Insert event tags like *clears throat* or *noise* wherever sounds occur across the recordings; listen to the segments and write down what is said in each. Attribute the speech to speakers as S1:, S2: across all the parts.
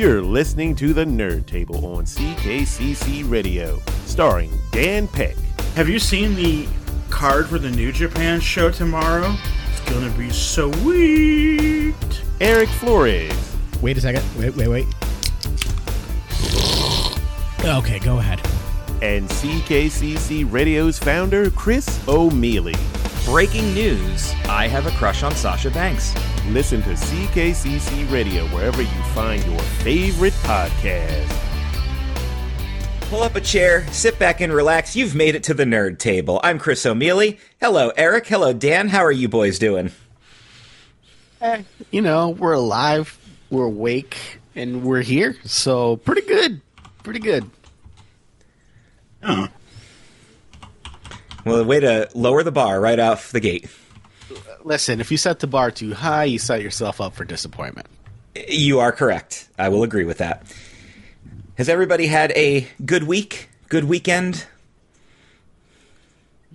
S1: You're listening to the Nerd Table on CKCC Radio, starring Dan Peck.
S2: Have you seen the card for the New Japan show tomorrow? It's gonna be sweet.
S1: Eric Flores.
S3: Wait a second. Wait, wait, wait. Okay, go ahead.
S1: And CKCC Radio's founder, Chris O'Mealy.
S4: Breaking news I have a crush on Sasha Banks.
S1: Listen to CKCC Radio wherever you find your favorite podcast.
S4: Pull up a chair, sit back and relax. You've made it to the nerd table. I'm Chris O'Mealy. Hello, Eric. Hello, Dan. How are you boys doing?
S3: Eh, you know, we're alive, we're awake, and we're here. So, pretty good. Pretty good.
S2: Oh,
S4: Well, the way to lower the bar right off the gate.
S3: Listen, if you set the bar too high, you set yourself up for disappointment.
S4: You are correct. I will agree with that. Has everybody had a good week? Good weekend?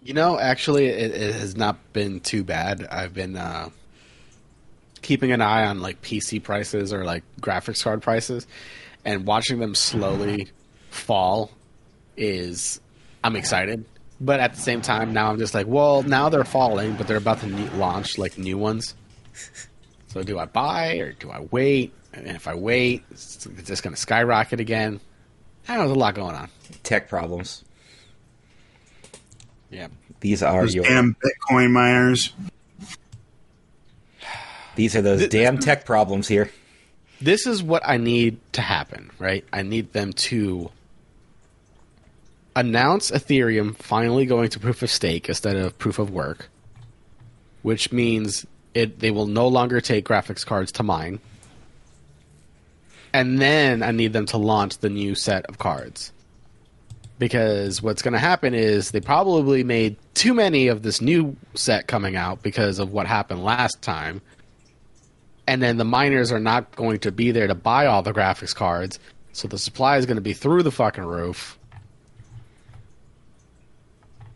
S3: You know, actually, it, it has not been too bad. I've been uh, keeping an eye on like PC prices or like graphics card prices, and watching them slowly fall is I'm excited. But at the same time, now I'm just like, well, now they're falling, but they're about to ne- launch like new ones. So do I buy or do I wait? And if I wait, it's it's just going to skyrocket again. I don't know. There's a lot going on.
S4: Tech problems.
S3: Yeah.
S4: These are
S2: those
S4: your
S2: damn Bitcoin miners.
S4: these are those damn tech problems here.
S3: this is what I need to happen, right? I need them to announce Ethereum finally going to proof of stake instead of proof of work, which means it they will no longer take graphics cards to mine. And then I need them to launch the new set of cards. Because what's going to happen is they probably made too many of this new set coming out because of what happened last time and then the miners are not going to be there to buy all the graphics cards, so the supply is going to be through the fucking roof.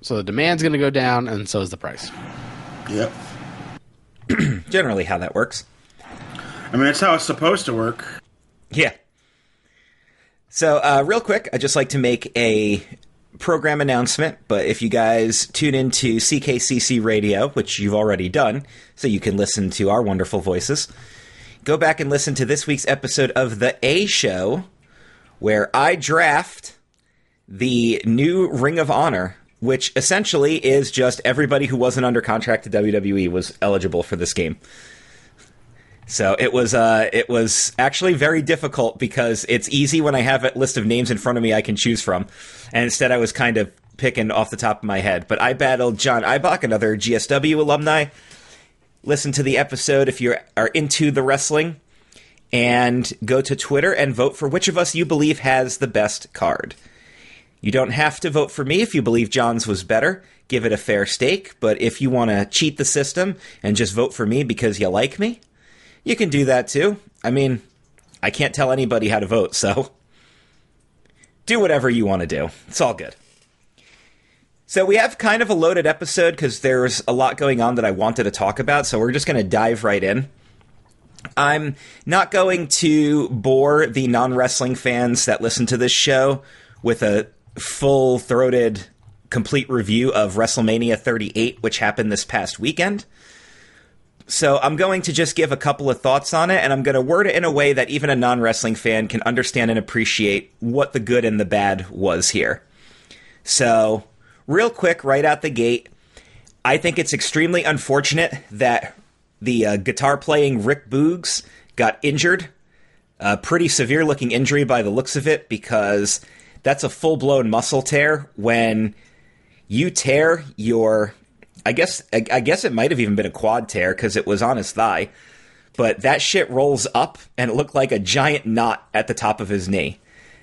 S3: So the demand's going to go down, and so is the price.
S2: Yep. *clears throat*
S4: Generally, how that works.
S2: I mean, that's how it's supposed to work.
S4: Yeah. So, uh, real quick, I'd just like to make a program announcement. But if you guys tune into CKCC Radio, which you've already done, so you can listen to our wonderful voices, go back and listen to this week's episode of The A Show, where I draft the new Ring of Honor, which essentially is just everybody who wasn't under contract to WWE was eligible for this game. So it was uh, it was actually very difficult because it's easy when I have a list of names in front of me I can choose from, and instead I was kind of picking off the top of my head. But I battled John Ibach, another GSW alumni. Listen to the episode if you are into the wrestling, and go to Twitter and vote for which of us you believe has the best card. You don't have to vote for me if you believe John's was better. Give it a fair stake. But if you want to cheat the system and just vote for me because you like me, you can do that too. I mean, I can't tell anybody how to vote, so do whatever you want to do. It's all good. So we have kind of a loaded episode because there's a lot going on that I wanted to talk about, so we're just going to dive right in. I'm not going to bore the non wrestling fans that listen to this show with a full throated, complete review of WrestleMania 38, which happened this past weekend. So I'm going to just give a couple of thoughts on it, and I'm going to word it in a way that even a non wrestling fan can understand and appreciate what the good and the bad was here. So, real quick, right out the gate, I think it's extremely unfortunate that the uh, guitar playing Rick Boogs got injured. A pretty severe looking injury by the looks of it, because that's a full blown muscle tear when you tear your I guess I, I guess it might have even been a quad tear because it was on his thigh, but that shit rolls up and it looked like a giant knot at the top of his knee.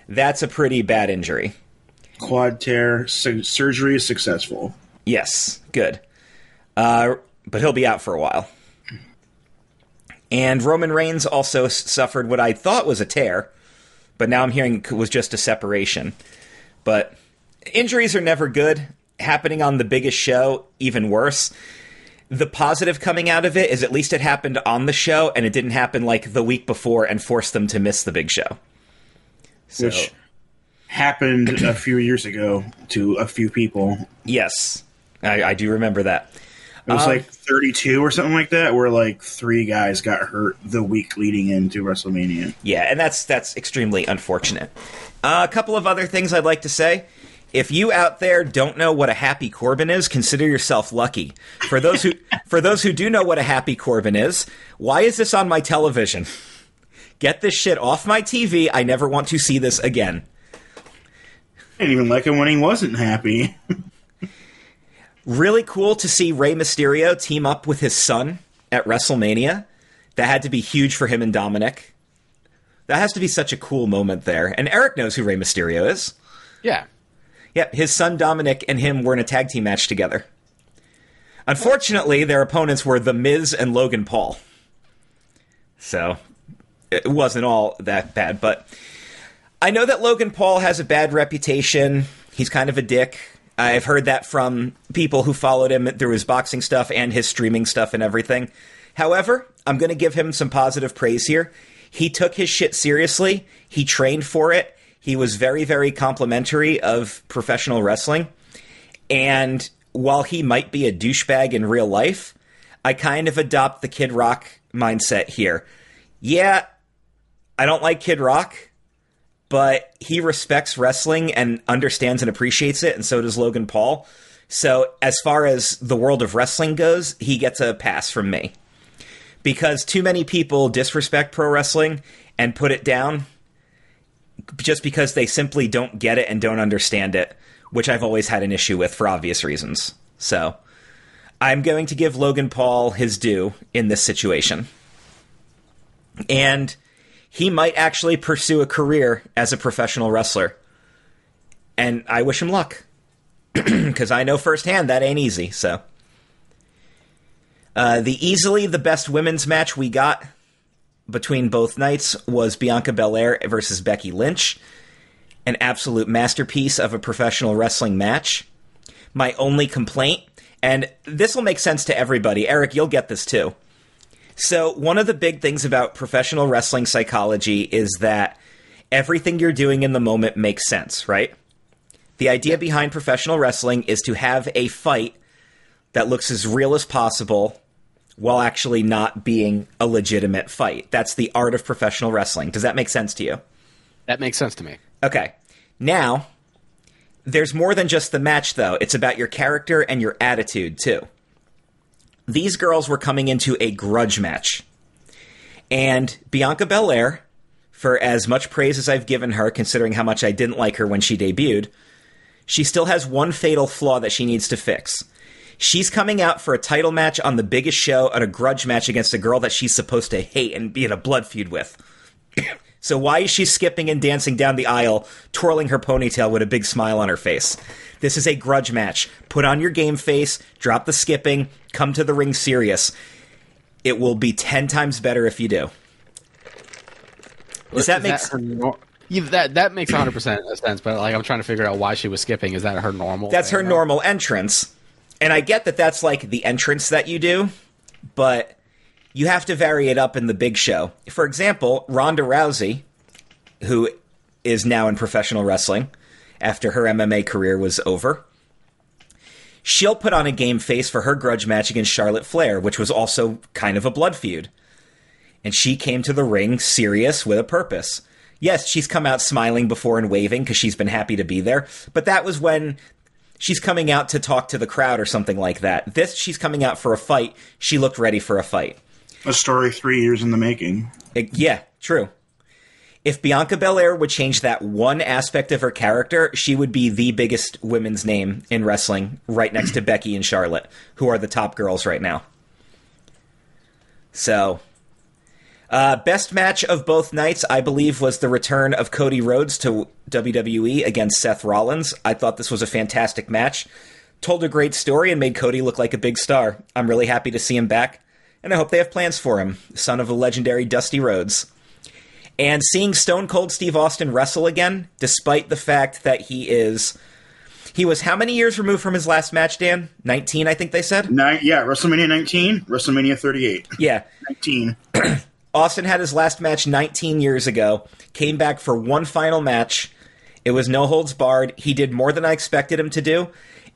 S4: That's a pretty bad injury.
S2: Quad tear su- surgery is successful.
S4: Yes, good. Uh, but he'll be out for a while. And Roman Reigns also suffered what I thought was a tear, but now I'm hearing it was just a separation. But injuries are never good. Happening on the biggest show, even worse. the positive coming out of it is at least it happened on the show and it didn't happen like the week before and forced them to miss the big show. So,
S2: which happened a few years ago to a few people.
S4: yes, I, I do remember that.
S2: It was
S4: Um,
S2: like 32 or something like that, where like three guys got hurt the week leading into WrestleMania.
S4: Yeah, and that's that's extremely unfortunate. Uh, a couple of other things I'd like to say. If you out there don't know what a happy Corbin is, consider yourself lucky. For those who *laughs* for those who do know what a happy Corbin is, why is this on my television? Get this shit off my TV. I never want to see this again.
S2: I didn't even like him when he wasn't happy. *laughs*
S4: Really cool to see Rey Mysterio team up with his son at WrestleMania. That had to be huge for him and Dominic. That has to be such a cool moment there. And Eric knows who Rey Mysterio is.
S3: Yeah.
S4: Yep, his son Dominic and him were in a tag team match together. Unfortunately, their opponents were The Miz and Logan Paul. So, it wasn't all that bad, but I know that Logan Paul has a bad reputation. He's kind of a dick. I've heard that from people who followed him through his boxing stuff and his streaming stuff and everything. However, I'm going to give him some positive praise here. He took his shit seriously. He trained for it. He was very, very complimentary of professional wrestling. And while he might be a douchebag in real life, I kind of adopt the Kid Rock mindset here. Yeah, I don't like Kid Rock, but he respects wrestling and understands and appreciates it, and so does Logan Paul. So, as far as the world of wrestling goes, he gets a pass from me. Because too many people disrespect pro wrestling and put it down just because they simply don't get it and don't understand it, which I've always had an issue with for obvious reasons. So, I'm going to give Logan Paul his due in this situation. And he might actually pursue a career as a professional wrestler. And I wish him luck. *clears throat* Because I know firsthand that ain't easy, so. Uh, the easily the best women's match we got between both nights was Bianca Belair versus Becky Lynch. An absolute masterpiece of a professional wrestling match. My only complaint, and this will make sense to everybody. Eric, you'll get this too. So, one of the big things about professional wrestling psychology is that everything you're doing in the moment makes sense, right? The idea behind professional wrestling is to have a fight that looks as real as possible while actually not being a legitimate fight. That's the art of professional wrestling. Does that make sense to you?
S3: That makes sense to me.
S4: Okay. Now, there's more than just the match, though. It's about your character and your attitude, too. These girls were coming into a grudge match. And Bianca Belair, for as much praise as I've given her, considering how much I didn't like her when she debuted, she still has one fatal flaw that she needs to fix. She's coming out for a title match on the biggest show at a grudge match against a girl that she's supposed to hate and be in a blood feud with. So why is she skipping and dancing down the aisle, twirling her ponytail with a big smile on her face? This is a grudge match. Put on your game face, drop the skipping, come to the ring serious. It will be 10 times better if you do. Does that
S3: Is
S4: make
S3: nor- Yeah, that that makes 100 percent sense. But like, I'm trying to figure out why she was skipping. Is that her normal?
S4: That's
S3: thing
S4: her normal entrance. And I get that that's like the entrance that you do, but you have to vary it up in the big show. For example, Ronda Rousey, who is now in professional wrestling after her MMA career was over, she'll put on a game face for her grudge match against Charlotte Flair, which was also kind of a blood feud. And she came to the ring serious with a purpose. Yes, she's come out smiling before and waving because she's been happy to be there, but that was when she's coming out to talk to the crowd or something like that. This, she's coming out for a fight. She looked ready for a fight.
S2: A story three years in the making.
S4: It- yeah, true. If Bianca Belair would change that one aspect of her character, she would be the biggest women's name in wrestling, right next to Becky and Charlotte, who are the top girls right now. So, uh, best match of both nights, I believe, was the return of Cody Rhodes to WWE against Seth Rollins. I thought this was a fantastic match. Told a great story and made Cody look like a big star. I'm really happy to see him back, and I hope they have plans for him, son of the legendary Dusty Rhodes. And seeing Stone Cold Steve Austin wrestle again, despite the fact that he is. He was how many years removed from his last match, Dan? 19, I think they said.
S2: Nine, yeah, WrestleMania 19, WrestleMania 38.
S4: Yeah.
S2: 19. *clears throat*
S4: Austin had his last match 19 years ago, came back for one final match. It was no holds barred. He did more than I expected him to do,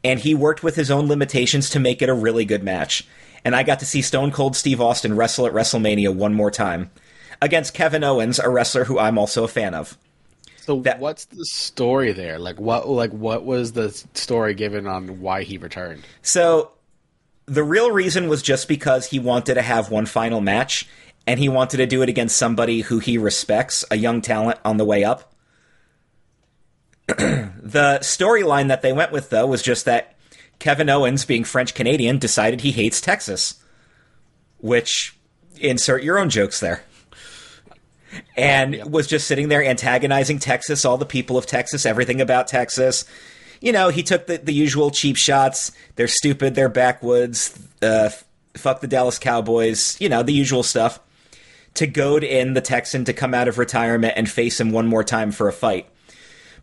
S4: and he worked with his own limitations to make it a really good match. And I got to see Stone Cold Steve Austin wrestle at WrestleMania one more time against Kevin Owens, a wrestler who I'm also a fan of.
S3: So
S4: That-
S3: what's the story there? Like what like what was the story given on why he returned?
S4: So the real reason was just because he wanted to have one final match and he wanted to do it against somebody who he respects, a young talent on the way up. *clears throat* the storyline that they went with though was just that Kevin Owens, being French Canadian, decided he hates Texas. Which insert your own jokes there. And was just sitting there antagonizing Texas, all the people of Texas, everything about Texas you know, he took the, the usual cheap shots. They're stupid. They're backwoods. Uh, fuck the Dallas Cowboys. You know, the usual stuff. To goad in the Texan to come out of retirement and face him one more time for a fight.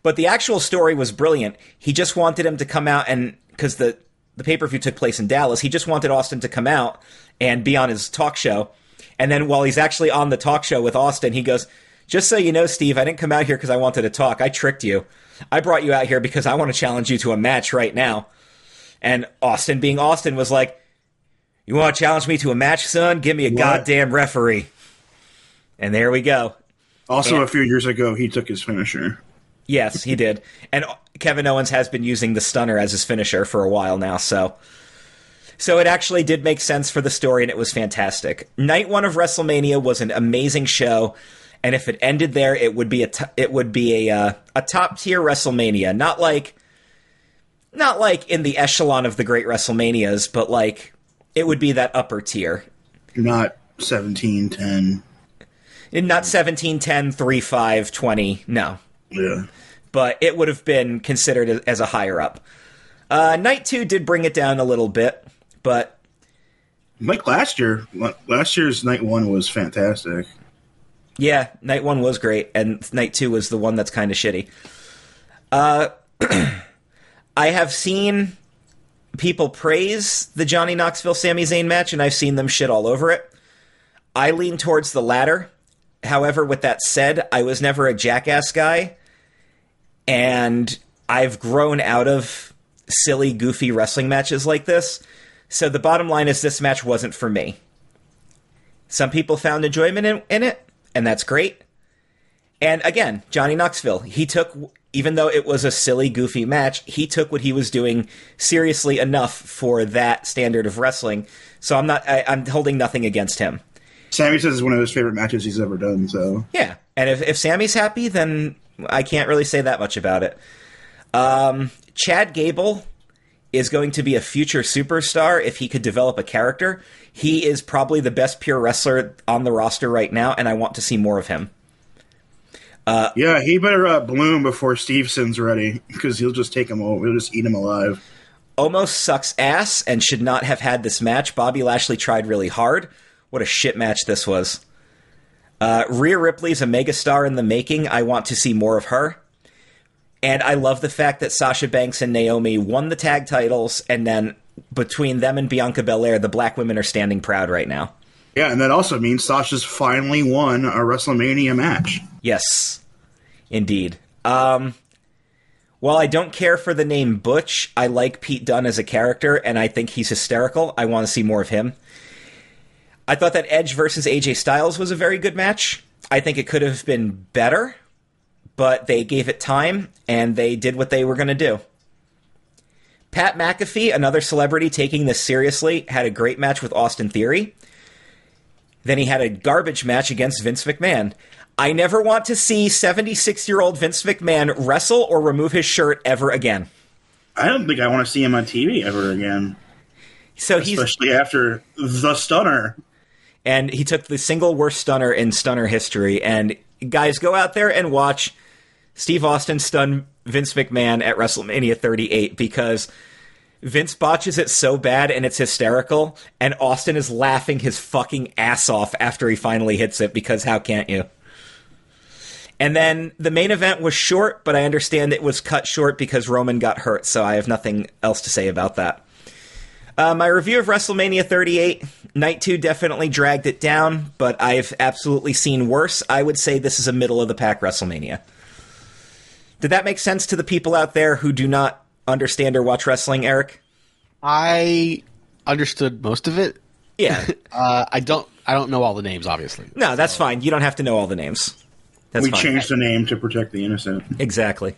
S4: But the actual story was brilliant. He just wanted him to come out and because the the pay per view took place in Dallas, he just wanted Austin to come out and be on his talk show. And then while he's actually on the talk show with Austin, he goes, "Just so you know, Steve, I didn't come out here because I wanted to talk. I tricked you. I brought you out here because I want to challenge you to a match right now." And Austin, being Austin, was like, "You want to challenge me to a match, son? Give me a
S2: What?
S4: goddamn referee." And there we go.
S2: Also,
S4: Yeah.
S2: a few years ago, he took his finisher.
S4: Yes, he did. And Kevin Owens has been using the stunner as his finisher for a while now, so so it actually did make sense for the story and it was fantastic. Night 1 of WrestleMania was an amazing show, and if it ended there, it would be a t- it would be a uh, a top tier WrestleMania, not like not like in the echelon of the great WrestleManias, but like it would be that upper tier.
S2: Not 17, 10.
S4: Not 17 10 3 5 20. No.
S2: Yeah.
S4: but it would have been considered as- a higher up. Uh, night two did bring it down a little bit, but
S2: Like last year, last year's night one was fantastic.
S4: yeah, night one was great, and night two was the one that's kind of shitty. Uh, *clears throat* I have seen people praise the Johnny Knoxville Sami Zayn match, and I've seen them shit all over it. I lean towards the latter. However, with that said, I was never a jackass guy, and I've grown out of silly, goofy wrestling matches like this. So the bottom line is this match wasn't for me. Some people found enjoyment in, in it, and that's great. And again, Johnny Knoxville, he took, even though it was a silly, goofy match, he took what he was doing seriously enough for that standard of wrestling. So I'm not, I, I'm holding nothing against him.
S2: Sami says it's one of his favorite matches he's ever done. So
S4: Yeah, and if, if Sami's happy, then I can't really say that much about it. Um, Chad Gable is going to be a future superstar if he could develop a character. He is probably the best pure wrestler on the roster right now, and I want to see more of him.
S2: yeah, he better uh, bloom before Steveson's ready because he'll just take him over. He'll just eat him alive.
S4: Omos sucks ass and should not have had this match. Bobby Lashley tried really hard. What a shit match this was. Uh, Rhea Ripley's a megastar in the making. I want to see more of her. And I love the fact that Sasha Banks and Naomi won the tag titles, and then between them and Bianca Belair, the black women are standing proud right now.
S2: Yeah, and that also means Sasha's finally won a WrestleMania match.
S4: Yes, indeed. Um, while I don't care for the name Butch, I like Pete Dunne as a character, and I think he's hysterical. I want to see more of him. I thought that Edge versus AJ Styles was a very good match. I think it could have been better, but they gave it time and they did what they were going to do. Pat McAfee, another celebrity taking this seriously, had a great match with Austin Theory. Then he had a garbage match against Vince McMahon. I never want to see 76 year old Vince McMahon wrestle or remove his shirt ever again.
S2: I don't think I want to see him on TV ever again,
S4: So he's
S2: especially after the stunner.
S4: And he took the single worst stunner in stunner history. And guys, go out there and watch Steve Austin stun Vince McMahon at WrestleMania 38 because Vince botches it so bad and it's hysterical, and Austin is laughing his fucking ass off after he finally hits it because how can't you? And then the main event was short, but I understand it was cut short because Roman got hurt, so I have nothing else to say about that. Uh, my review of WrestleMania 38, Night 2 definitely dragged it down, but I've absolutely seen worse. I would say this is a middle of the pack WrestleMania. Did that make sense to the people out there who do not understand or watch wrestling, Eric?
S3: I understood most of it.
S4: Yeah. *laughs*
S3: Uh, I don't. I don't know all the names, obviously.
S4: no, that's fine. You don't have to know all the names. That's
S2: we
S4: fine.
S2: changed the name to protect the innocent.
S4: Exactly.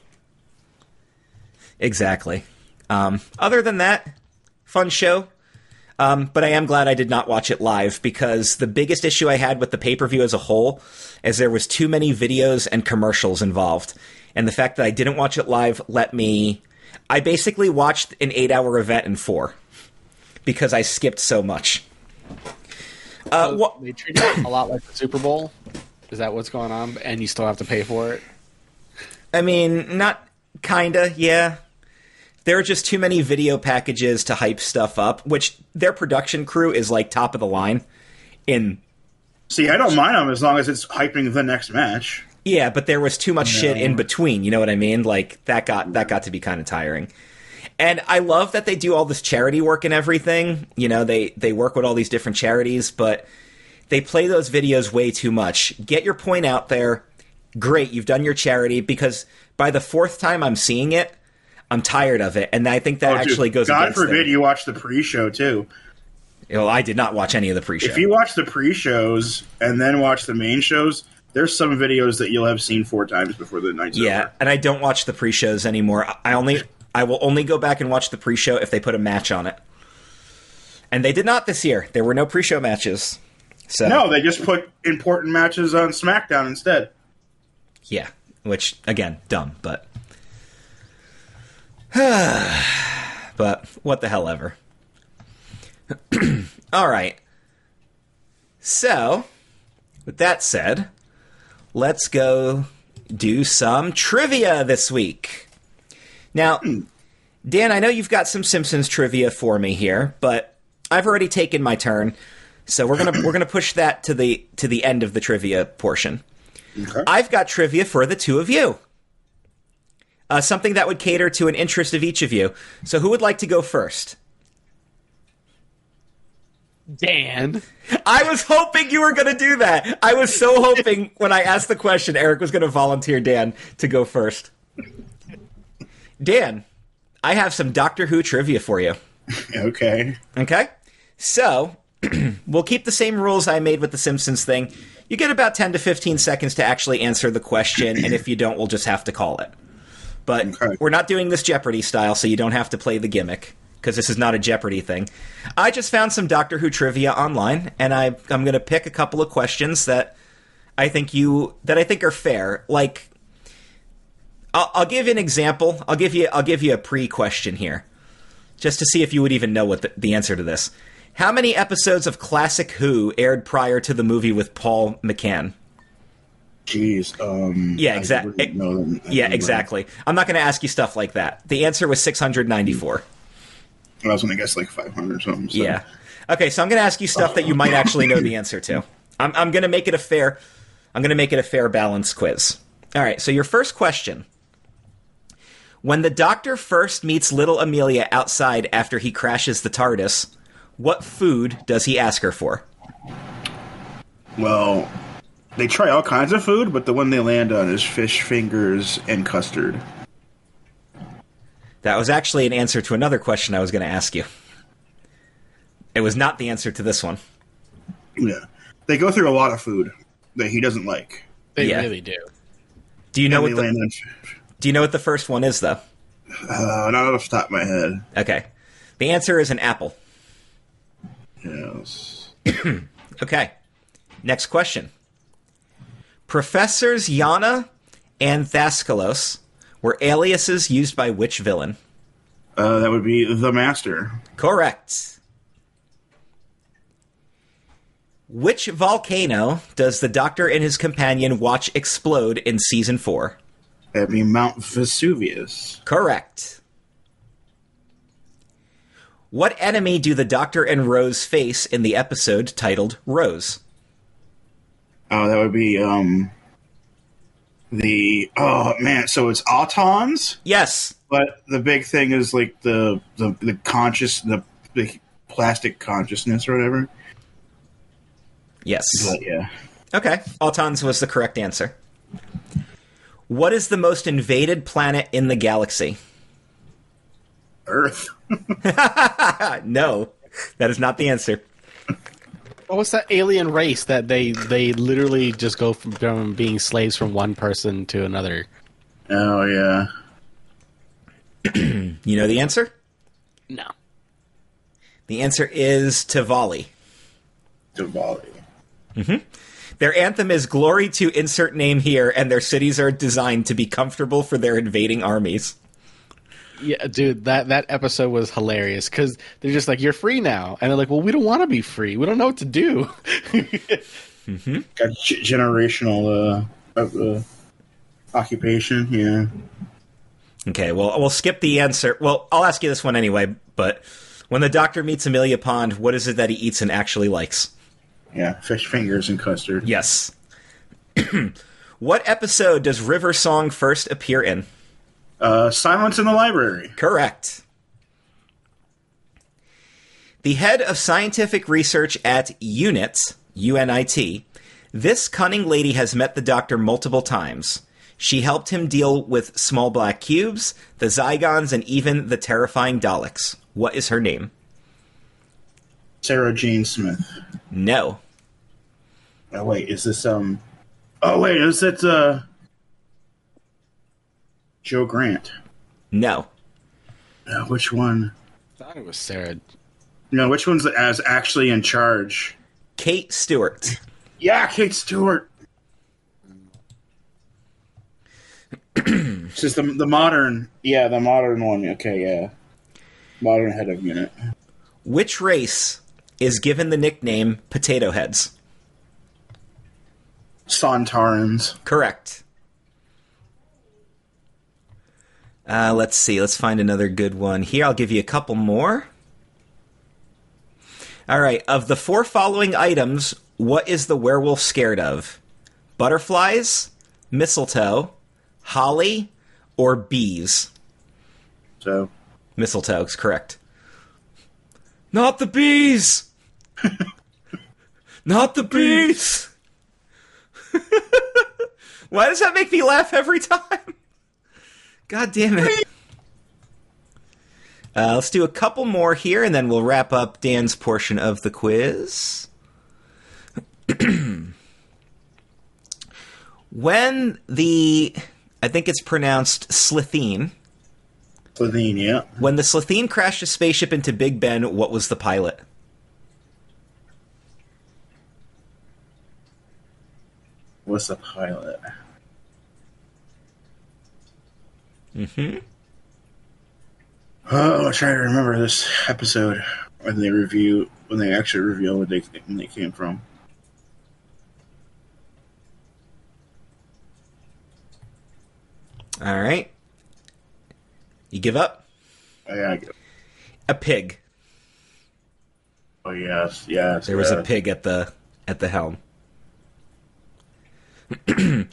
S4: Exactly. Um, other than that, fun show. Um, but I am glad I did not watch it live because the biggest issue I had with the pay per view as a whole is there was too many videos and commercials involved, and the fact that I didn't watch it live let me. I basically watched an eight hour event in four because I skipped so much. Uh, what,
S3: They treat it a lot like the Super Bowl. Is that what's going on? And you still have to pay for it.
S4: I mean, not kinda, yeah. There are just too many video packages to hype stuff up, which their production crew is like top of the line. In
S2: See, I don't mind them as long as it's hyping the next match.
S4: yeah, but there was too much shit in between. You know what I mean? Like that got that got to be kind of tiring. And I love that they do all this charity work and everything. You know, they they work with all these different charities, but they play those videos way too much. Get your point out there. Great, you've done your charity because by the fourth time I'm seeing it, I'm tired of it, and I think that
S2: Oh, dude,
S4: actually goes.
S2: God forbid
S4: their-
S2: you watch the pre-show too.
S4: Well, I did not watch any of the pre-show.
S2: If you watch the pre-shows and then watch the main shows, there's some videos that you'll have seen four times before the night's
S4: yeah,
S2: over.
S4: and I don't watch the pre-shows anymore. I only I will only go back and watch the pre-show if they put a match on it. And they did not this year. There were no pre-show matches. So
S2: No, they just put important matches on SmackDown instead.
S4: yeah, which again, dumb, but *sighs* but what the hell ever. *clears throat* All right. So, with that said, let's go do some trivia this week. Now, *clears throat* Dan, I know you've got some Simpsons trivia for me here, but I've already taken my turn, so we're gonna we're gonna push that to the to the end of the trivia portion.
S2: Okay.
S4: I've got trivia for the two of you. Uh, something that would cater to an interest of each of you. So, who would like to go first?
S3: Dan.
S4: I was hoping you were going to do that. I was so hoping when I asked the question, Eric was going to volunteer Dan to go first. Dan, I have some Doctor Who trivia for you.
S2: okay.
S4: Okay? So, *clears throat* we'll keep the same rules I made with the Simpsons thing. You get about 10 to 15 seconds to actually answer the question, and if you don't, we'll just have to call it. But
S2: Okay.
S4: we're not doing this Jeopardy style, so you don't have to play the gimmick, because this is not a Jeopardy thing. I just found some Doctor Who trivia online, and I, I'm going to pick a couple of questions that I think you that I think are fair. Like, I'll, I'll give you an example. I'll give you I'll give you a pre question here just to see if you would even know what the, the answer to this. How many episodes of Classic Who aired prior to the movie with Paul McGann?
S2: Jeez. Um,
S4: Yeah,
S2: I
S4: exact-
S2: wouldn't know them.
S4: Yeah, exactly. I'm not going to ask you stuff like that. The answer was 694.
S2: know. I was going to guess like 500 or something. So.
S4: Yeah. Okay, so I'm going to ask you stuff that you might actually know the answer to. I'm, I'm going to make it a fair. I'm going to make it a fair balance quiz. All right. So your first question: When the Doctor first meets little Amelia outside after he crashes the TARDIS, what food does he ask her for?
S2: Well, they try all kinds of food, but the one they land on is fish fingers and custard.
S4: That was actually an answer to another question I was going to ask you. It was not the answer to this one.
S2: Yeah. They go through a lot of food that he doesn't like.
S3: They
S4: Yeah.
S3: really do.
S4: Do you know what the
S2: on
S4: Do you know what the first one is though?
S2: uh, not off the top of my head.
S4: Okay. The answer is an apple.
S2: Yes. *clears throat*
S4: Okay. Next question. Professors Yana and Thascales were aliases used by which villain?
S2: Uh, that would be the master.
S4: Correct. Which volcano does the Doctor and his companion watch explode in season four?
S2: That'd be Mount Vesuvius.
S4: Correct. What enemy do the Doctor and Rose face in the episode titled Rose?
S2: Oh, that would be um. the oh man, so it's autons,
S4: Yes.
S2: but the big thing is like the the, the conscious the, the plastic consciousness or whatever.
S4: Yes.
S2: But yeah,
S4: Okay. Autons was the correct answer. What is the most invaded planet in the galaxy?
S2: Earth. *laughs*
S4: No, that is not the answer.
S3: What was that alien race that they they literally just go from, from being slaves from one person to another?
S2: Oh yeah. *clears throat*
S4: You know the answer?
S3: No.
S4: The answer is Tivoli.
S2: Diwali. Mm-hmm.
S4: Their anthem is Glory to insert name here, and their cities are designed to be comfortable for their invading armies.
S3: Yeah, dude, that that episode was hilarious because they're just like, "You're free now," and they're like, "Well, we don't want to be free. We don't know what to do." *laughs*
S2: Got g- generational uh, uh, occupation. Yeah.
S4: Okay, well, we'll skip the answer. Well, I'll ask you this one anyway, but when the doctor meets Amelia Pond, what is it that he eats and actually likes?
S2: Yeah. Fish fingers and custard.
S4: Yes. *clears throat* what episode does River Song first appear in?
S2: Uh, silence in the library.
S4: Correct. The head of scientific research at UNIT, UNIT, this cunning lady has met the doctor multiple times. She helped him deal with small black cubes, the Zygons, and even the terrifying Daleks. What is her name?
S2: Sarah Jane Smith.
S4: No.
S2: Oh wait, is this um? Oh wait, is it uh? Jo Grant.
S4: No.
S2: Uh, which one?
S3: I thought it was Sarah.
S2: No, which one's as actually in charge?
S4: Kate Stewart.
S2: Yeah, Kate Stewart. *clears throat* this is the the modern. Yeah, the modern one. Okay, yeah. Modern head of unit.
S4: Which race is given the nickname Potato Heads?
S2: Sontarans.
S4: Correct. Uh, let's see. Let's find another good one here. I'll give you a couple more. All right. Of the four following items, what is the werewolf scared of? Butterflies, mistletoe, holly, or bees?
S2: So
S4: Mistletoe is correct. Not the bees! *laughs* Not the bees! *laughs* Why does that make me laugh every time? God damn it. Uh, let's do a couple more here and then we'll wrap up Dan's portion of the quiz. *clears throat* when the, I think it's pronounced Slitheen,
S2: Slovene, yeah.
S4: when the Slitheen crashed a spaceship into Big Ben, what was the pilot?
S2: What's the pilot?
S4: Mm-hmm.
S2: Oh, I'm trying to remember this episode when they review when they actually reveal where they when they came from.
S4: All right. You give up?
S2: Oh, yeah, I get-
S4: A pig.
S2: oh yes, yes.
S4: There was a pig at the at the helm. *clears throat*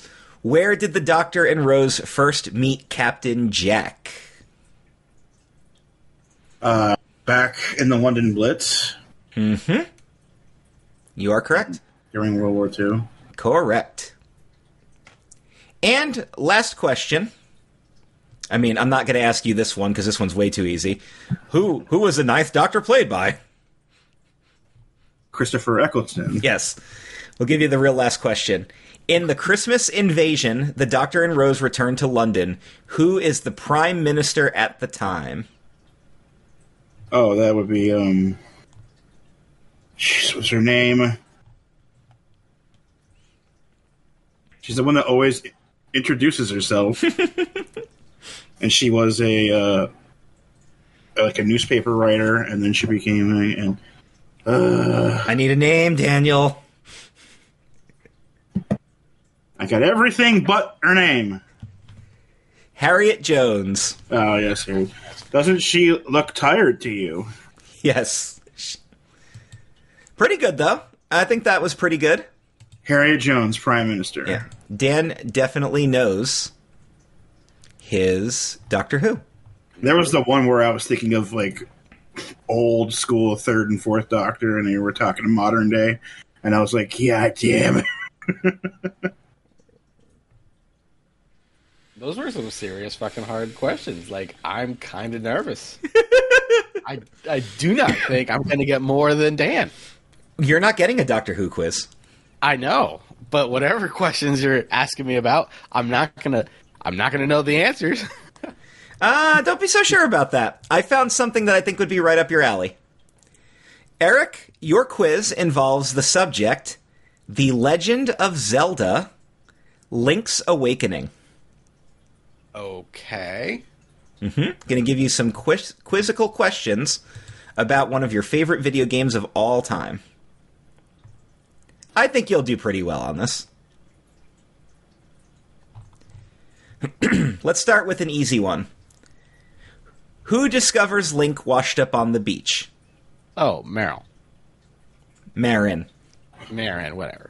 S4: Where did the Doctor and Rose first meet Captain Jack?
S2: Uh, back in the London Blitz Mm-hmm.
S4: You are correct.
S2: during World War II.
S4: Correct. And last question. I mean, I'm not going to ask you this one because this one's way too easy. Who who was the ninth Doctor played by?
S2: Christopher Eccleston.
S4: Yes. We'll give you the real last question. In the Christmas invasion, the Doctor and Rose return to London. Who is the Prime Minister at the time?
S2: Oh, that would be um. Jeez, what's her name? She's the one that always introduces herself, *laughs* and she was a uh, like a newspaper writer, and then she became a and
S4: I need a name, Daniel.
S2: I got everything but her name.
S4: Harriet Jones.
S2: Oh yes, here. Doesn't she look tired to you?
S4: Yes. Pretty good, though. I think that was pretty good.
S2: Harriet Jones, Prime Minister.
S4: Yeah. Dan definitely knows his Doctor Who.
S2: There was the one where I was thinking of like old school third and fourth Doctor, and they were talking to modern day, and I was like, yeah, damn it. *laughs*
S3: Those were some serious fucking hard questions. Like I'm kind of nervous. *laughs* I I do not think I'm going to get more than Dan.
S4: You're not getting a Doctor Who quiz.
S3: I know, but whatever *laughs* questions you're asking me about, I'm not gonna I'm not gonna know the answers. *laughs*
S4: Uh, don't be so sure about that. I found something that I think would be right up your alley. Eric, your quiz involves the subject The Legend of Zelda Link's Awakening.
S3: Okay. Mhm.
S4: Going to give you some quiz- quizzical questions about one of your favorite video games of all time. I think you'll do pretty well on this. *clears throat* Let's start with an easy one. Who discovers Link washed up on the beach?
S3: Oh, Meryl,
S4: Marin.
S3: Marin, whatever,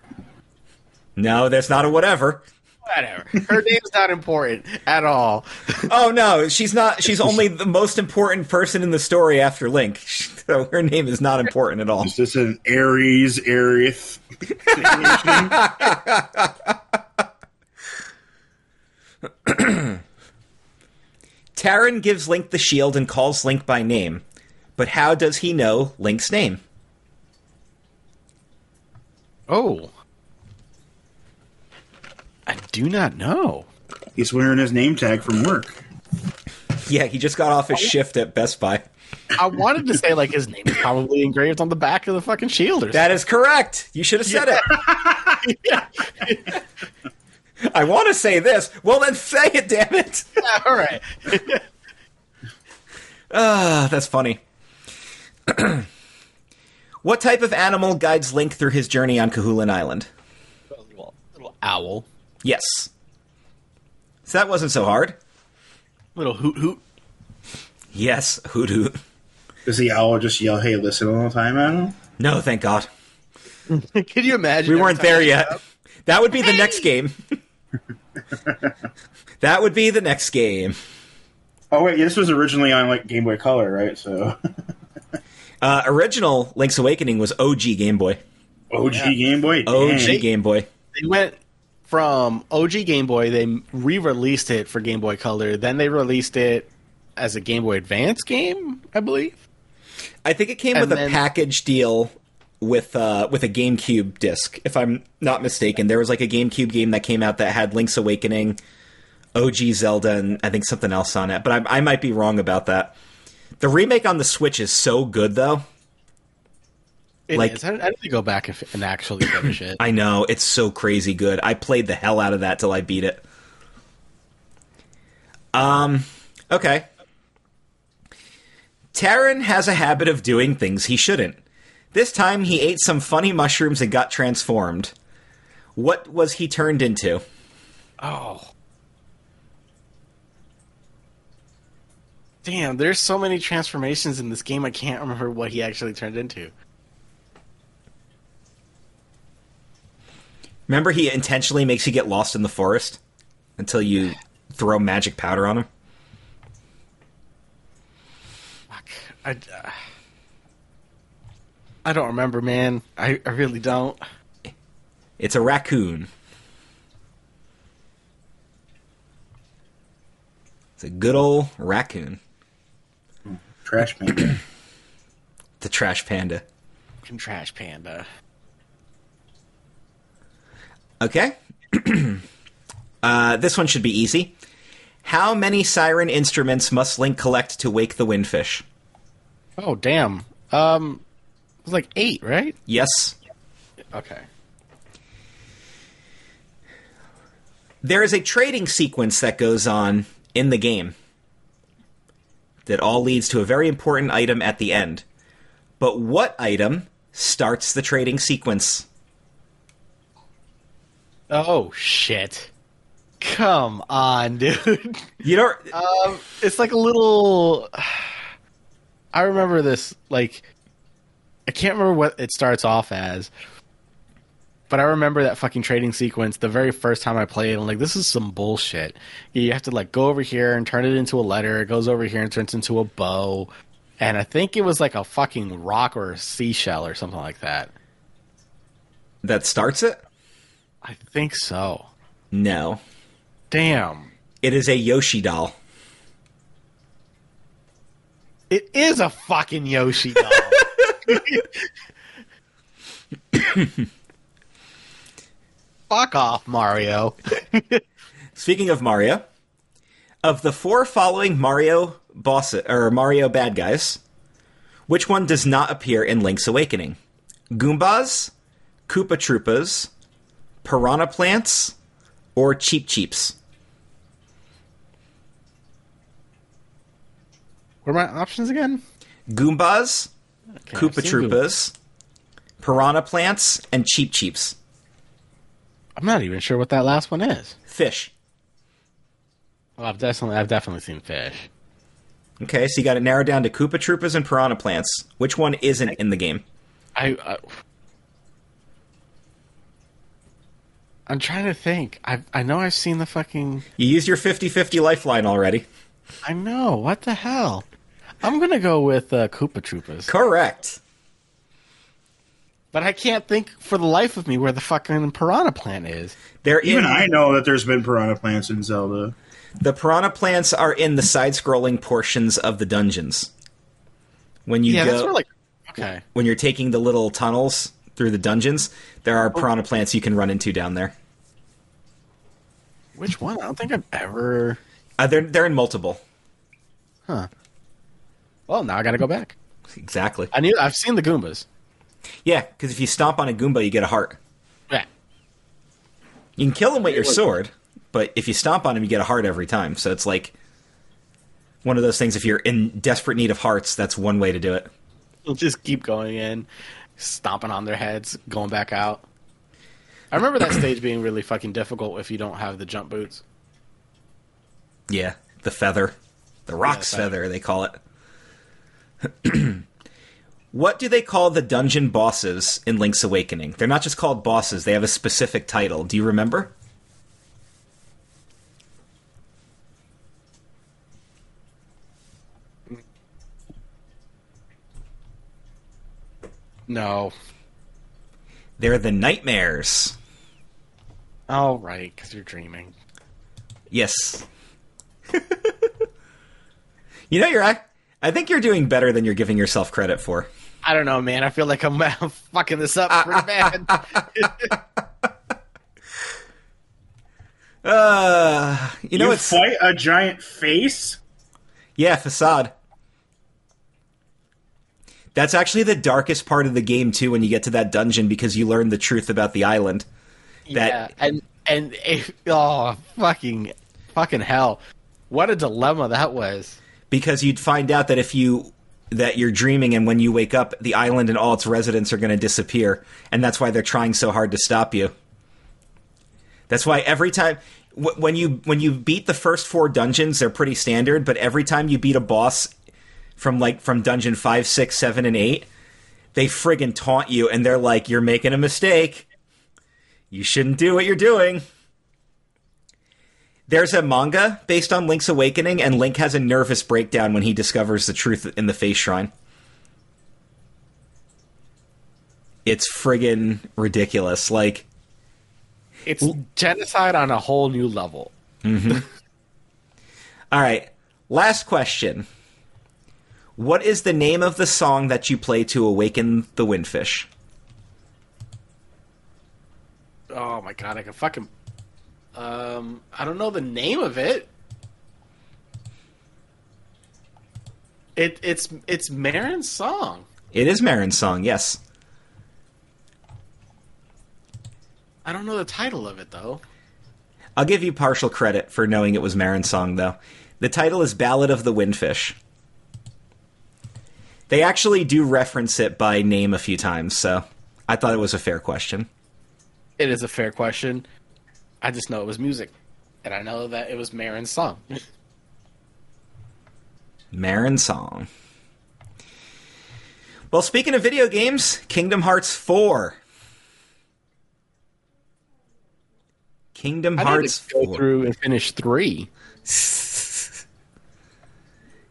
S4: No, there's not a whatever.
S3: Whatever. Her name's not important at all.
S4: Oh no, she's not. She's only the most important person in the story after Link. So her name is not important at all.
S2: Is this an Aries, Aerith? *laughs*
S4: Tarin gives Link the shield and calls Link by name. But how does he know Link's name?
S3: Oh, I do not know.
S2: He's wearing his name tag from work.
S4: Yeah, he just got off his shift at Best Buy.
S3: I wanted to say like his name is probably engraved on the back of the fucking shield or
S4: That is correct. You should have said it. *laughs* I want to say this. Well, then say it, damn it.
S3: something. All right. *laughs*
S4: Ah, that's funny. *clears throat* what type of animal guides Link through his journey on Koholint Island?
S3: little, little owl,
S4: Yes. So that wasn't so hard.
S3: little hoot hoot.
S4: Yes, hoot hoot.
S2: Does the owl just yell, hey, listen all the time at him?
S4: No, thank God. *laughs*
S3: Can you imagine?
S4: We weren't there yet.
S3: up?
S4: That would be the next game. *laughs* that would be the next game.
S2: Oh, wait, this was originally on like Game Boy Color, right? So, *laughs*
S4: Uh, original Link's Awakening was OG Game Boy.
S2: OG Game Boy?
S4: OG
S2: Dang.
S4: Game Boy.
S3: They went from OG Game Boy. They re-released it for Game Boy Color. Then they released it as a Game Boy Advance game, I believe.
S4: I think it came
S3: And
S4: with a package deal with uh, with a GameCube disc, if I'm not mistaken. There was like a GameCube game that came out that had Link's Awakening, OG Zelda, and I think something else on it. But I, I might be wrong about that. The remake on the Switch is so good, though.
S3: It
S4: Like-
S3: is. Need to go back and, actually finish *clears throat* it.
S4: I know it's so crazy good. I played the hell out of that till I beat it. Um, okay. Tarin has a habit of doing things he shouldn't. This time he ate some funny mushrooms and got transformed. What was he turned into?
S3: Oh. Damn, there's so many transformations in this game. I can't remember what he actually turned into.
S4: Remember, he intentionally makes you get lost in the forest until you throw magic powder on him.
S3: Fuck. I, uh, I don't remember, man. I, I really don't.
S4: It's a raccoon. It's a good old raccoon.
S2: Trash man. *clears throat*
S4: The trash panda.
S3: Fucking trash panda.
S4: Okay. *clears throat* uh, this one should be easy. How many siren instruments must Link collect to wake the windfish?
S3: Oh, damn. Um, it was like eight, right?
S4: Yes.
S3: Okay.
S4: There is a trading sequence that goes on in the game that all leads to a very important item at the end. But what item starts the trading sequence?
S3: Oh, shit. Come on, *laughs* dude.
S4: You don't.
S3: Um, it's like a little. I remember this. Like, I can't remember what it starts off as. But I remember that fucking trading sequence the very first time I played. I'm like, this is some bullshit. You have to like go over here and turn it into a letter. It goes over here and turns into a bow. And I think it was like a fucking rock or a seashell or something like that.
S4: That starts it?
S3: I think so.
S4: No.
S3: Damn.
S4: It is a Yoshi doll.
S3: It is a fucking Yoshi doll. *laughs* Fuck off, Mario. *laughs*
S4: Speaking of Mario, of the four following Mario bosses or Mario bad guys, which one does not appear in Link's Awakening? Goombas, Koopa Troopas, Piranha Plants, or Cheap Cheeps?
S3: What are my options again?
S4: Goombas,
S3: Okay,
S4: Koopa
S3: seen Goomba.
S4: Troopas, Piranha Plants, and Cheap Cheeps.
S3: I'm not even sure what that last one is.
S4: Fish.
S3: Well, I've definitely, I've definitely seen fish.
S4: Okay, so you got it narrowed down to Koopa Troopas and Piranha Plants. Which one isn't in the game?
S3: I, I I'm trying to think. I I know I've seen the fucking.
S4: You used your 50-50 lifeline already.
S3: I know what the hell. I'm gonna go with uh, Koopa Troopas,
S4: Correct.
S3: but I can't think for the life of me where the fucking Piranha Plant is.
S4: They're
S2: Even
S4: in,
S2: I know that there's been piranha plants in Zelda.
S4: The piranha plants are in the side-scrolling portions of the dungeons. When you
S3: yeah,
S4: go,
S3: that's where like. Okay.
S4: when you're taking the little tunnels through the dungeons, there are piranha plants you can run into down there.
S3: Which one? I don't think I've ever.
S4: Uh, they're they're in multiple.
S3: Huh. Well, now I gotta go back.
S4: Exactly.
S3: I knew I've seen the Goombas.
S4: Yeah, because if you stomp on a Goomba, you get a heart.
S3: Yeah.
S4: You can kill him with your sword, but if you stomp on him, you get a heart every time. So it's like one of those things. If you're in desperate need of hearts, that's one way to do it.
S3: They'll just keep going in, stomping on their heads, going back out. I remember that stage being really fucking difficult if you don't have the jump boots.
S4: Yeah, the feather, the Roc's
S3: feather.
S4: feather, they call it. *clears throat* what do they call the dungeon bosses in Link's Awakening? They're not just called bosses; they have a specific title. Do you remember?
S3: No.
S4: They're the nightmares.
S3: Oh, right, because you're dreaming.
S4: Yes. *laughs* you know, you're. ac- I think you're doing better than you're giving yourself credit for.
S3: I don't know, man. I feel like I'm, *laughs* I'm fucking this up pretty *laughs* bad.
S4: Uh, you know,
S2: you
S4: it's
S2: fight a giant face?
S4: Yeah, facade. That's actually the darkest part of the game too when you get to that dungeon because you learn the truth about the island. That
S3: yeah, and and it, oh, fucking, fucking hell! What a dilemma that was.
S4: because you'd find out that if you that you're dreaming and when you wake up the island and all its residents are going to disappear and that's why they're trying so hard to stop you. That's why every time when you when you beat the first four dungeons they're pretty standard but every time you beat a boss from like from dungeon five, six, seven, and 8 they friggin' taunt you and they're like you're making a mistake. You shouldn't do what you're doing. There's a manga based on Link's Awakening, and Link has a nervous breakdown when he discovers the truth in the Face Shrine. It's friggin' ridiculous. Like,
S3: It's genocide on a whole new level. Mm-hmm. *laughs*
S4: all right, last question. What is the name of the song that you play to awaken the windfish?
S3: Oh my god, I can fucking. Um, I don't know the name of it. It it's it's Marin's song.
S4: It is Marin's song, yes.
S3: I don't know the title of it though.
S4: I'll give you partial credit for knowing it was Marin's song, though. The title is Ballad of the Windfish. They actually do reference it by name a few times, so I thought it was a fair question.
S3: It is a fair question. I just know it was music, and I know that it was Marin's song. *laughs*
S4: Marin song. Well, speaking of video games, Kingdom Hearts 4. Kingdom
S3: I
S4: Hearts
S3: to go
S4: 4.
S3: through and finish three. *laughs*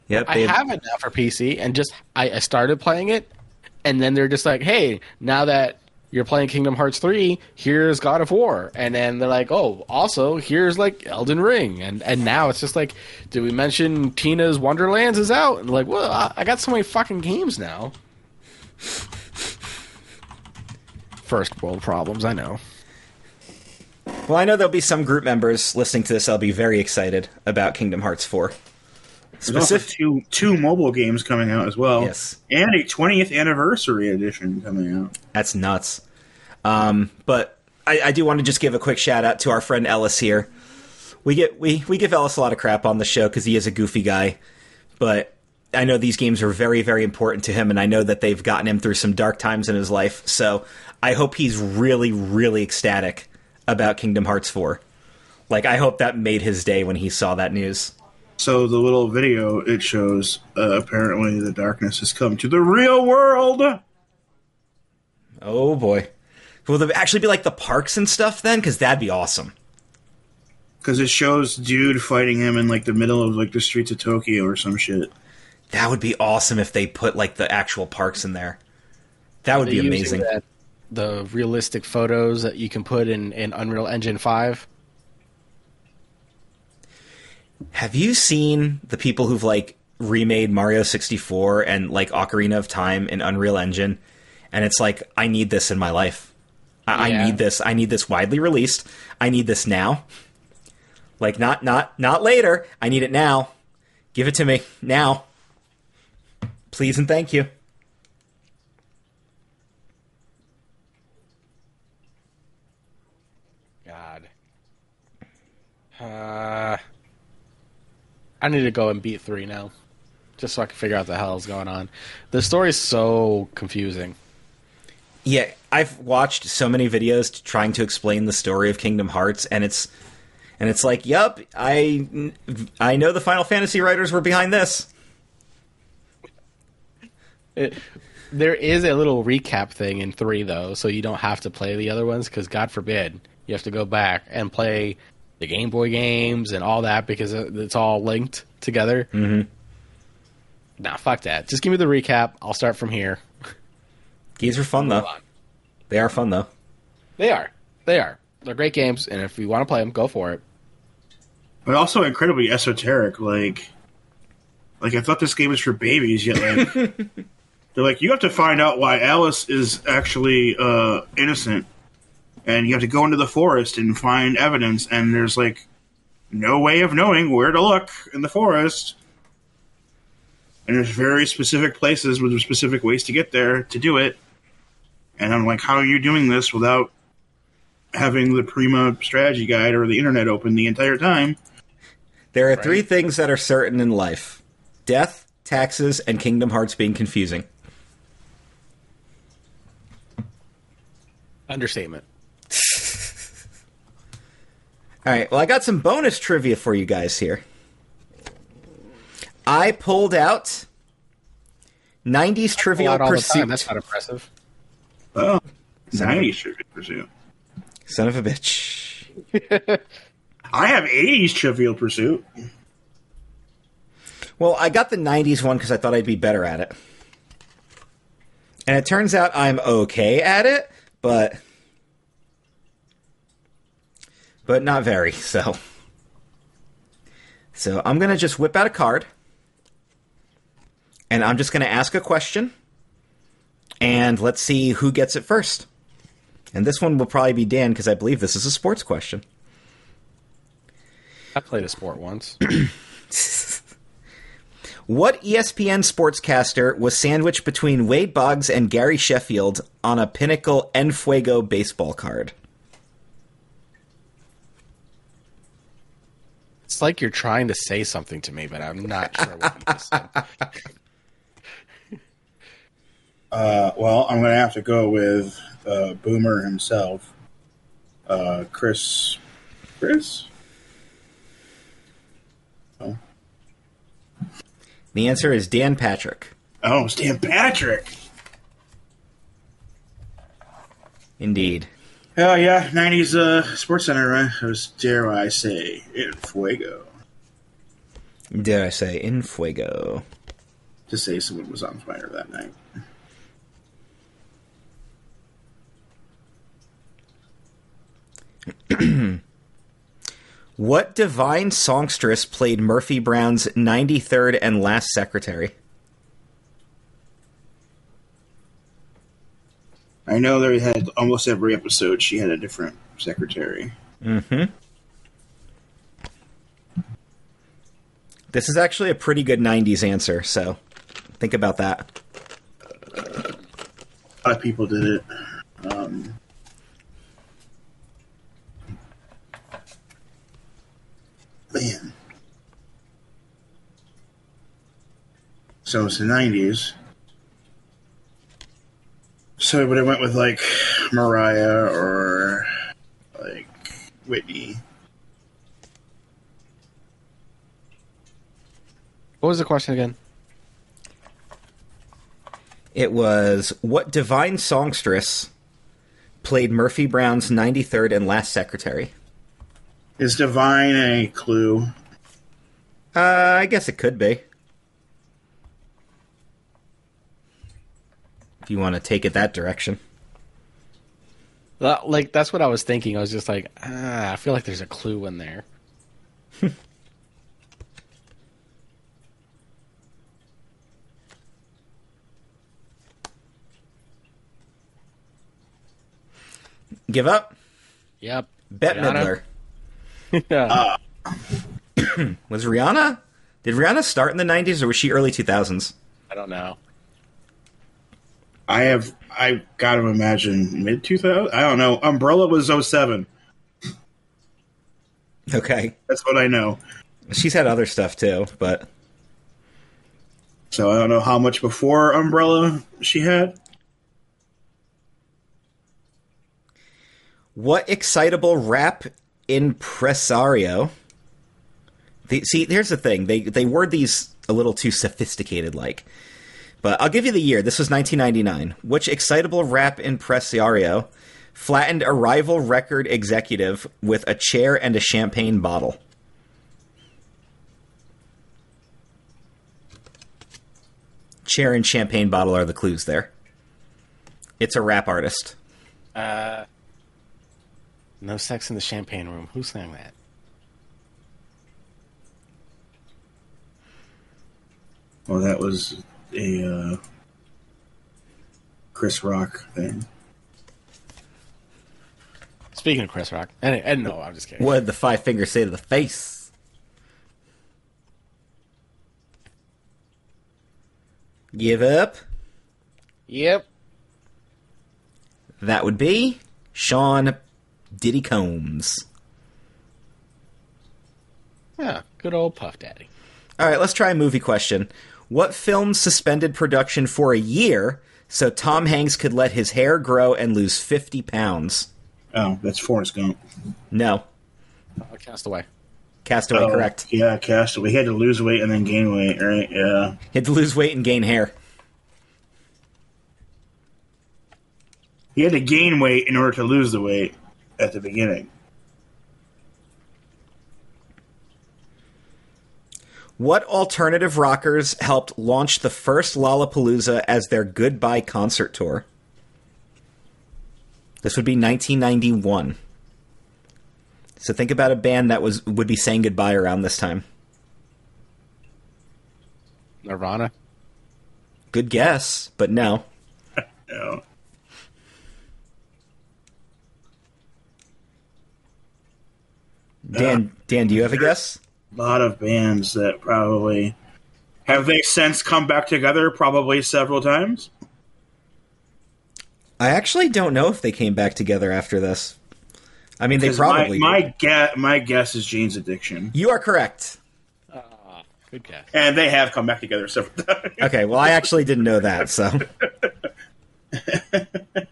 S4: Yep,
S3: I have it now for PC, and just I, I started playing it, and then they're just like, "Hey, now that you're playing Kingdom Hearts three, here's God of War," and then they're like, "Oh, also here's like Elden Ring," and and now it's just like, did we mention Tina's Wonderlands is out? And like, well, I, I got so many fucking games now. First world problems, I know.
S4: Well, I know there'll be some group members listening to this. I'll be very excited about Kingdom Hearts 4. Specific-
S2: two two mobile games coming out as well.
S4: Yes.
S2: And a 20th anniversary edition coming out.
S4: That's nuts. Um, but I, I do want to just give a quick shout out to our friend Ellis here. We get we we give Ellis a lot of crap on the show because he is a goofy guy, but I know these games are very very important to him, and I know that they've gotten him through some dark times in his life. So I hope he's really really ecstatic about Kingdom Hearts 4. Like I hope that made his day when he saw that news.
S2: So the little video it shows uh, apparently the darkness has come to the real world.
S4: Oh boy. Will there actually be like the parks and stuff then? Because that'd be awesome.
S2: Because it shows dude fighting him in like the middle of like the streets of Tokyo or some shit.
S4: That would be awesome if they put like the actual parks in there. That would
S3: They're
S4: be amazing.
S3: that- the realistic photos that you can put in, in Unreal Engine five.
S4: Have you seen the people who've like remade Mario 64 and like Ocarina of Time in Unreal Engine? And it's like, I need this in my life. I,
S3: Yeah.
S4: I need this. I need this widely released. I need this now. Like not not not later. I need it now. Give it to me now. Please and thank you.
S3: God. Uh, I need to go and beat three now, just so I can figure out the hell's going on. The story's so confusing.
S4: Yeah, I've watched so many videos trying to explain the story of Kingdom Hearts, and it's and it's like, yep, I I know the Final Fantasy writers were behind this.
S3: It, there is a little recap thing in three though, so you don't have to play the other ones because God forbid you have to go back and play the Game Boy games and all that because it's all linked together. Mm-hmm. Nah, fuck that. Just give me the recap. I'll start from here.
S4: These are fun though. They are fun though.
S3: They are. They are. They're great games, and if you want to play them, go for it.
S2: But also incredibly esoteric. Like, like I thought this game was for babies, yet like *laughs* they're like you have to find out why Alice is actually uh, innocent, and you have to go into the forest and find evidence. And there's like no way of knowing where to look in the forest. And there's very specific places with specific ways to get there to do it. And I'm like, how are you doing this without having the Prima strategy guide or the internet open the entire time?
S4: There are three things that are certain in life: death, taxes, and Kingdom Hearts being confusing.
S3: Understatement.
S4: All right. Well, I got some bonus trivia for you guys here. I pulled out 90s Trivial
S3: Out all the
S4: Pursuit.
S3: time. That's not impressive.
S2: Oh, 90s Trivia Pursuit.
S4: Son of a bitch. *laughs*
S2: I have 80s Trivial Pursuit.
S4: Well, I got the 90s one because I thought I'd be better at it. And it turns out I'm okay at it, but. But not very, so. So I'm going to just whip out a card. And I'm just going to ask a question. And let's see who gets it first. And this one will probably be Dan because I believe this is a sports question.
S3: I played a sport once. *clears throat*
S4: What ESPN sportscaster was sandwiched between Wade Boggs and Gary Sheffield on a Pinnacle Enfuego baseball card?
S3: It's like you're trying to say something to me, but I'm not sure what you just said.
S2: Uh, well, I'm going to have to go with uh, Boomer himself. Uh, Chris. Chris?
S4: The answer is Dan Patrick.
S2: Oh, it's Dan Patrick.
S4: Indeed.
S2: Oh yeah, '90s uh, Sports Center, right? It was dare I say in fuego
S4: Dare I say in fuego?
S2: to say someone was on fire that night. *clears throat*
S4: What divine songstress played Murphy Brown's 93rd and last secretary?
S2: I know they had almost every episode. She had a different secretary.
S4: Mm-hmm. This is actually a pretty good 90s answer, so think about that.
S2: A lot of people did it. Um, man. So it's the 90s. So I would have went with like Mariah or like Whitney.
S3: What was the question again?
S4: It was what divine songstress played Murphy Brown's 93rd and last secretary?
S2: Is Divine a clue?
S4: Uh, I guess it could be. If you want to take it that direction.
S3: Uh, Like that's what I was thinking. I was just like, ah, I feel like there's a clue in there. *laughs*
S4: Give up?
S3: Yep. Rihanna?
S4: Midler. *laughs*
S3: yeah. *clears throat*
S4: Was Rihanna? Did Rihanna start in the 90s or was she early 2000s?
S3: I don't know.
S2: I have I gotta imagine mid two thousand. I don't know. Umbrella was 07.
S4: Okay.
S2: That's what I know.
S4: She's had other stuff too, but
S2: So I don't know how much before Umbrella she had.
S4: what excitable rap impresario? The, see, here's the thing. They they word these a little too sophisticated like. But I'll give you the year. This was 1999. Which excitable rap impresario flattened a rival record executive with a chair and a champagne bottle? Chair and champagne bottle are the clues there. It's a rap artist.
S3: Uh, no sex in the champagne room. Who sang that?
S2: Well, that was a uh, Chris Rock thing.
S3: Speaking of Chris Rock, and, and no, I'm just kidding.
S4: What did the five fingers say to the face? Give up.
S3: Yep.
S4: That would be Sean Diddy Combs.
S3: Yeah, good old Puff Daddy.
S4: All right, let's try a movie question. What film suspended production for a year so Tom Hanks could let his hair grow and lose 50 pounds?
S2: Oh, that's Forrest Gump.
S4: No.
S3: Oh, Castaway.
S4: Castaway,
S2: Oh,
S4: correct.
S2: Yeah, Castaway. He had to lose weight and then gain weight, right? Yeah.
S4: He had to lose weight and gain hair.
S2: He had to gain weight in order to lose the weight at the beginning.
S4: What alternative rockers helped launch the first Lollapalooza as their goodbye concert tour? This would be 1991. So think about a band that was would be saying goodbye around this time.
S3: Nirvana.
S4: Good guess, but no. *laughs*
S2: Yeah.
S4: Dan, Dan, do you have a guess?
S2: A lot of bands that probably have they since come back together probably several times.
S4: I actually don't know if they came back together after this. I mean, they probably.
S2: my my, guess, my guess is Jane's Addiction,
S4: You are correct.
S3: Ah, good guess.
S2: and they have come back together several *laughs* times.
S4: Okay, well, I actually didn't know that, so. *laughs*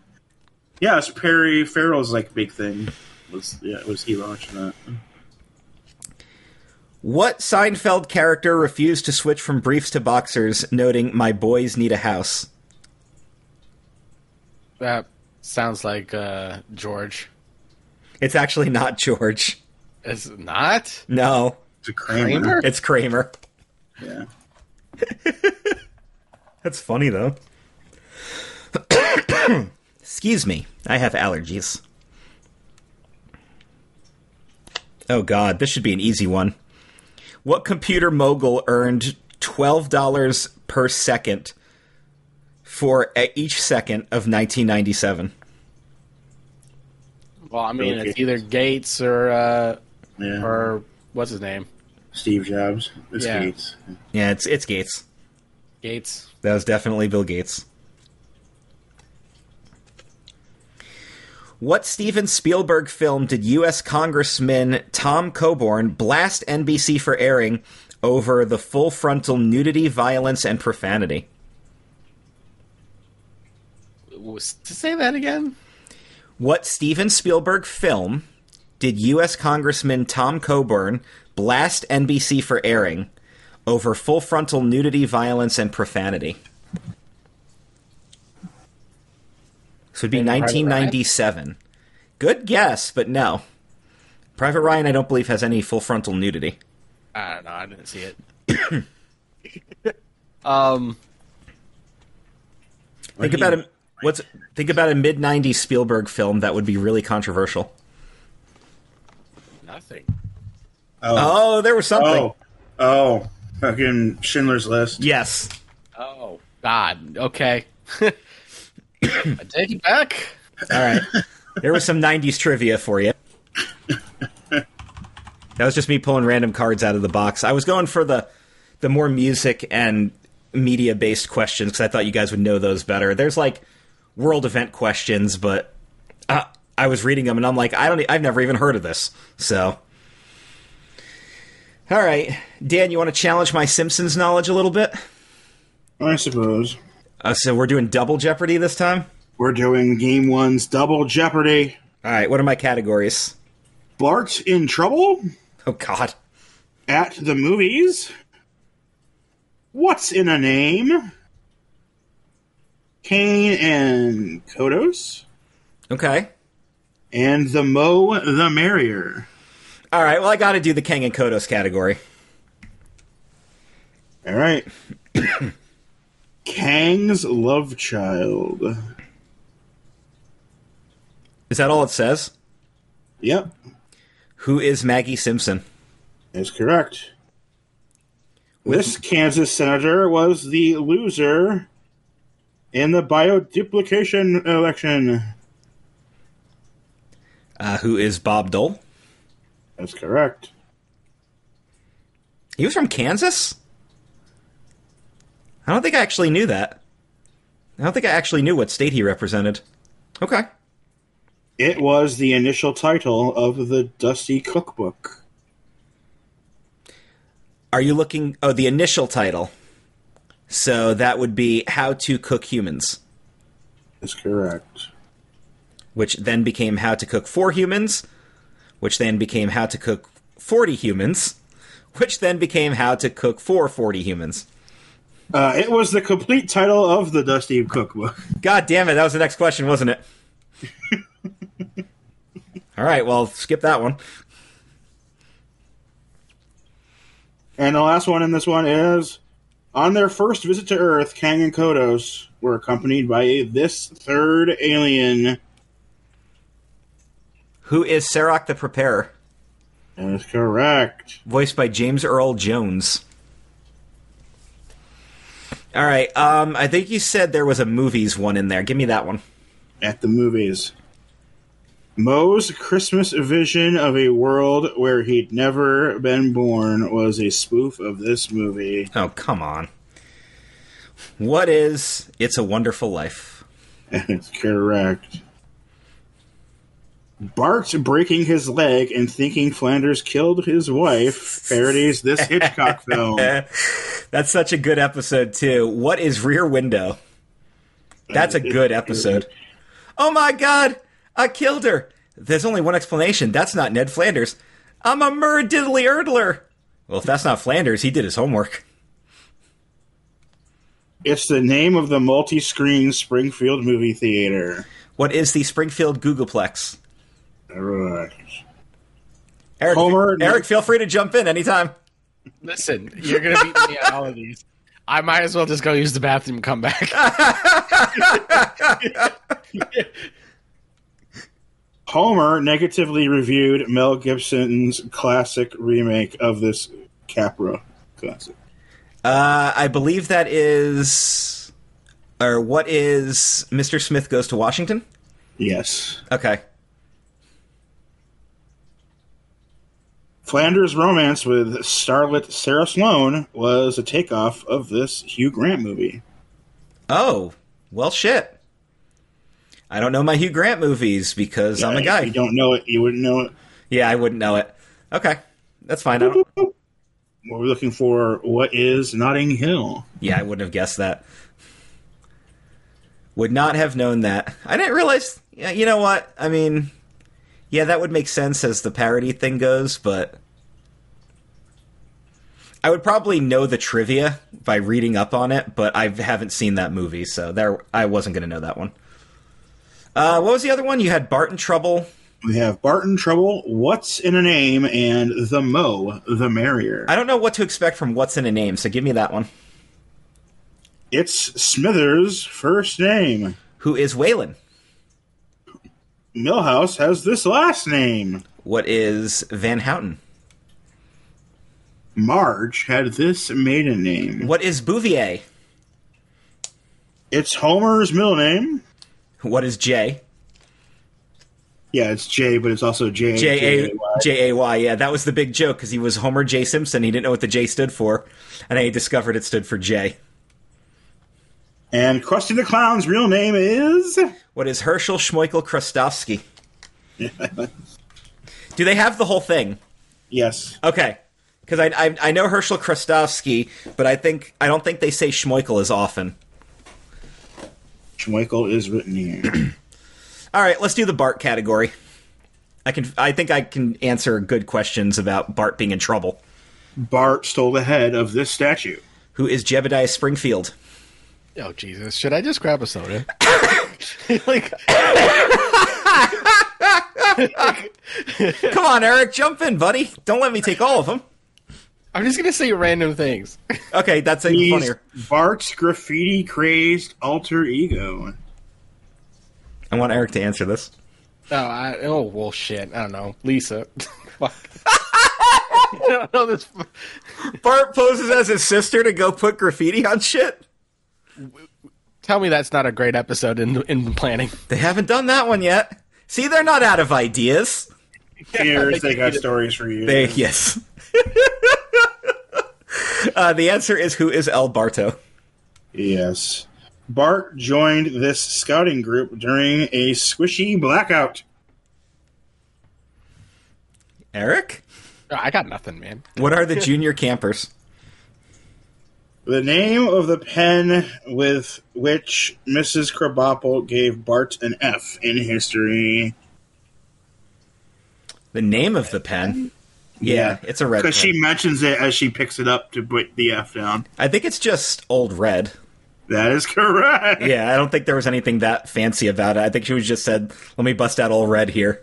S2: Yeah, it's Perry Farrell's like big thing. Was yeah, was he launching that?
S4: What Seinfeld character refused to switch from briefs to boxers, noting, My boys need a house?
S3: That sounds like uh, George.
S4: It's actually not George.
S3: It's not?
S4: No,
S2: It's Kramer.
S3: Kramer?
S4: it's Kramer.
S2: Yeah. *laughs*
S4: That's funny though. *coughs* Excuse me, I have allergies. Oh god, this should be an easy one. What computer mogul earned $12 per second for each second of 1997?
S3: Well, I mean,
S2: Okay.
S3: it's either Gates or uh,
S2: Yeah.
S3: or what's his name?
S2: Steve Jobs. It's
S3: Yeah.
S2: Gates.
S4: Yeah, it's it's Gates.
S3: Gates.
S4: That was definitely Bill Gates. What Steven Spielberg film did U.S. Congressman Tom Coburn blast NBC for airing over the full frontal nudity, violence, and profanity?
S3: To say that again?
S4: What Steven Spielberg film did U.S. Congressman Tom Coburn blast NBC for airing over full frontal nudity, violence, and profanity? This would be
S3: Saving Private
S4: 1997. Good guess, but no. Private Ryan, I don't believe, has any full frontal nudity.
S3: I don't know. I didn't see it. *coughs* um,
S4: Think about a what's think about a mid '90s Spielberg film that would be really controversial.
S3: nothing.
S2: Oh.
S4: Oh, there was something.
S2: Oh. Oh. Fucking Schindler's List.
S4: Yes,
S3: Oh God. Okay. *laughs* I take it back.
S4: All right. *laughs* there was some 90s trivia for you. That was just me pulling random cards out of the box. I was going for the the more music and media based questions because I thought you guys would know those better. There's like world event questions, but uh, I was reading them and I'm like, I don't, I've never even heard of this. So, all right, Dan, you want to challenge my Simpsons knowledge a little bit?
S2: I suppose.
S4: Uh, so we're doing double Jeopardy this time.
S2: We're doing Game One's Double Jeopardy.
S4: All right, what are my categories?
S2: Bart in Trouble?
S4: Oh God.
S2: At the Movies? What's in a Name? Kang and Kodos?
S4: Okay.
S2: And The Moe the Merrier.
S4: All right. Well, I got to do the Kang and Kodos category.
S2: All right. *clears throat* Kang's Love Child.
S4: Is that all it says?
S2: Yep,
S4: Who is Maggie Simpson?
S2: that's correct. This Kansas senator was the loser in the bioduplication election.
S4: Uh, who is Bob Dole?
S2: That's correct.
S4: He was from Kansas. I don't think I actually knew that. I don't think I actually knew what state he represented. Okay.
S2: It was the initial title of the Dusty Cookbook.
S4: Are you looking? Oh, the initial title. So that would be How to Cook Humans,
S2: That's correct.
S4: which then became How to Cook for Humans, which then became How to Cook 40 Humans, *laughs* which then became How to Cook for 40 Humans.
S2: Uh, it was the complete title of the Dusty Cookbook.
S4: God damn it, that was the next question, wasn't it? *laughs* All right, well, skip that one.
S2: And the last one in this one is on their first visit to Earth, Kang and Kodos were accompanied by this third alien.
S4: Who is Serak the Preparer?
S2: That is correct.
S4: Voiced by James Earl Jones. All right, um, I think you said there was a movies one in there. Give me that one.
S2: At the movies. Moe's Christmas vision of a world where he'd never been born was a spoof of this movie.
S4: Oh, come on. What is It's a Wonderful Life?
S2: It's *laughs* correct. Bart breaking his leg and thinking Flanders killed his wife parodies this *laughs* Hitchcock film.
S4: That's such a good episode, too. What is Rear Window? That's a good episode. Oh my god! I killed her! There's only one explanation. That's not Ned Flanders. I'm a murdiddly erdler! Well, if that's not Flanders, he did his homework.
S2: It's the name of the multi-screen Springfield movie theater.
S4: What is the Springfield Googolplex?
S2: Alright.
S4: Eric,
S2: Homer-
S4: Eric, feel free to jump in anytime.
S3: Listen, you're gonna beat me at all of these. I might as well just go use the bathroom and come back. *laughs*
S2: Homer negatively reviewed Mel Gibson's classic remake of this Capra classic.
S4: Uh, I believe that is, or what is Mr. Smith Goes to Washington?
S2: Yes.
S4: Okay.
S2: Flanders' romance with starlet Sara Sloane was a takeoff of this Hugh Grant movie.
S4: Oh, well, shit. I don't know my Hugh Grant movies because I'm a
S2: If
S4: guy.
S2: you don't know it, you wouldn't know it.
S4: Yeah, I wouldn't know it. Okay, that's fine. I don't,
S2: We're looking for what is Notting Hill.
S4: yeah, I wouldn't have guessed that. Would not have known that. I didn't realize. You know what? I mean, yeah, that would make sense as the parody thing goes, but I would probably know the trivia by reading up on it, but I haven't seen that movie, so there I wasn't going to know that one. Uh, what was the other one? You had Bart in Trouble.
S2: We have Bart in Trouble, What's in a Name, and The Moe, The Merrier.
S4: I don't know what to expect from What's in a Name, so give me that one.
S2: It's Smithers' first name.
S4: Who is Waylon?
S2: Milhouse has this last name.
S4: What is Van Houten?
S2: Marge had this maiden name.
S4: What is Bouvier?
S2: It's Homer's middle name.
S4: What is J?
S2: Yeah, it's J, but it's also J.
S4: J A
S2: J-A-Y.
S4: J A Y. Yeah, that was the big joke because he was Homer J Simpson. He didn't know what the J stood for, and then he discovered it stood for J.
S2: And Krusty the Clown's real name is.
S4: What is Herschel Shmoikel Krustofski? *laughs* Do they have the whole thing?
S2: yes.
S4: Okay, because I, I I know Herschel Krustofski, but I think I don't think they say Shmoikel as often.
S2: Schmeichel is written here. *clears throat*
S4: All right, let's do the Bart category. I can I think I can answer good questions about Bart being in trouble.
S2: Bart stole the head of this statue.
S4: Who is Jebediah Springfield?
S3: Oh Jesus! Should I just grab a soda? *laughs* like,
S4: Come on, Eric, jump in, buddy. Don't let me take all of them.
S3: I'm just gonna say random things.
S4: Okay, that's even
S2: He's
S4: funnier.
S2: Bart's graffiti crazed alter ego.
S4: I want Eric to answer this.
S3: Oh, I, oh well, shit. I don't know, Lisa. *laughs* Fuck. *laughs* I don't know this.
S4: Bart poses as his sister to go put graffiti on shit.
S3: Tell me that's not a great episode in in planning.
S4: They haven't done that one yet. See, they're not out of ideas.
S2: Here's they got *laughs* stories for you.
S4: They yes. *laughs* uh, the answer is who is El Barto?
S2: Yes. Bart joined this scouting group during a squishy blackout.
S4: Eric?
S3: I got nothing, man.
S4: What are the junior campers?
S2: The name of the pen with which Mrs. Krabappel gave Bart an F in history.
S4: The name of the pen? Yeah, it's a red.
S2: Because she mentions it as she picks it up to put the F down.
S4: I think it's just old red.
S2: That is correct.
S4: Yeah, I don't think there was anything that fancy about it. I think she was just said, "Let me bust out old red here."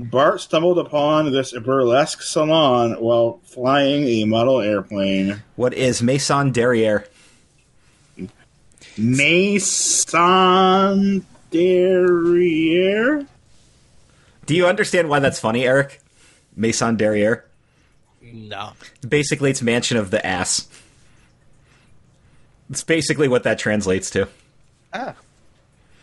S2: Bart stumbled upon this burlesque salon while flying a model airplane.
S4: What is Maison Derriere?
S2: Maison Derriere?
S4: Do you understand why that's funny, Eric? Maison Derriere.
S3: No.
S4: Basically, it's mansion of the ass. It's basically what that translates to.
S3: Ah.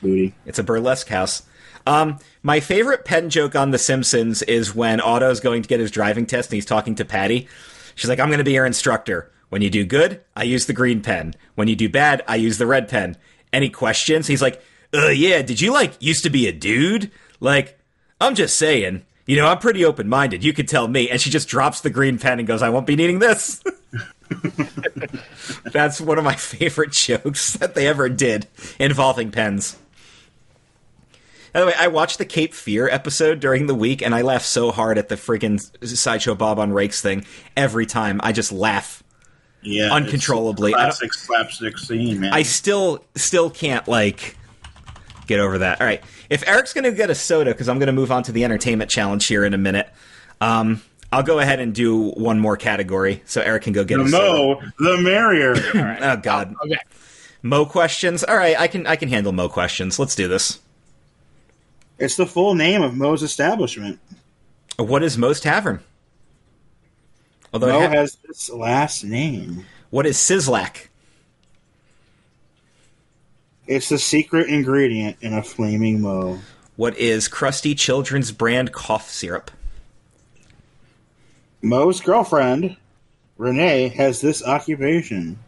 S2: Booty.
S4: It's a burlesque house. Um, my favorite pen joke on The Simpsons is when Otto's going to get his driving test and he's talking to Patty. She's like, I'm going to be your instructor. When you do good, I use the green pen. When you do bad, I use the red pen. Any questions? He's like, uh, yeah, did you like used to be a dude? Like, I'm just saying. You know, I'm pretty open minded. You could tell me. And she just drops the green pen and goes, I won't be needing this. *laughs* That's one of my *laughs* favorite jokes that they ever did involving pens. By the way, I watched the Cape Fear episode during the week, and I laugh so hard at the friggin' Sideshow Bob on Rakes thing every time. I just laugh.
S2: Yeah.
S4: Uncontrollably.
S2: It's a
S4: I
S2: classic slapstick scene, man.
S4: I still, still can't like get over that. All right. If Eric's going to get a soda, because I'm going to move on to the entertainment challenge here in a minute, um, I'll go ahead and do one more category so Eric can go get
S2: The
S4: a soda.
S2: Moe, the merrier. *laughs*
S4: Oh God,
S3: Okay.
S4: Moe questions. All right, I can I can handle Moe questions. Let's do this.
S2: It's the full name of Moe's establishment.
S4: What is Moe's Tavern? Although, it
S2: Moe
S4: ha-
S2: has this last name.
S4: what is Szyslak?
S2: It's the secret ingredient in a flaming Moe.
S4: What is Krusty Children's brand cough syrup?
S2: Moe's girlfriend, Renee, has this occupation.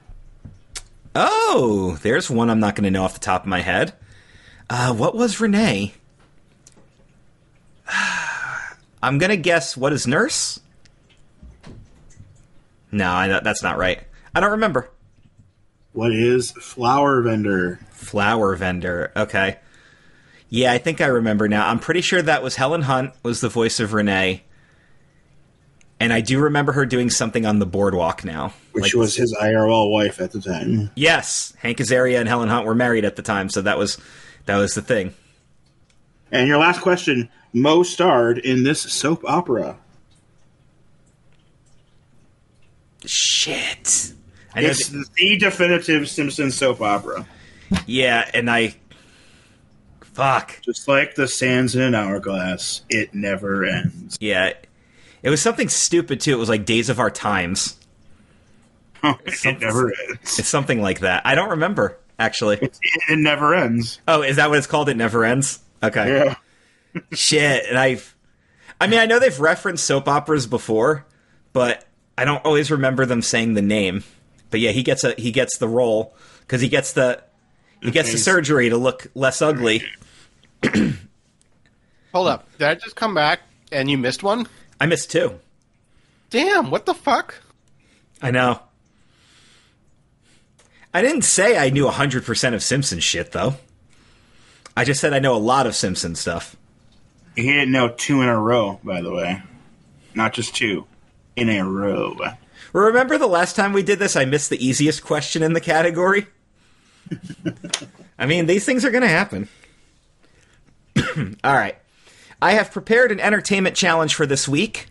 S4: Oh, there's one I'm not going to know off the top of my head. Uh, what was Renee? *sighs* I'm going to guess what is nurse? No, I, that's not right. I don't remember.
S2: What is flower vendor?
S4: Flower vendor. Okay. Yeah, I think I remember now. I'm pretty sure that was Helen Hunt was the voice of Renee. And I do remember her doing something on the boardwalk now.
S2: Which
S4: Like-
S2: was his IRL wife at the time.
S4: Yes, Hank Azaria and Helen Hunt were married at the time, so that was that was the thing.
S2: And your last question Moe starred in this soap opera.
S4: Shit. I know
S2: It's
S4: th-
S2: the definitive Simpsons soap opera.
S4: yeah, and I fuck.
S2: Just like the sands in an hourglass, it never ends.
S4: Yeah. It was something stupid too. It was like Days of Our Times. *laughs*
S2: it never ends.
S4: It's something like that. I don't remember actually.
S2: It never ends.
S4: Oh, is that what it's called? It never ends. Okay.
S2: Yeah.
S4: Shit, and I've I mean, I know they've referenced soap operas before, but I don't always remember them saying the name. But yeah, he gets a he gets the role cuz he gets the he gets the surgery to look less ugly. *clears throat*
S3: Hold up. Did I just come back and you missed one?
S4: I missed two.
S3: Damn, what the fuck?
S4: I know. I didn't say I knew 100% of Simpsons shit though. I just said I know a lot of Simpsons stuff.
S2: He didn't know two in a row, by the way. Not just two. In a row.
S4: Remember the last time we did this, I missed the easiest question in the category? I mean, these things are going to happen. *clears throat* All right. I have prepared an entertainment challenge for this week.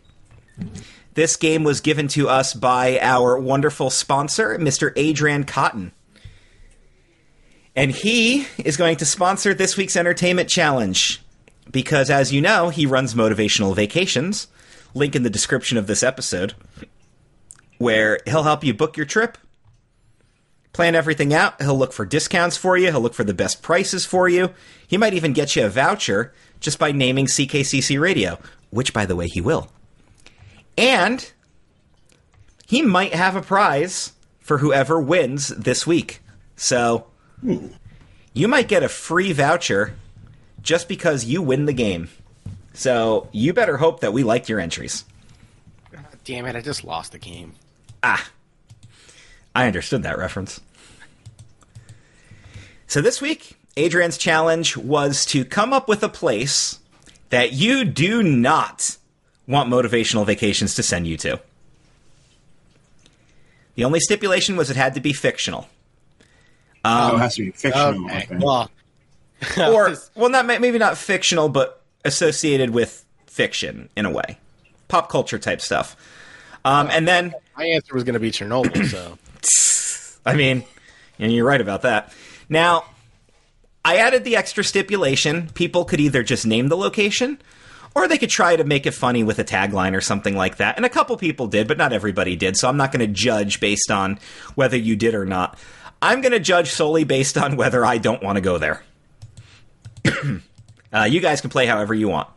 S4: This game was given to us by our wonderful sponsor, Mr. Adrian Cotton. And he is going to sponsor this week's entertainment challenge because, as you know, he runs Motivational Vacations. Link in the description of this episode where he'll help you book your trip, plan everything out. He'll look for discounts for you. He'll look for the best prices for you. He might even get you a voucher just by naming CKCC Radio, which, by the way, he will. And he might have a prize for whoever wins this week. So you might get a free voucher just because you win the game. So you better hope that we liked your entries.
S3: Damn it, I just lost the game.
S4: Ah, I understood that reference. So this week, Adrian's challenge was to come up with a place that you do not want motivational vacations to send you to. The only stipulation was it had to be fictional.
S2: oh, it has to be fictional.
S3: Okay.
S2: okay.
S3: Well, *laughs*
S4: Or, well, not maybe not fictional, but associated with fiction in a way. Pop culture type stuff. Um, and then
S3: my answer was going to be Chernobyl, *clears throat* so.
S4: I mean, and you're right about that. Now, I added the extra stipulation. People could either just name the location, or they could try to make it funny with a tagline or something like that. And a couple people did, but not everybody did. So I'm not going to judge based on whether you did or not. I'm going to judge solely based on whether I don't want to go there. *coughs* uh, you guys can play however you want.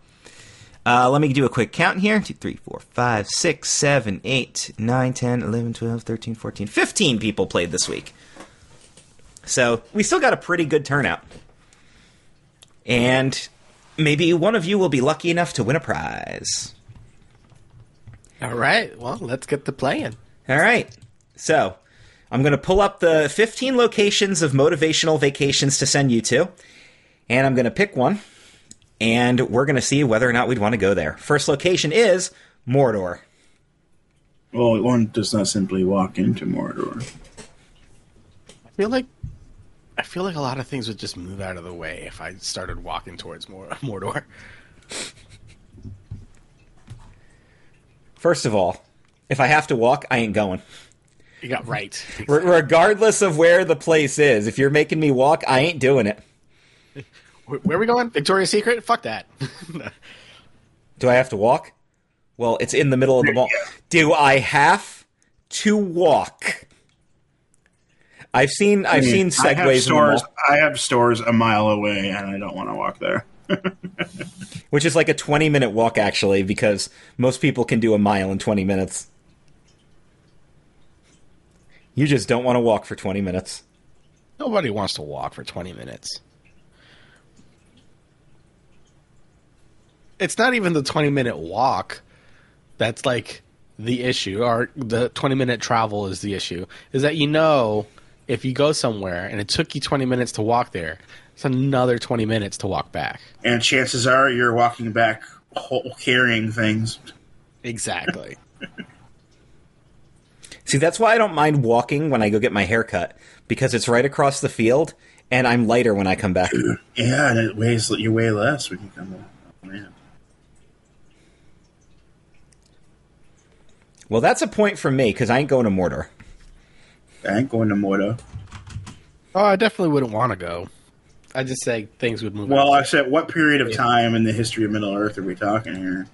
S4: Uh, let me do a quick count here 2, 3, 4, 5, 6, 7, 8, 9, 10, 11, 12, 13, 14, 15 people played this week. So we still got a pretty good turnout. And maybe one of you will be lucky enough to win a prize.
S3: All right, well, let's get to playing.
S4: All right. So I'm going to pull up the 15 locations of motivational vacations to send you to. And I'm going to pick one. And we're going to see whether or not we'd want to go there. First location is Mordor.
S2: Well, one does not simply walk into Mordor.
S3: I feel like I feel like a lot of things would just move out of the way if I started walking towards Mor- *laughs* Mordor.
S4: First of all, if I have to walk, I ain't going.
S3: You got right.
S4: R- regardless of where the place is, if you're making me walk, I ain't doing it. *laughs*
S3: Where, where are we going? Victoria's Secret? Fuck that. *laughs*
S4: Do I have to walk? Well, it's in the middle of the mall. Do I have to walk? I've seen I've seen
S2: I have
S4: segways in the
S2: stores.
S4: mall,
S2: I have stores a mile away, and I don't want to walk there. *laughs*
S4: which is like a 20 minute walk actually, because most people can do a mile in 20 minutes. You just don't want to walk for 20 minutes.
S3: Nobody wants to walk for 20 minutes. It's not even the 20 minute walk that's like the issue, or the 20 minute travel is the issue. Is that you know if you go somewhere and it took you 20 minutes to walk there, it's another 20 minutes to walk back.
S2: And chances are you're walking back whole, carrying things.
S3: Exactly. *laughs*
S4: See, that's why I don't mind walking when I go get my hair cut because it's right across the field and I'm lighter when I come back. *clears throat*
S2: Yeah, and it weighs you weigh less when you come back. Oh, man.
S4: Well, that's a point for me because I ain't going to Mordor.
S2: I ain't going to Mordor.
S3: oh, I definitely wouldn't want to go. I just say things would move.
S2: Well,
S3: out.
S2: I said, what period of time in the history of Middle Earth are we talking here?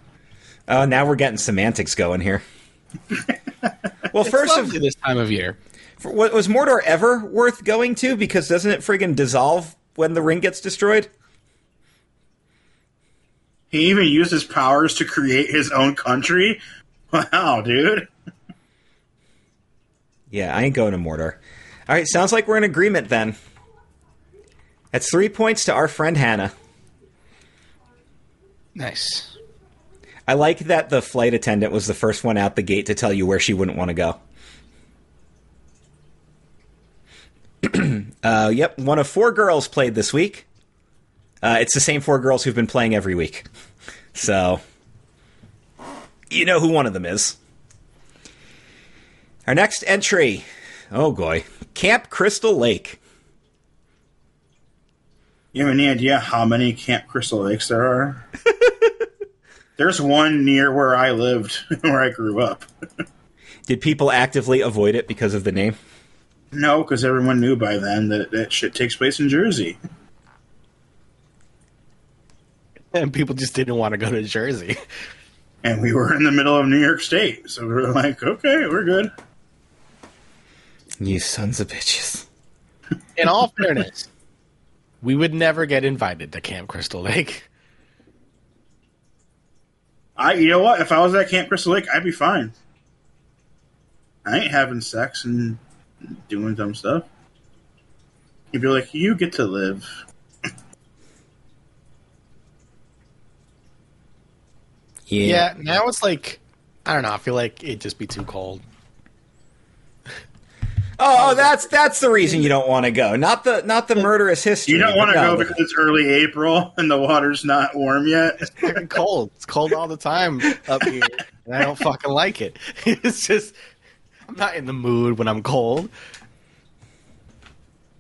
S4: Oh, now we're getting semantics going here. *laughs* well,
S3: It's
S4: first of
S3: lovely this time of year.
S4: For- Was Mordor ever worth going to? Because doesn't it friggin' dissolve when the ring gets destroyed?
S2: He even used his powers to create his own country. *laughs* Wow, dude.
S4: Yeah, I ain't going to Mordor. All right, sounds like we're in agreement then. That's three points to our friend Hannah.
S3: Nice.
S4: I like that the flight attendant was the first one out the gate to tell you where she wouldn't want to go. *clears throat* uh, yep, one of four girls played this week. Uh, it's the same four girls who've been playing every week. *laughs* So, you know who one of them is. Our next entry. Oh boy. Camp Crystal Lake.
S2: You have any idea how many Camp Crystal Lakes there are? *laughs* There's one near where I lived, *laughs* where I grew up.
S4: Did people actively avoid it because of the name?
S2: No, because everyone knew by then that that shit takes place in Jersey.
S3: And people just didn't want to go to Jersey. *laughs*
S2: And we were in the middle of New York State. So we were like, okay, we're good.
S4: You sons of bitches. *laughs*
S3: In all fairness, we would never get invited to Camp Crystal Lake.
S2: I, you know what? If I was at Camp Crystal Lake, I'd be fine. I ain't having sex and doing dumb stuff. You'd be like, you get to live.
S3: Yeah, now it's like I don't know. I feel like it'd just be too cold. *laughs*
S4: Oh, oh, that's that's the reason you don't want to go. Not the not the murderous history.
S2: You don't want to
S4: no,
S2: go because it's early April and the water's not warm yet.
S3: It's fucking cold. It's cold all the time up here, and I don't fucking like it. *laughs* It's just I'm not in the mood when I'm cold.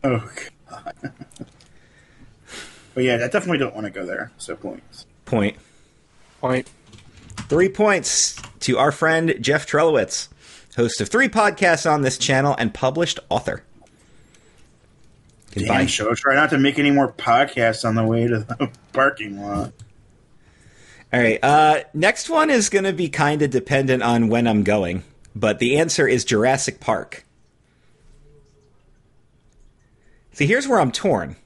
S2: Oh, God. *laughs* but yeah, I definitely don't want to go there. So points.
S4: point.
S3: Point.
S4: Three points to our friend Jeff Trelowitz, host of three podcasts on this channel and published author. Goodbye.
S2: Damn show. Try not to make any more podcasts on the way to the *laughs* parking lot.
S4: All right. Uh, next one is going to be kind of dependent on when I'm going, but the answer is Jurassic Park. See, here's where I'm torn.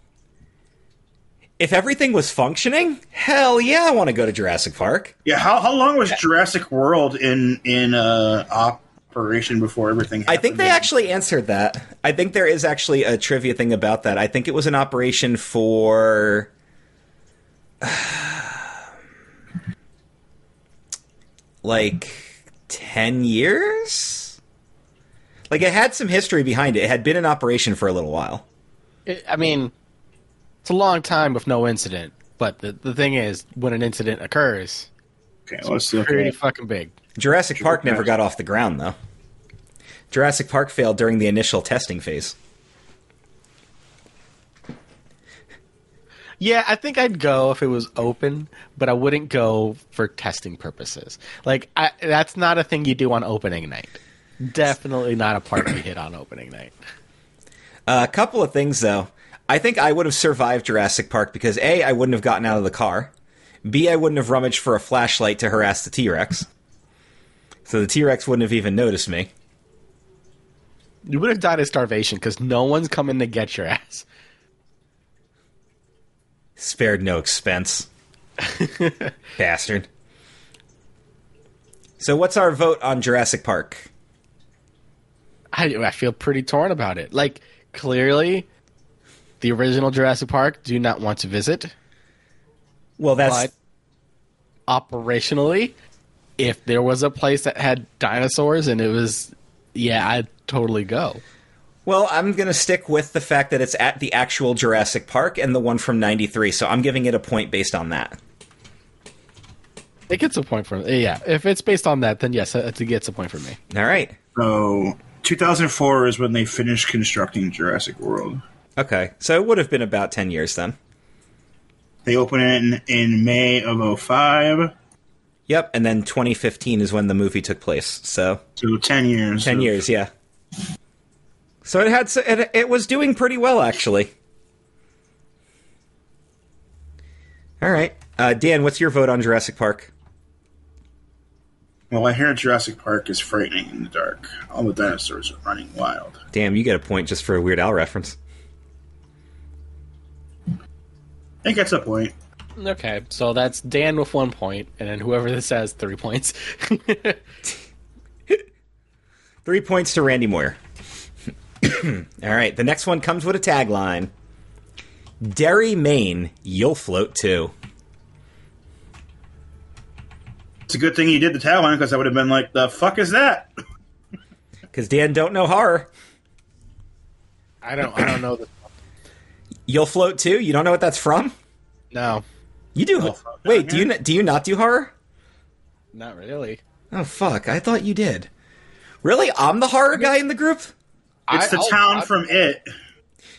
S4: If everything was functioning, hell yeah, I want to go to Jurassic Park.
S2: Yeah, how, how long was Jurassic World in in uh, operation before everything?
S4: I think
S2: happened?
S4: they actually answered that. I think there is actually a trivia thing about that. I think it was an operation for. *sighs* like 10 years? Like it had some history behind it. It had been in operation for a little while.
S3: I mean, it's a long time with no incident. But the the thing is, when an incident occurs,
S2: Okay, let's
S3: pretty
S2: at
S3: fucking big.
S4: Jurassic Park never
S2: Jurassic-
S4: got off the ground though. Jurassic Park failed during the initial testing phase.
S3: Yeah, I think I'd go if it was open, but I wouldn't go for testing purposes. Like I, that's not a thing you do on opening night. Definitely not a party hit on opening night.
S4: A couple of things though. I think I would have survived Jurassic Park because A, I wouldn't have gotten out of the car. B, I wouldn't have rummaged for a flashlight to harass the T Rex. So the T Rex wouldn't have even noticed me.
S3: You would have died of starvation because no one's coming to get your ass.
S4: Spared no expense. *laughs* Bastard. So what's our vote on Jurassic Park?
S3: I, I feel pretty torn about it. Like clearly, the original Jurassic Park do not want to visit,
S4: Well, that's
S3: but operationally, if there was a place that had dinosaurs and it was, yeah, I'd totally go.
S4: Well, I'm going to stick with the fact that it's at the actual Jurassic Park and the one from 93, so I'm giving it a point based on that.
S3: It gets a point for yeah. If it's based on that, then yes, it gets a point for me.
S4: All right.
S2: So 2004 is when they finished constructing Jurassic World.
S4: Okay. So it would have been about 10 years then.
S2: They opened it in, in May of 05.
S4: Yep, and then 2015 is when the movie took place. So
S2: So 10 years.
S4: 10
S2: of-
S4: years, yeah. So it had it, it was doing pretty well actually. All right. Uh, Dan, what's your vote on Jurassic Park?
S2: Well, I hear Jurassic Park is frightening in the dark. All the dinosaurs are running wild.
S4: Damn, you get a point just for a Weird Al reference.
S2: I think gets a point.
S3: Okay, so that's Dan with one point, and then whoever this has three points. *laughs*
S4: Three points to Randy Moyer. *coughs* All right, the next one comes with a tagline Derry, Maine, you'll float too.
S2: It's a good thing you did the tagline because I would have been like, the fuck is that? *laughs* *laughs*
S4: Because Dan don't know horror.
S3: I don't. I don't know. The,
S4: You'll float too? You don't know what that's from?
S3: no,
S4: You do.
S2: I'll float
S4: Wait, do you do you not do horror?
S3: not really.
S4: Oh fuck! I thought you did. Really? I'm the horror guy in the group,
S2: It's
S3: I-
S2: the
S3: I'll-
S2: town
S3: I'll-
S2: from It.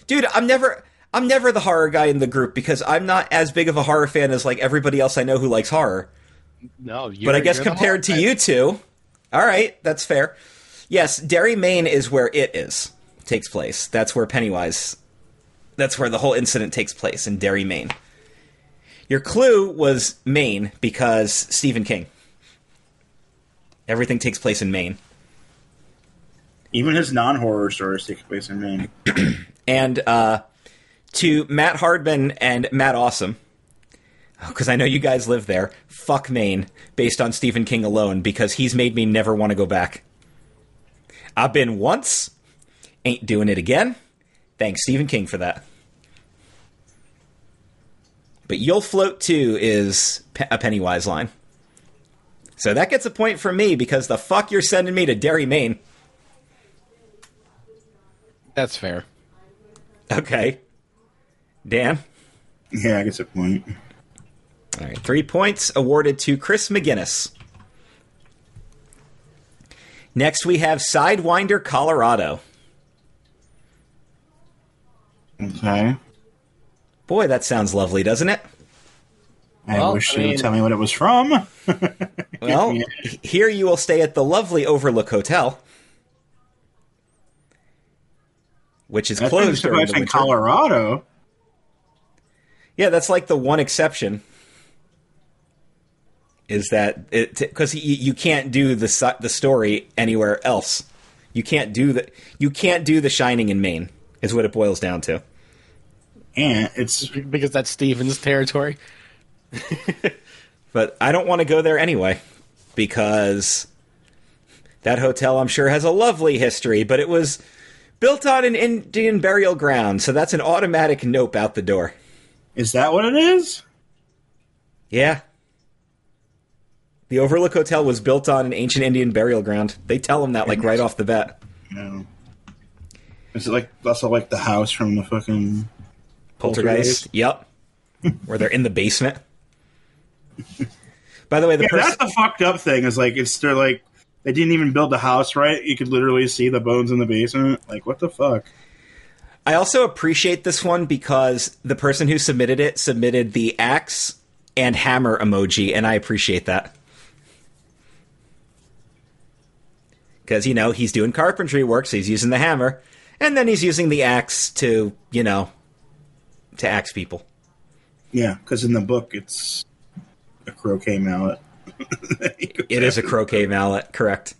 S4: dude. I'm never. I'm never the horror guy in the group because I'm not as big of a horror fan as like everybody else I know who likes horror.
S3: No, you're,
S4: But I guess
S3: you're
S4: compared to
S3: horror
S4: you two, all right, that's fair. Yes, Derry, Maine is where it is takes place. That's where Pennywise. That's where the whole incident takes place in Derry, Maine. Your clue was Maine because Stephen King. Everything takes place in Maine.
S2: Even his non horror stories take place in Maine. *clears throat*
S4: And uh, to Matt Hardman and Matt Awesome, because I know you guys live there, fuck Maine, based on Stephen King alone, because he's made me never want to go back. I've been once, ain't doing it again. Thanks, Stephen King, for that. But You'll Float Too is Pe- a Pennywise line. So that gets a point from me because the fuck you're sending me to Derry, Maine.
S3: That's fair.
S4: Okay. Dan?
S2: Yeah, I guess a point.
S4: All right, three points awarded to Chris McGinnis. Next, we have Sidewinder, Colorado.
S2: Okay.
S4: Boy, that sounds lovely, doesn't it?
S2: I
S3: Well,
S2: wish
S3: I
S2: you would tell me what it was from. *laughs*
S4: Well,
S2: Yeah.
S4: here you will stay at the lovely Overlook Hotel, which is
S2: That's
S4: closed during the
S2: in
S4: winter.
S2: Colorado.
S4: Yeah, that's like the one exception. Is that it? Because you, you can't do the the story anywhere else. You can't do the you can't do the Shining in Maine. Is what it boils down to.
S2: And it's
S3: Because that's Steven's territory.
S4: But I don't want to go there anyway because that hotel I'm sure has a lovely history, but it was built on an Indian burial ground, so that's an automatic nope out the door.
S2: is that what it is?
S4: Yeah. The Overlook Hotel was built on an ancient Indian burial ground. They tell them that like right off the bat.
S2: No. Is it like also like the house from the fucking
S4: Poltergeist. Yep. *laughs* Where they're in the basement. By the way, the
S2: Yeah,
S4: person
S2: that's the fucked up thing. Is like it's they're like they didn't even build the house right. You could literally see the bones in the basement. Like what the fuck?
S4: I also appreciate this one because the person who submitted it submitted the axe and hammer emoji, and I appreciate that. Because, you know, he's doing carpentry work, so he's using the hammer, and then he's using the axe to, you know, to axe people.
S2: Yeah, because in the book it's a croquet mallet. *laughs*
S4: It is a croquet mallet, correct.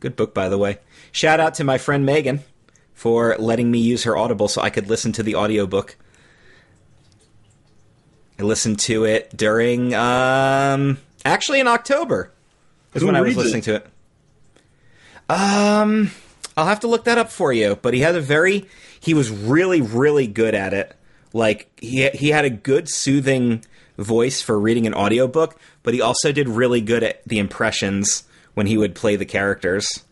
S4: Good book, by the way. Shout out to my friend Megan for letting me use her Audible so I could listen to the audiobook. I listened to it during, um, actually in October is
S2: Who
S4: when I was listening
S2: it?
S4: to it. Um, I'll have to look that up for you. But he had a very, he was really, really good at it. Like he he had a good soothing voice for reading an audiobook, but he also did really good at the impressions when he would play the characters.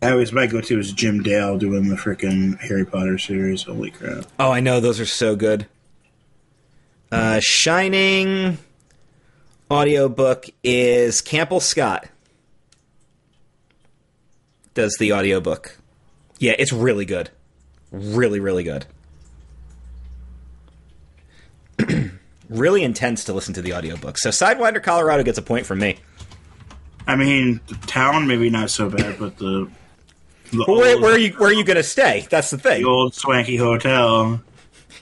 S2: I always my go to is Jim Dale doing the freaking Harry Potter series. Holy crap!
S4: Oh, I know those are so good. Uh, Shining audiobook is Campbell Scott does the audiobook. Yeah, it's really good. Really, really good. *clears throat* really intense to listen to the audiobook. So Sidewinder Colorado gets a point from me.
S2: I mean, the town maybe not so bad, but the the,
S4: where,
S2: old,
S4: where are you where are you going to stay? That's the thing.
S2: the old swanky hotel.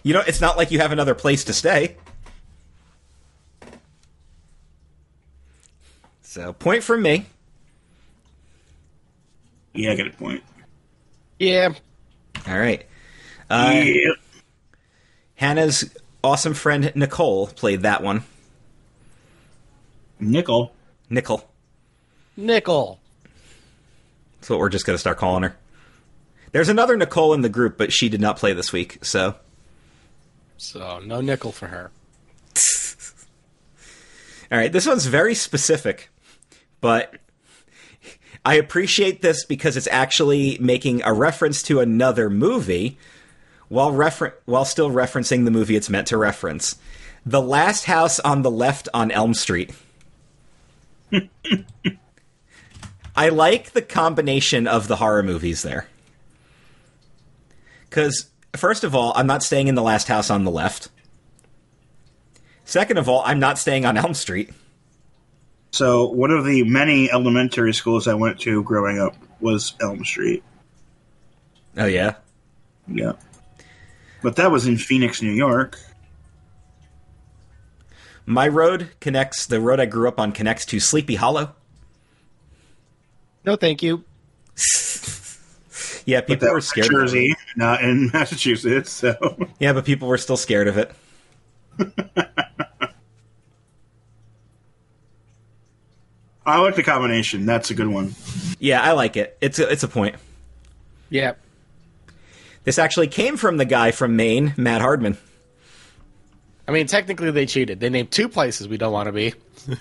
S4: You know, it's not like you have another place to stay. So, point from me.
S2: Yeah, I get a point.
S3: Yeah.
S4: All right. Uh,
S2: yeah.
S4: Hannah's awesome friend Nicole played that one.
S2: Nickel.
S4: Nickel.
S3: Nickel.
S4: That's what we're just going to start calling her. There's another Nicole in the group, but she did not play this week, so.
S3: So no nickel for her. *laughs*
S4: All right, this one's very specific, but I appreciate this because it's actually making a reference to another movie while refer- while still referencing the movie it's meant to reference. The Last House on the Left on Elm Street. I like the combination of the horror movies there. Cuz first of all, I'm not staying in the last house on the left. Second of all, I'm not staying on Elm Street.
S2: So one of the many elementary schools I went to growing up was Elm Street.
S4: Oh yeah.
S2: Yeah, but that was in Phoenix, New York.
S4: My road connects the road I grew up on connects to Sleepy Hollow.
S3: No, thank you. *laughs*
S4: Yeah, people were
S2: was in
S4: scared. of it.
S2: Jersey, not in *laughs* Massachusetts. So
S4: Yeah, but people were still scared of it. *laughs*
S2: I like the combination. That's a good one.
S4: Yeah, I like it. It's a, it's a point.
S3: Yeah.
S4: This actually came from the guy from Maine, Matt Hardman.
S3: I mean, technically they cheated. They named two places we don't want to be. *laughs*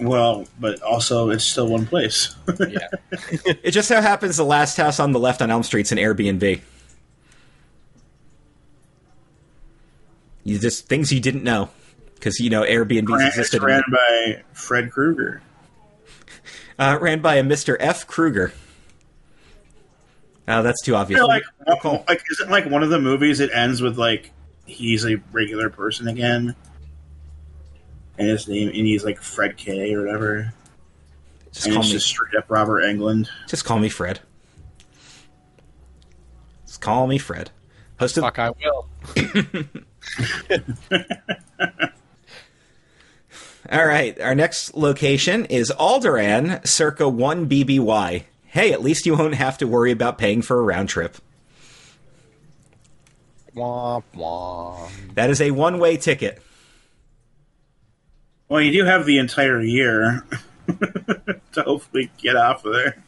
S2: Well, but also it's still one place.
S3: Yeah. *laughs*
S4: It just so happens the last house on the left on Elm Street's an Airbnb. You just things you didn't know because you know Airbnb
S2: Ran- it's
S4: existed.
S2: ran by Fred Krueger.
S4: Uh, ran by a Mr. F. Krueger. Oh, that's too obvious.
S2: You know, like,
S4: Nicole.
S2: like isn't like one of the movies it ends with like he's a regular person again, and his name and he's like Fred K or whatever,
S4: just
S2: and
S4: call
S2: it's
S4: me.
S2: just straight up Robert Englund.
S4: Just call me Fred. Just call me Fred. Hosted.
S3: Fuck, I will. *laughs* *laughs*
S4: All right, our next location is Alderaan, circa 1 BBY. Hey, at least you won't have to worry about paying for a round trip.
S3: Womp womp.
S4: That is a one way ticket.
S2: Well, you do have the entire year *laughs* to hopefully get off of there,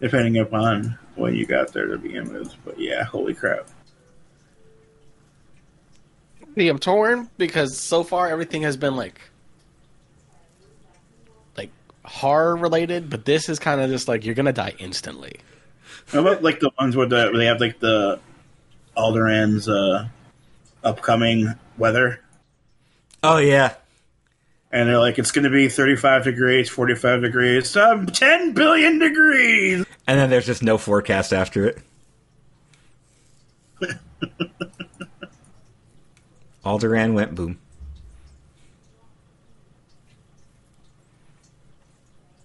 S2: depending upon when you got there to begin with. But yeah, holy crap!
S3: See, I'm torn because so far everything has been like, like horror related, but this is kind of just like you're gonna die instantly.
S2: How about like the ones where, the, where they have like the Alderaan's uh, upcoming weather,
S4: Oh, yeah.
S2: and they're like, it's going to be 35 degrees, 45 degrees, um, 10 billion degrees.
S4: And then there's just no forecast after it. *laughs* Alderaan went boom.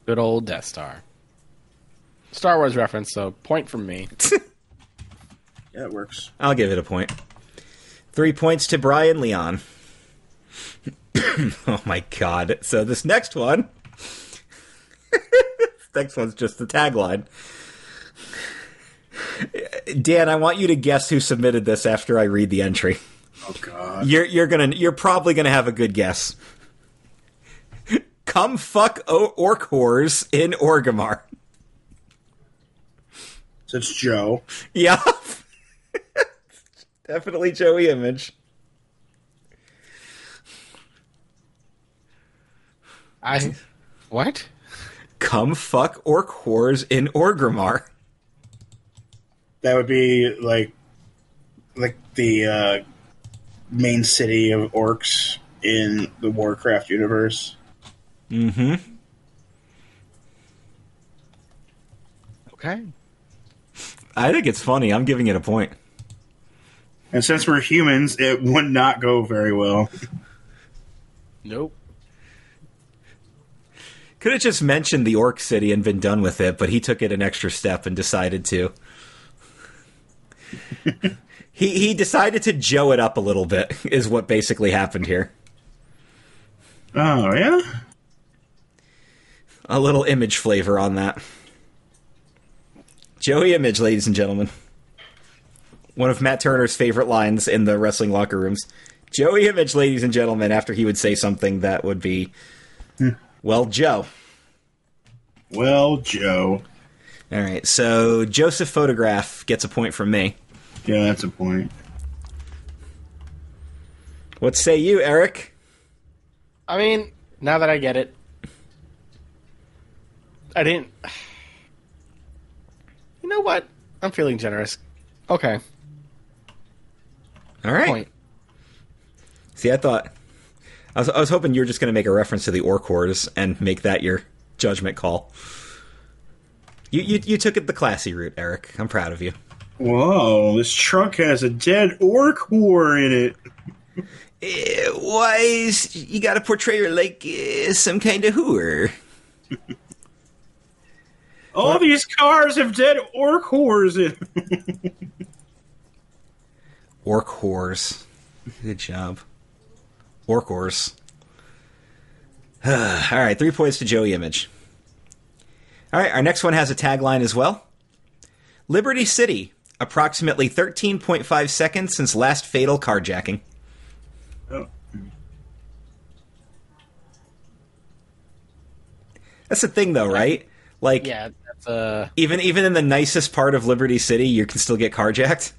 S3: Good old Death Star. Star Wars reference, so point from me. *laughs*
S2: Yeah, it works.
S4: I'll give it a point. Three points to Brian Leon. *coughs* oh my god. So this next one. *laughs* next one's just the tagline. Dan, I want you to guess who submitted this after I read the entry.
S2: Oh god.
S4: You're you're gonna you're probably gonna have a good guess. *laughs* Come fuck o- orc whores in Orgrimmar.
S2: So it's Joe.
S4: Yeah. *laughs* Definitely Joey Image.
S3: I what?
S4: Come fuck orc whores in Orgrimmar.
S2: That would be like like the uh, main city of orcs in the Warcraft universe.
S4: Mm-hmm.
S3: Okay.
S4: I think it's funny. I'm giving it a point.
S2: And since we're humans, it would not go very well.
S3: Nope.
S4: Could have just mentioned the orc city and been done with it, but he took it an extra step and decided to. *laughs* he he decided to Joe it up a little bit, *laughs* is what basically happened here.
S2: Oh yeah.
S4: A little image flavor on that. Joey Image, ladies and gentlemen. One of Matt Turner's favorite lines in the wrestling locker rooms. Joey Image, ladies and gentlemen, after he would say something that would be, well, Joe.
S2: Well, Joe.
S4: All right, so Joseph Photograph gets a point from me.
S2: Yeah, that's a point.
S4: What say you, Eric?
S3: I mean, now that I get it, I didn't. You know what? I'm feeling generous. Okay,
S4: All right.
S3: point.
S4: See, I thought I was, I was hoping you were just going to make a reference to the orc whores and make that your judgment call. You, you you took it the classy route, Eric. I'm proud of you.
S2: Whoa, this truck has a dead orc whore in it.
S4: Eh, why is you got to portray her like uh, some kind of whore? *laughs*
S2: All these cars have dead orc whores in.
S4: Orc whores. Good job. Orc whores. *sighs* All right, three points to Joey Image. All right, our next one has a tagline as well. Liberty City, approximately 13.5 seconds since last fatal carjacking.
S2: Oh.
S4: That's the thing, though, right? Like,
S3: Yeah, that's uh,
S4: even even in the nicest part of Liberty City, you can still get carjacked.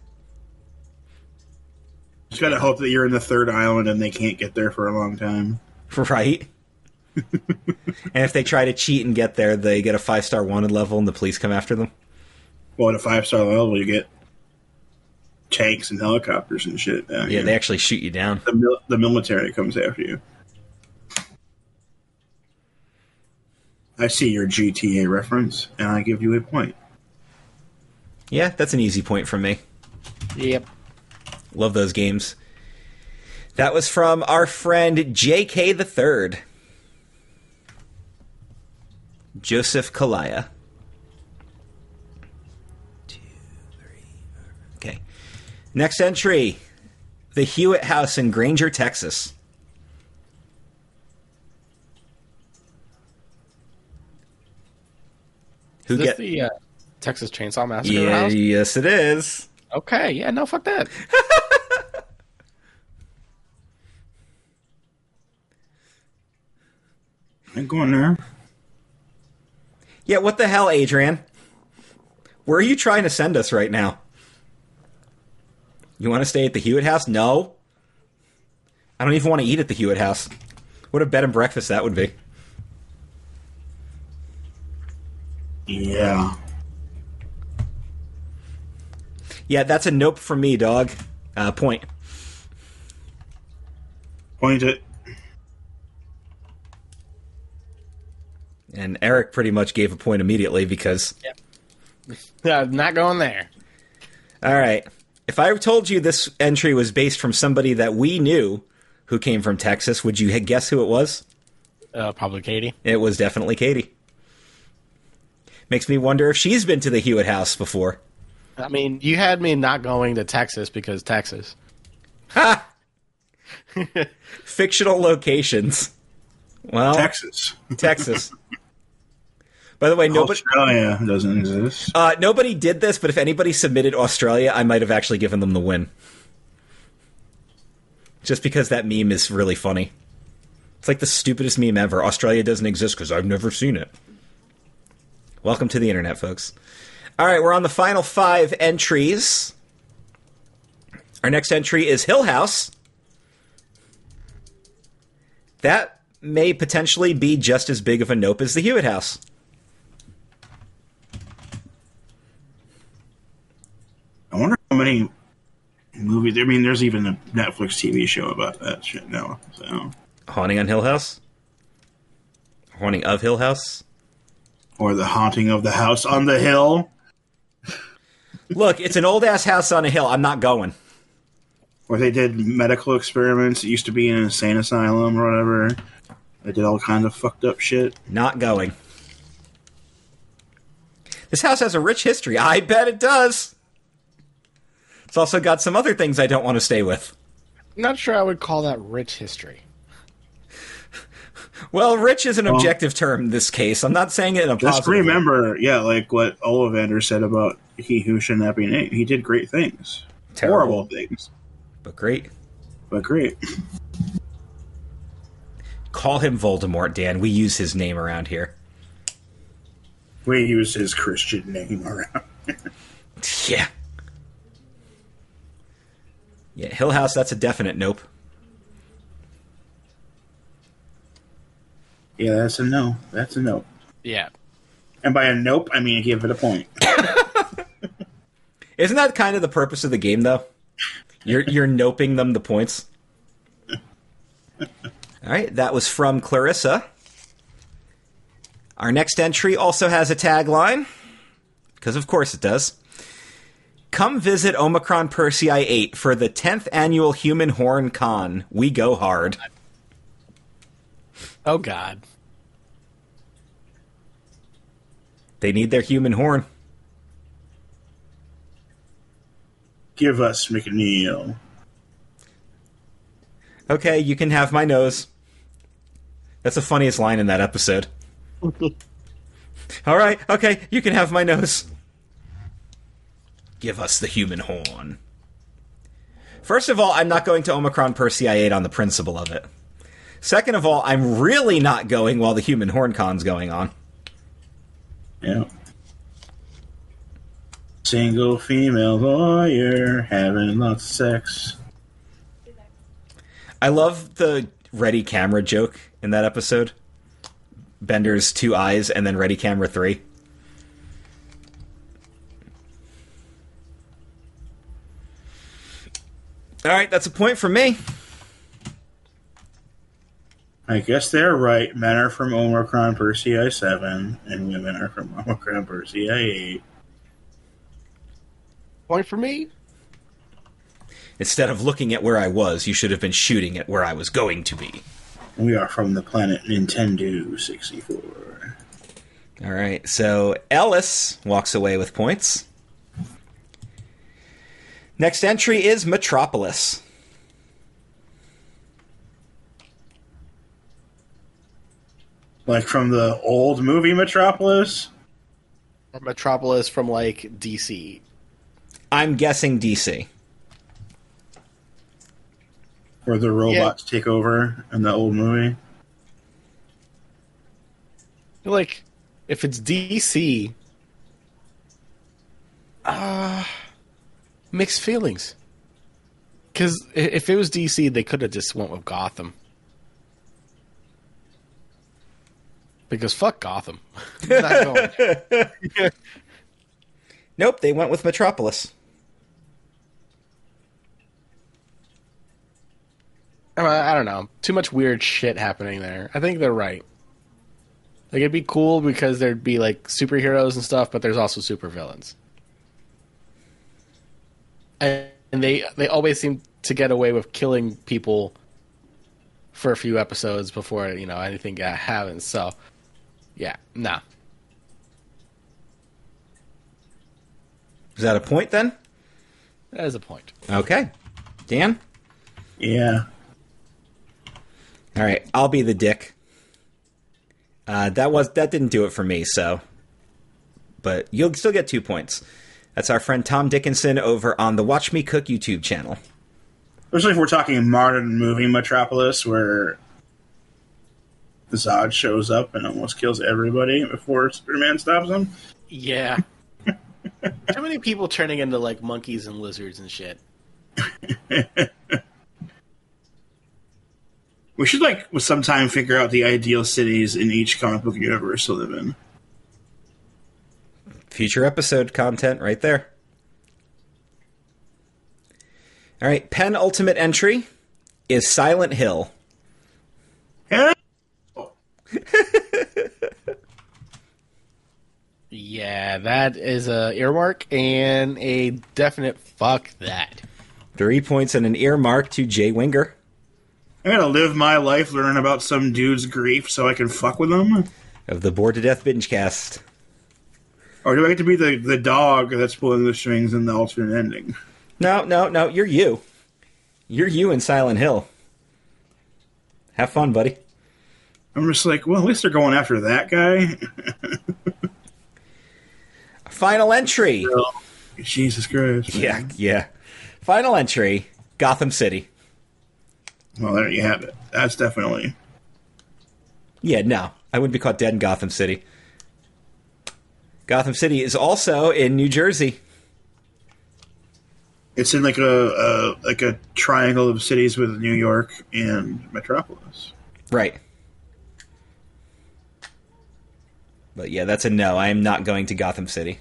S2: Just gotta hope that you're in the third island and they can't get there for a long time.
S4: Right. *laughs* and if they try to cheat and get there, they get a five star wanted level and the police come after them.
S2: Well, at a five star level, you get tanks and helicopters and shit. down
S4: Yeah,
S2: here.
S4: they actually shoot you down.
S2: the, mil- the military comes after you. I see your GTA reference, and I give you a point.
S4: Yeah, that's an easy point from me.
S3: yep.
S4: Love those games. That was from our friend JK the Third. Joseph Kalaya. Next entry. The Hewitt House in Granger, Texas. Who
S3: Is this
S4: get?
S3: the uh, Texas Chainsaw Massacre
S4: Yeah,
S3: house?
S4: yes, it is.
S3: Okay, yeah, no, fuck that.
S2: I'm going there.
S4: Yeah, what the hell, Adrian? Where are you trying to send us right now? You want to stay at the Hewitt house? No. I don't even want to eat at the Hewitt house. What a bed and breakfast that would be.
S2: Yeah.
S4: Yeah, that's a nope from me, dog. Uh, point.
S2: Point it.
S4: And Eric pretty much gave a point immediately because
S3: Yep. *laughs* Yeah, not going there.
S4: All right. If I told you this entry was based from somebody that we knew who came from Texas, would you guess who it was?
S3: Uh, probably Katie.
S4: It was definitely Katie. Makes me wonder if she's been to the Hewitt house before.
S3: I mean, you had me not going to Texas because Texas.
S4: Ha! *laughs* Fictional locations. Well,
S2: Texas.
S4: Texas. By the way, nobody
S2: Australia doesn't exist.
S4: uh, nobody did this, but if anybody submitted Australia, I might have actually given them the win. Just because that meme is really funny. It's like the stupidest meme ever. Australia doesn't exist because I've never seen it. Welcome to the internet, folks. All right, we're on the final five entries. Our next entry is Hill House. That may potentially be just as big of a nope as the Hewitt House.
S2: I wonder how many movies. I mean, there's even a Netflix TV show about that shit now. So,
S4: Haunting on Hill House? Haunting of Hill House?
S2: or the haunting of the house on the hill,
S4: Look, it's an old ass house on a hill. I'm not going.
S2: where they did medical experiments. It used to be an insane asylum or whatever. They did all kinds of fucked up shit.
S4: Not going. This house has a rich history. I bet it does. It's also got some other things I don't want to stay with.
S3: Not sure I would call that rich history. *laughs*
S4: Well, rich is an objective term in this case. I'm not saying it in a
S2: Just
S4: positive way.
S2: remember, yeah, like what Ollivander said about he who should not be named. He did great things,
S4: Terrible.
S2: horrible things,
S4: But great.
S2: but great.
S4: Call him Voldemort, Dan. We use his name around here.
S2: We use his Christian name around. *laughs*
S4: Yeah. Yeah, Hill House, that's a definite nope.
S2: Yeah, that's a no. That's a no.
S3: Yeah.
S2: And by a nope, I mean give it a point. *laughs*
S4: Isn't that kind of the purpose of the game, though? You're you're noping them the points. All right, that was from Clarissa. Our next entry also has a tagline, because of course it does. Come visit Omicron Persei 8 for the 10th annual Human Horn Con. We go hard.
S3: Oh God.
S4: They need their human horn.
S2: Give us McNeil.
S4: Okay, you can have my nose. That's the funniest line in that episode. *laughs* All right, okay, you can have my nose. Give us the human horn. First of all, I'm not going to Omicron Persei 8 on the principle of it. Second of all, I'm really not going while the human horn con's going on.
S2: Yeah. Single female lawyer having lots of sex.
S4: I love the ready camera joke in that episode. Bender's two eyes and then ready camera three. All right, that's a point for me.
S2: I guess they're right. Men are from Omicron Persei 7, and women are from Omicron Persei 8.
S3: Point for me.
S4: Instead of looking at where I was, you should have been shooting at where I was going to be.
S2: We are from the planet Nintendo 64.
S4: All right, so Ellis walks away with points. Next entry is Metropolis.
S2: Like from the old movie Metropolis?
S3: Or Metropolis from like DC.
S4: I'm guessing DC.
S2: Where the robots take over in the old movie?
S3: Like, if it's DC, uh, mixed feelings. Because if it was DC, they could have just went with Gotham. Because fuck Gotham. Not. *laughs*
S4: Nope, they went with Metropolis.
S3: I, I don't know. Too much weird shit happening there. I think they're right. Like it'd be cool because there'd be like superheroes and stuff, but there's also supervillains. And and they they always seem to get away with killing people for a few episodes before you know anything happens. So, yeah, nah.
S4: Is that a point then?
S3: That is a point.
S4: Okay. Dan?
S2: Yeah.
S4: All right, I'll be the dick. Uh, that was that didn't do it for me, so but you'll still get two points. That's our friend Tom Dickinson over on the Watch Me Cook YouTube channel.
S2: Especially if we're talking modern movie Metropolis, where Zod shows up and almost kills everybody before Superman stops him.
S3: Yeah. *laughs* How many people turning into like monkeys and lizards and shit? *laughs*
S2: We should like sometime figure out the ideal cities in each comic book universe to live in.
S4: Future episode content right there. All right, penultimate entry is Silent Hill.
S2: Yeah. *laughs*
S3: Yeah, that is a earmark and a definite fuck that.
S4: Three points and an earmark to Jay Winger.
S2: I'm gonna live my life learning about some dude's grief so I can fuck with him?
S4: of the Bored to Death binge cast.
S2: Or do I get to be the, the dog that's pulling the strings in the alternate ending?
S4: No, no, no, you're you. You're you in Silent Hill. Have fun, buddy.
S2: I'm just like, well, at least they're going after that guy. *laughs*
S4: Final entry.
S2: Oh, Jesus Christ.
S4: Yeah, yeah. Final entry Gotham City.
S2: Well, there you have it. That's definitely.
S4: Yeah, no. I wouldn't be caught dead in Gotham City. Gotham City is also in New Jersey.
S2: It's in like a, a like a triangle of cities with New York and Metropolis.
S4: Right. But yeah, that's a no. I am not going to Gotham City.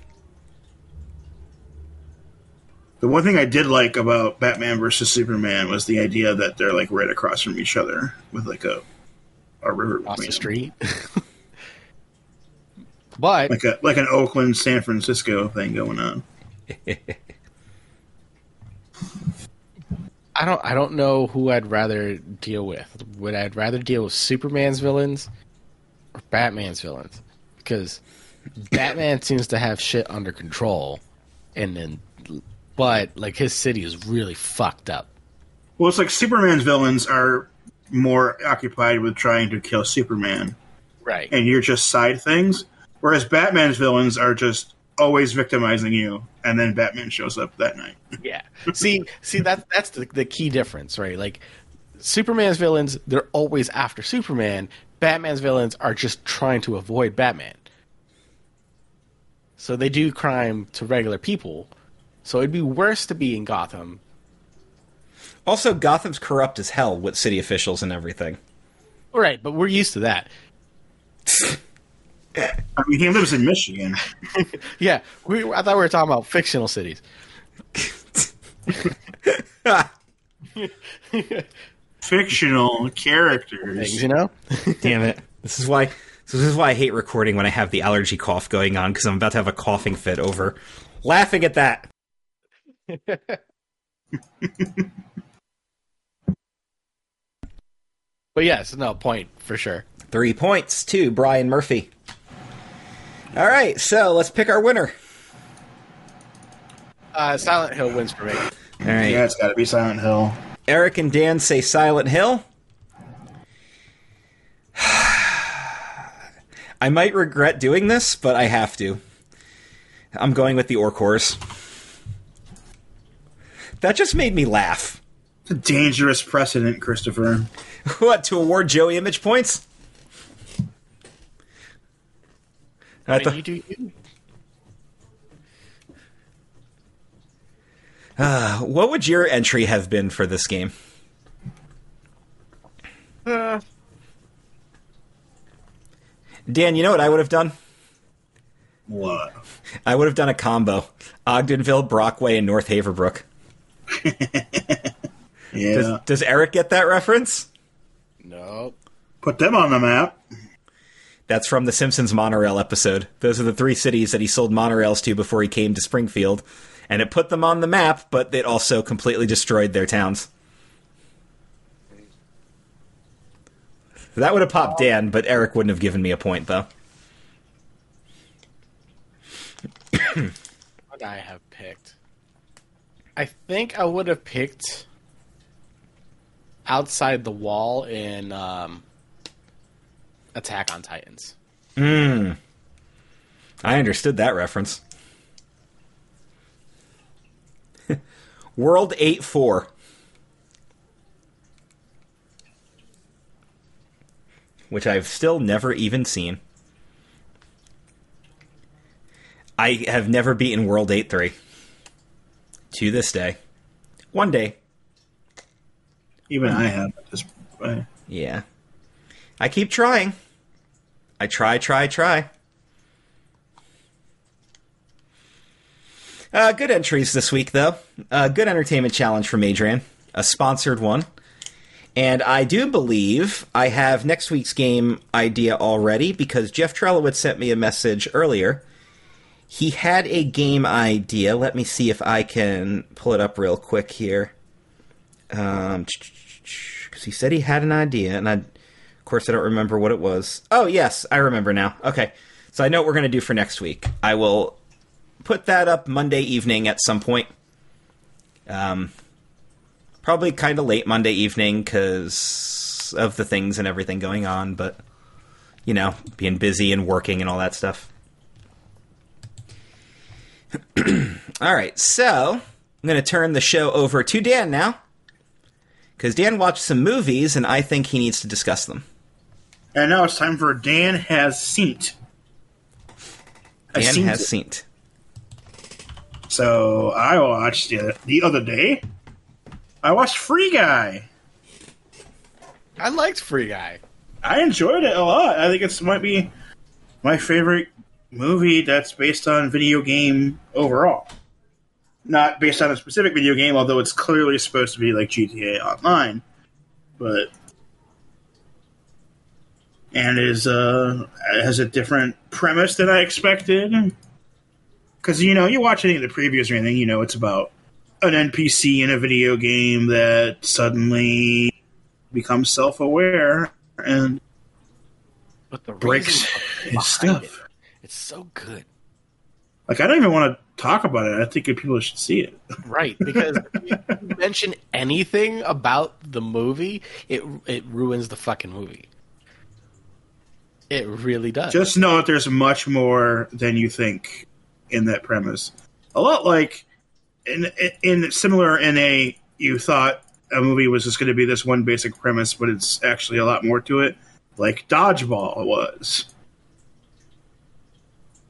S2: The one thing I did like about Batman versus Superman was the idea that they're like right across from each other with like a a river
S3: Across
S2: between
S3: the street. *laughs* but
S2: like a like an Oakland San Francisco thing going on. *laughs*
S3: I don't I don't know who I'd rather deal with. Would I'd rather deal with Superman's villains or Batman's villains? Because Batman *laughs* seems to have shit under control and then but like his city is really fucked up.
S2: Well, it's like Superman's villains are more occupied with trying to kill Superman,
S3: Right.
S2: and you're just side things. Whereas Batman's villains are just always victimizing you, and then Batman shows up that night. *laughs*
S3: Yeah. *laughs* See, see that that's the, the key difference, right? Like Superman's villains, they're always after Superman. Batman's villains are just trying to avoid Batman. So they do crime to regular people. So it'd be worse to be in Gotham.
S4: Also, Gotham's corrupt as hell with city officials and everything.
S3: Right, but we're used to that. *laughs*
S2: I mean, he lives in Michigan. *laughs*
S3: Yeah, we, I thought we were talking about fictional cities. *laughs*
S2: Fictional characters.
S3: Things, you know? *laughs*
S4: Damn it. This is why So this is why I hate recording when I have the allergy cough going on because I'm about to have a coughing fit over laughing at that.
S3: But yes, no point for sure.
S4: Three points to Brian Murphy. All right, so let's pick our winner.
S3: Uh, Silent Hill wins for me.
S4: All right.
S2: Yeah, it's got to be Silent Hill.
S4: Eric and Dan say Silent Hill. *sighs* I might regret doing this, but I have to. I'm going with the Orcors. That just made me laugh.
S2: It's a dangerous precedent, Christopher. *laughs*
S4: What, to award Joey image points? I
S3: I mean,
S4: thought-
S3: you do you.
S4: uh, what would your entry have been for this game?
S3: Uh,
S4: Dan, you know what I would have done?
S2: What?
S4: I would have done a combo Ogdenville, Brockway, and North Haverbrook. *laughs*
S2: Yeah.
S4: Does, does Eric get that reference?
S3: no.
S2: Put them on the map.
S4: That's from the Simpsons monorail episode. Those are the three cities that he sold monorails to before he came to Springfield. And it put them on the map, but it also completely destroyed their towns. That would have popped Dan, but Eric wouldn't have given me a point, though.
S3: What I have picked? I think I would have picked outside the wall in um, Attack on Titans. Hmm.
S4: I understood that reference. *laughs* World 8 4. Which I've still never even seen. I have never beaten World 8 3. To this day. One day.
S2: Even I have at this point.
S4: Yeah. I keep trying. I try, try, try. Uh, good entries this week, though. Uh, good entertainment challenge from Adrian, a sponsored one. And I do believe I have next week's game idea already because Jeff Trelowitz sent me a message earlier. He had a game idea. Let me see if I can pull it up real quick here. Um, *tsk* because he said he had an idea, and I, course, I don't remember what it was. Oh, yes, I remember now. Okay, so I know what we're going to do for next week. I will put that up Monday evening at some point. Um, probably kind of late Monday evening because of the things and everything going on, but you know, being busy and working and all that stuff. *clears throat* all right, so I'm going to turn the show over to Dan now because Dan watched some movies and I think he needs to discuss them.
S2: And now it's time for Dan Has Seen
S4: Dan
S2: seen
S4: has
S2: it.
S4: seen.
S2: So I watched it the other day. I watched Free Guy.
S3: I liked Free Guy.
S2: I enjoyed it a lot. I think it's might be my favorite movie that's based on video game overall. Not based on a specific video game, although it's clearly supposed to be like GTA Online. But and is uh has a different premise than I expected. Because you know, you watch any of the previews or anything, you know, it's about an NPC in a video game that suddenly becomes self-aware and
S3: But the
S2: breaks his stuff.
S3: it, it's so good.
S2: Like I don't even want to talk about it. I think people should see it.
S3: Right, because *laughs* if you mention anything about the movie, it it ruins the fucking movie. It really does.
S2: Just know that there's much more than you think in that premise. A lot like in in similar in a you thought a movie was just going to be this one basic premise, but it's actually a lot more to it. Like Dodgeball was.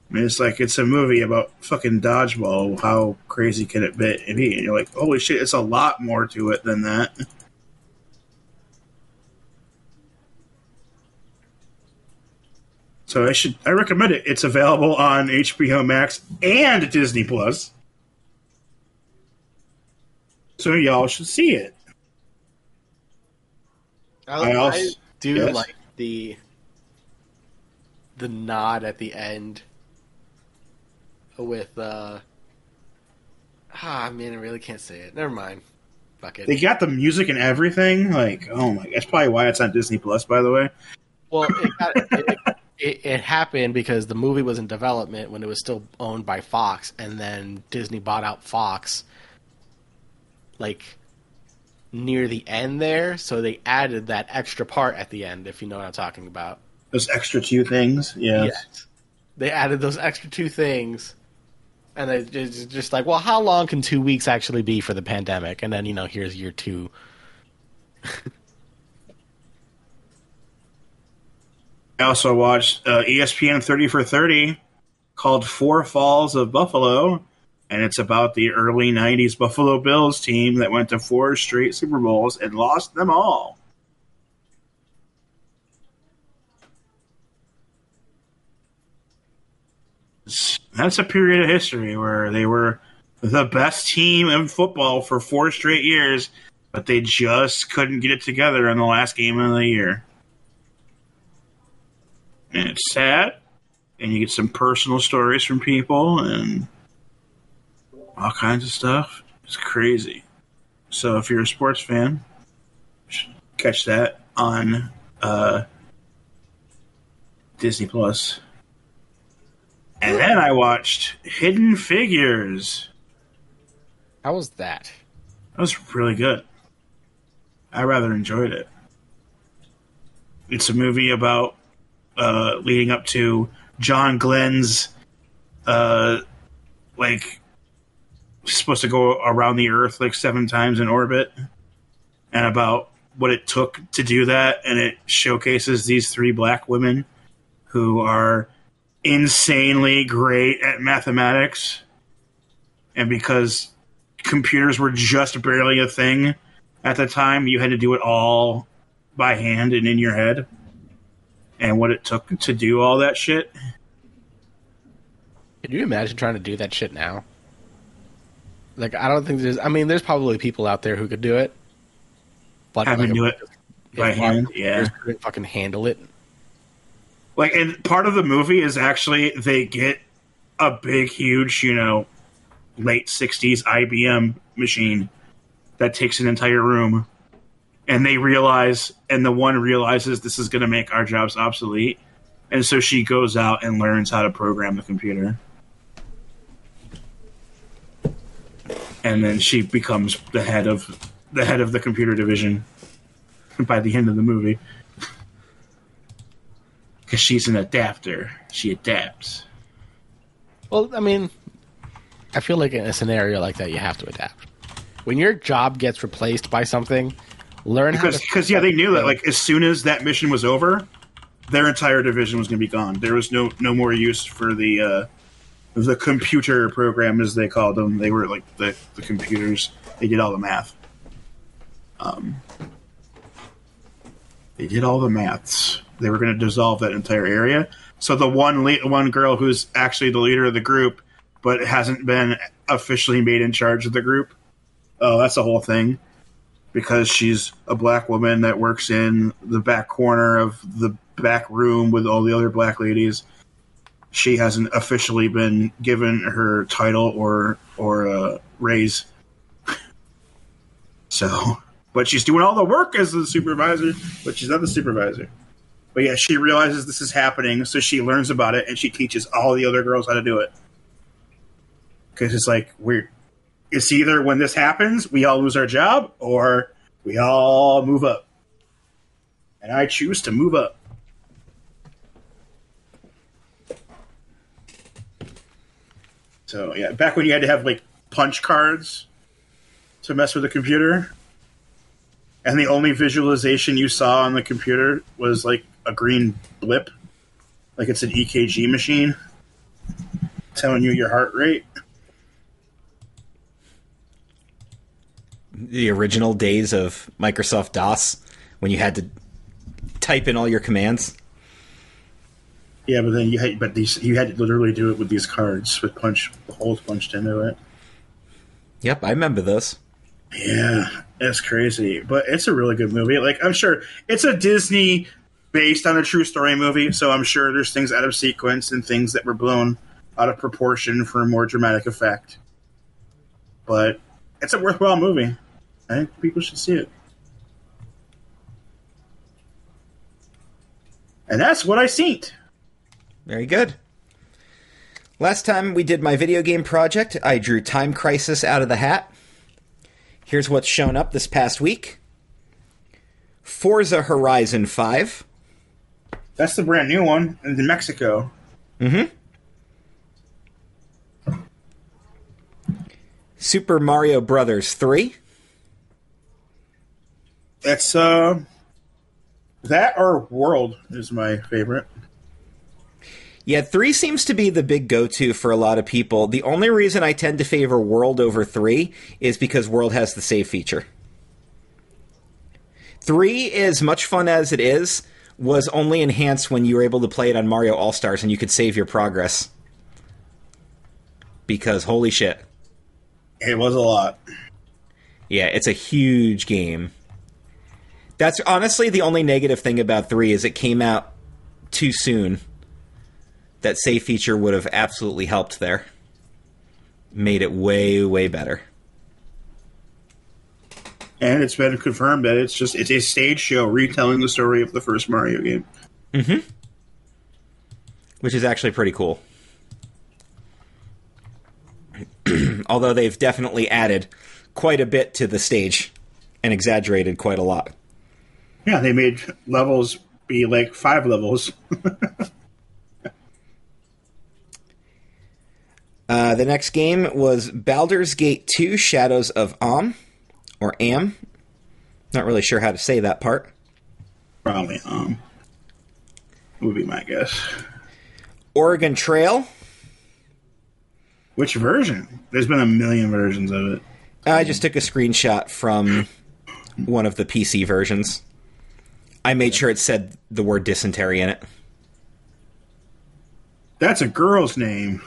S2: I mean, it's like it's a movie about fucking dodgeball. How crazy can it be? And you're like, holy shit, it's a lot more to it than that. So I should I recommend it. It's available on HBO Max and Disney Plus. So y'all should see it.
S3: I,
S2: I also-
S3: do
S2: yes.
S3: like the the nod at the end with uh ah man, I really can't say it. Never mind. Fuck it.
S2: They got the music and everything. Like, oh my, that's probably why it's on Disney Plus. By the way,
S3: Well, it, got, it, it, it happened because the movie was in development when it was still owned by Fox, and then Disney bought out Fox, like near the end there. So they added that extra part at the end, if you know what I'm talking about.
S2: those extra two things. Yeah.
S3: Yes. They added those extra two things. And they just, just like, well, how long can two weeks actually be for the pandemic? And then, you know, here's year two. *laughs*
S2: I also watched uh, ESPN 30 for 30 called Four Falls of Buffalo. And it's about the early 90s Buffalo Bills team that went to four straight Super Bowls and lost them all. That's a period of history where they were the best team in football for four straight years, but they just couldn't get it together in the last game of the year. And it's sad, and you get some personal stories from people and all kinds of stuff. It's crazy. So if you're a sports fan, catch that on uh, Disney Plus. And then I watched Hidden Figures.
S3: How was that?
S2: That was really good. I rather enjoyed it. It's a movie about uh, leading up to John Glenn's, uh, like, supposed to go around the Earth like seven times in orbit, and about what it took to do that. And it showcases these three black women who are insanely great at mathematics. And because computers were just barely a thing at the time, you had to do it all by hand and in your head. And what it took to do all that shit.
S3: Can you imagine trying to do that shit now? Like, I don't think there's. I mean, there's probably people out there who could do it, but
S2: Having
S3: like,
S2: do it by hand, yeah.
S3: couldn't fucking handle it.
S2: Like, and part of the movie is actually they get a big, huge, you know, late 60s IBM machine that takes an entire room. And they realize, and the one realizes this is going to make our jobs obsolete. And so she goes out and learns how to program the computer. And then she becomes the head of the head of the computer division by the end of the movie because she's an adapter. She adapts.
S3: Well, I mean, I feel like in a scenario like that, you have to adapt. When your job gets replaced by something, learn
S2: Because, because yeah, they knew that like as soon as that mission was over, their entire division was going to be gone. There was no no more use for the uh, the computer program as they called them. They were like the the computers. They did all the math. Um, they did all the maths. They were going to dissolve that entire area. So the one le- one girl who's actually the leader of the group, but hasn't been officially made in charge of the group. Oh, that's the whole thing because she's a black woman that works in the back corner of the back room with all the other black ladies. She hasn't officially been given her title or or uh, raise. *laughs* So, but she's doing all the work as the supervisor, but she's not the supervisor. But yeah, she realizes this is happening, so she learns about it and she teaches all the other girls how to do it. Because it's like we're it's either when this happens, we all lose our job, or we all move up. And I choose to move up. So yeah, back when you had to have like punch cards to mess with the computer, and the only visualization you saw on the computer was like a green blip, like it's an EKG machine telling you your heart rate.
S4: The original days of Microsoft DOS when you had to type in all your commands.
S2: Yeah, but then you had but these you had to literally do it with these cards with punch holes punched into it.
S4: Yep, I remember those.
S2: Yeah, it's crazy, but it's a really good movie. Like I'm sure it's a Disney based on a true story movie, so I'm sure there's things out of sequence and things that were blown out of proportion for a more dramatic effect. But it's a worthwhile movie. I think people should see it. And that's what I seen.
S4: Very good. Last time we did my video game project, I drew Time Crisis out of the hat. Here's what's shown up this past week Forza Horizon 5.
S2: That's the brand new one in Mexico. Mm hmm.
S4: Super Mario Brothers 3.
S2: That's uh that or World is my favorite.
S4: Yeah, 3 seems to be the big go to for a lot of people. The only reason I tend to favor World over 3 is because World has the save feature. 3, as much fun as it is, was only enhanced when you were able to play it on Mario All Stars and you could save your progress. Because holy shit.
S2: It was a lot.
S4: Yeah, it's a huge game. That's honestly the only negative thing about 3 is it came out too soon. That save feature would have absolutely helped there. Made it way, way better.
S2: And it's been confirmed that it's just it's a stage show retelling the story of the first Mario game. Mm-hmm.
S4: which is actually pretty cool. *clears throat* Although they've definitely added quite a bit to the stage and exaggerated quite a lot.
S2: Yeah, they made levels be like five levels. *laughs*
S4: Uh, the next game was Baldur's Gate 2 Shadows of Am, or Am. Not really sure how to say that part.
S2: Probably, um, would be my guess.
S4: Oregon Trail.
S2: Which version? There's been a million versions of it.
S4: I just took a screenshot from one of the PC versions. I made sure it said the word dysentery in it.
S2: That's a girl's name,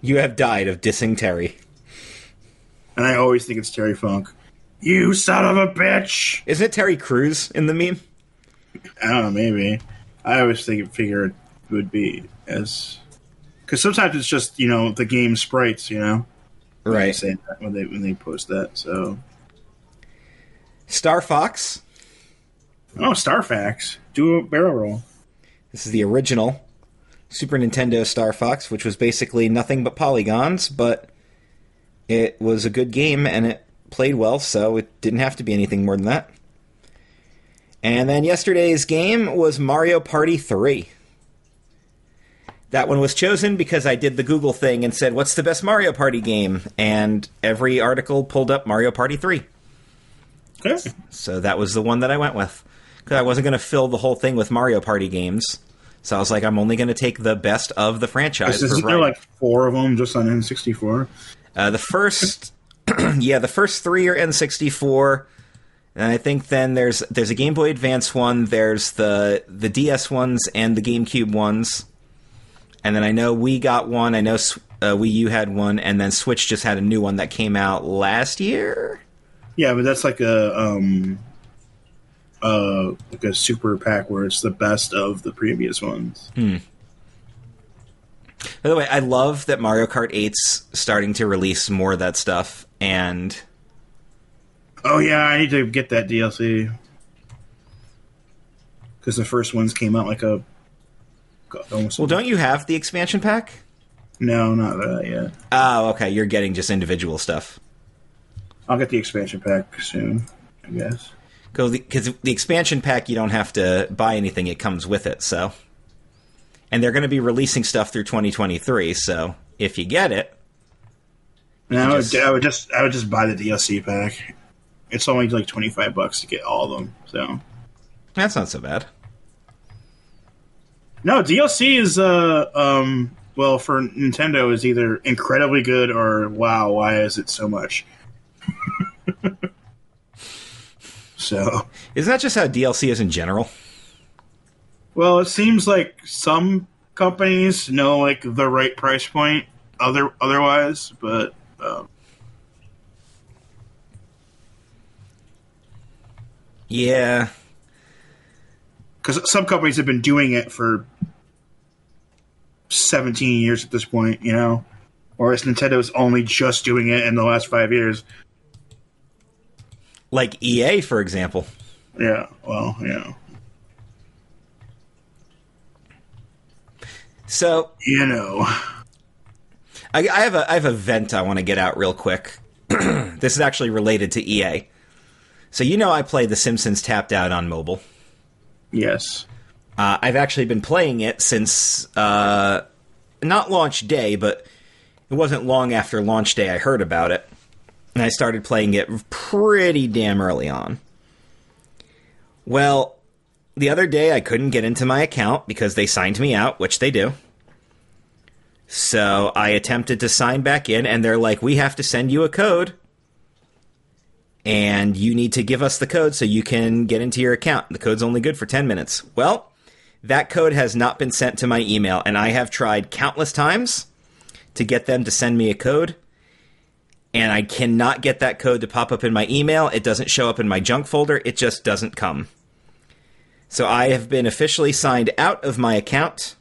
S4: You have died of dysentery.
S2: and I always think it's Terry Funk. You son of a bitch!
S4: Isn't it Terry Crews in the meme?
S2: I don't know, maybe. I always think figure it would be as because sometimes it's just you know the game sprites, you know.
S4: Right.
S2: say that when they when they post that. So
S4: Star Fox.
S2: Oh, Star Fox, do a barrel roll.
S4: This is the original Super Nintendo Star Fox, which was basically nothing but polygons, but it was a good game and it played well, so it didn't have to be anything more than that. And then yesterday's game was Mario Party 3. That one was chosen because I did the Google thing and said, What's the best Mario Party game? And every article pulled up Mario Party 3.
S2: Okay.
S4: So that was the one that I went with. Because I wasn't going to fill the whole thing with Mario Party games. So I was like, I'm only going to take the best of the franchise.
S2: Isn't there like four of them just on N64?
S4: Uh, the first, *clears throat* yeah, the first three are N64, and I think then there's there's a Game Boy Advance one, there's the the DS ones and the GameCube ones, and then I know we got one. I know uh, Wii U had one, and then Switch just had a new one that came out last year.
S2: Yeah, but that's like a um uh like a super pack where it's the best of the previous ones.
S4: By the way, I love that Mario Kart 8's starting to release more of that stuff, and
S2: Oh yeah, I need to get that DLC because the first ones came out like a almost.
S4: well, don't you have the expansion pack?
S2: no, not that yet.
S4: Oh, okay, you're getting just individual stuff.
S2: I'll get the expansion pack soon. I guess.
S4: Because the, expansion pack, you don't have to buy anything; it comes with it. So, and they're going to be releasing stuff through 2023. So, if you get it,
S2: No, I would,
S4: just-
S2: I would just I would just buy the DLC pack. It's only like twenty five bucks to get all of them. So
S4: that's not so bad.
S2: no DLC is uh um well for Nintendo is either incredibly good or wow why is it so much. *laughs* so
S4: Isn't that just how DLC is in general?
S2: well it seems like some companies know like the right price point other otherwise but um,
S4: Yeah,
S2: because some companies have been doing it for 17 years at this point, you know, whereas Nintendo's only just doing it in the last five years.
S4: Like EA, for example.
S2: Yeah, well, yeah,
S4: So
S2: you know,
S4: I, I have a I have a vent I want to get out real quick. *clears throat* this is actually related to EA. So you know I play The Simpsons Tapped Out on mobile.
S2: yes,
S4: Uh, I've actually been playing it since uh, not launch day, but it wasn't long after launch day I heard about it, and I started playing it pretty damn early on. Well, the other day I couldn't get into my account because they signed me out, which they do. So I attempted to sign back in, and they're like, "We have to send you a code." And you need to give us the code so you can get into your account. The code's only good for 10 minutes. Well, that code has not been sent to my email, and I have tried countless times to get them to send me a code, and I cannot get that code to pop up in my email. It doesn't show up in my junk folder, it just doesn't come. So I have been officially signed out of my account.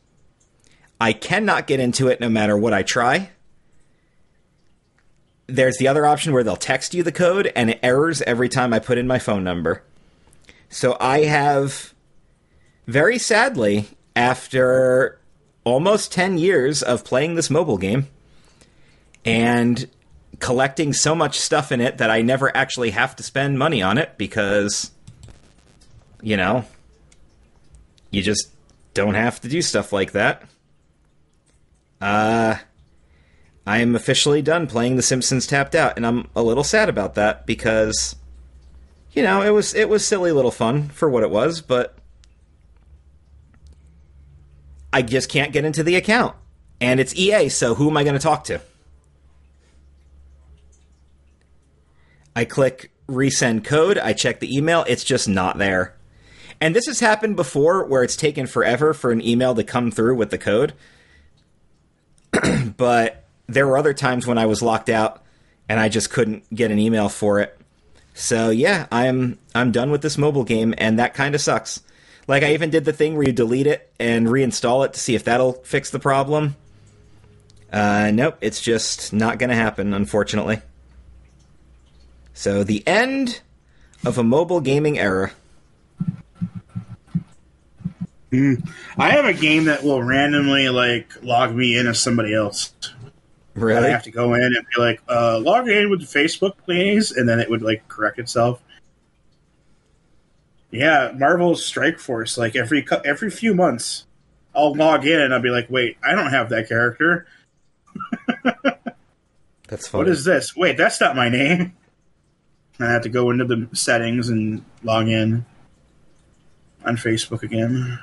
S4: I cannot get into it no matter what I try. There's the other option where they'll text you the code and it errors every time I put in my phone number. So I have, very sadly, after almost 10 years of playing this mobile game and collecting so much stuff in it that I never actually have to spend money on it because, you know, you just don't have to do stuff like that. Uh, I am officially done playing The Simpsons Tapped Out, and I'm a little sad about that because, you know, it was it was silly little fun for what it was, but I just can't get into the account, and it's EA, so who am I going to talk to? I click resend code, I check the email, it's just not there. And this has happened before where it's taken forever for an email to come through with the code. *clears throat* but there were other times when I was locked out and I just couldn't get an email for it. So yeah, I'm I'm done with this mobile game and that kind of sucks. Like I even did the thing where you delete it and reinstall it to see if that'll fix the problem. Uh, nope, it's just not going to happen, unfortunately. So the end of a mobile gaming era.
S2: Mm. I have a game that will randomly like log me in as somebody else.
S4: Really?
S2: I have to go in and be like, uh, log in with Facebook, please, and then it would like correct itself. Yeah, Marvel's Strike Force. Like every every few months, I'll log in and I'll be like, wait, I don't have that character. *laughs*
S4: That's funny.
S2: What is this? Wait, that's not my name. I have to go into the settings and log in on Facebook again.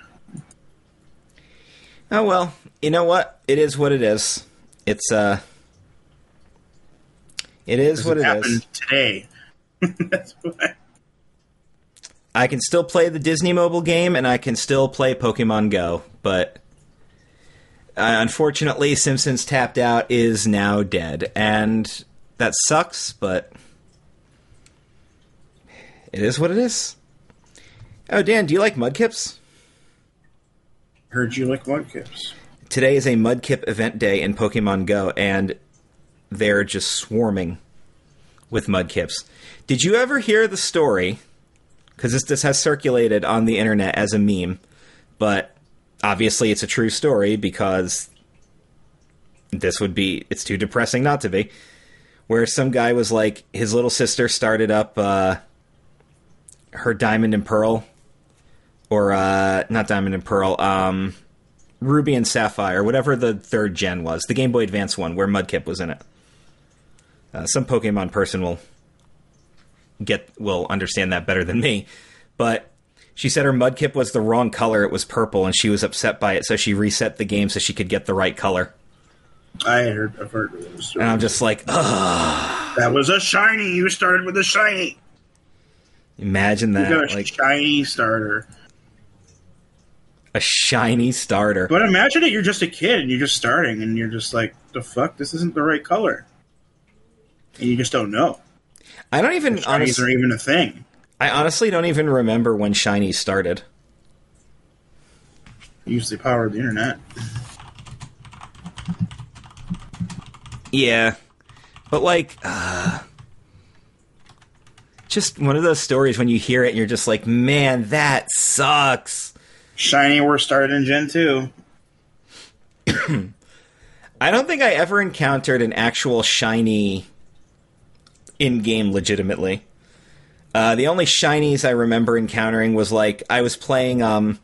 S4: Oh well, you know what? It is what it is. It's uh it is what
S2: it,
S4: it
S2: happened
S4: is.
S2: today. *laughs* That's why.
S4: I can still play the Disney mobile game and I can still play Pokemon Go, but uh, unfortunately Simpsons Tapped Out is now dead and that sucks, but it is what it is. Oh, Dan, do you like mudkips?
S2: Heard you like mudkips.
S4: Today is a mudkip event day in Pokemon Go, and they're just swarming with mudkips. Did you ever hear the story? Because this, this has circulated on the internet as a meme, but obviously it's a true story because this would be, it's too depressing not to be. Where some guy was like, his little sister started up uh, her Diamond and Pearl, or uh, not Diamond and Pearl, um, Ruby and Sapphire, whatever the third gen was, the Game Boy Advance one, where Mudkip was in it. Uh, some Pokemon person will get will understand that better than me, but she said her Mudkip was the wrong color; it was purple, and she was upset by it, so she reset the game so she could get the right color.
S2: I heard, I've heard of those.
S4: And I'm just like, ugh.
S2: That was a shiny. You started with a shiny.
S4: Imagine
S2: You got
S4: that,
S2: a
S4: like
S2: shiny starter.
S4: a shiny starter.
S2: But imagine it, you're just a kid and you're just starting and you're just like, the fuck, this isn't the right color. And you just don't know.
S4: I don't even
S2: Shinies
S4: honestly,
S2: are even a thing.
S4: I honestly don't even remember when shiny started.
S2: Use the power of the internet.
S4: Yeah, but like, uh, just one of those stories when you hear it and you're just like, man, that sucks.
S2: Shiny were started in Gen 2. *clears throat*
S4: I don't think I ever encountered an actual shiny in game legitimately. Uh, the only shinies I remember encountering was like I was playing um,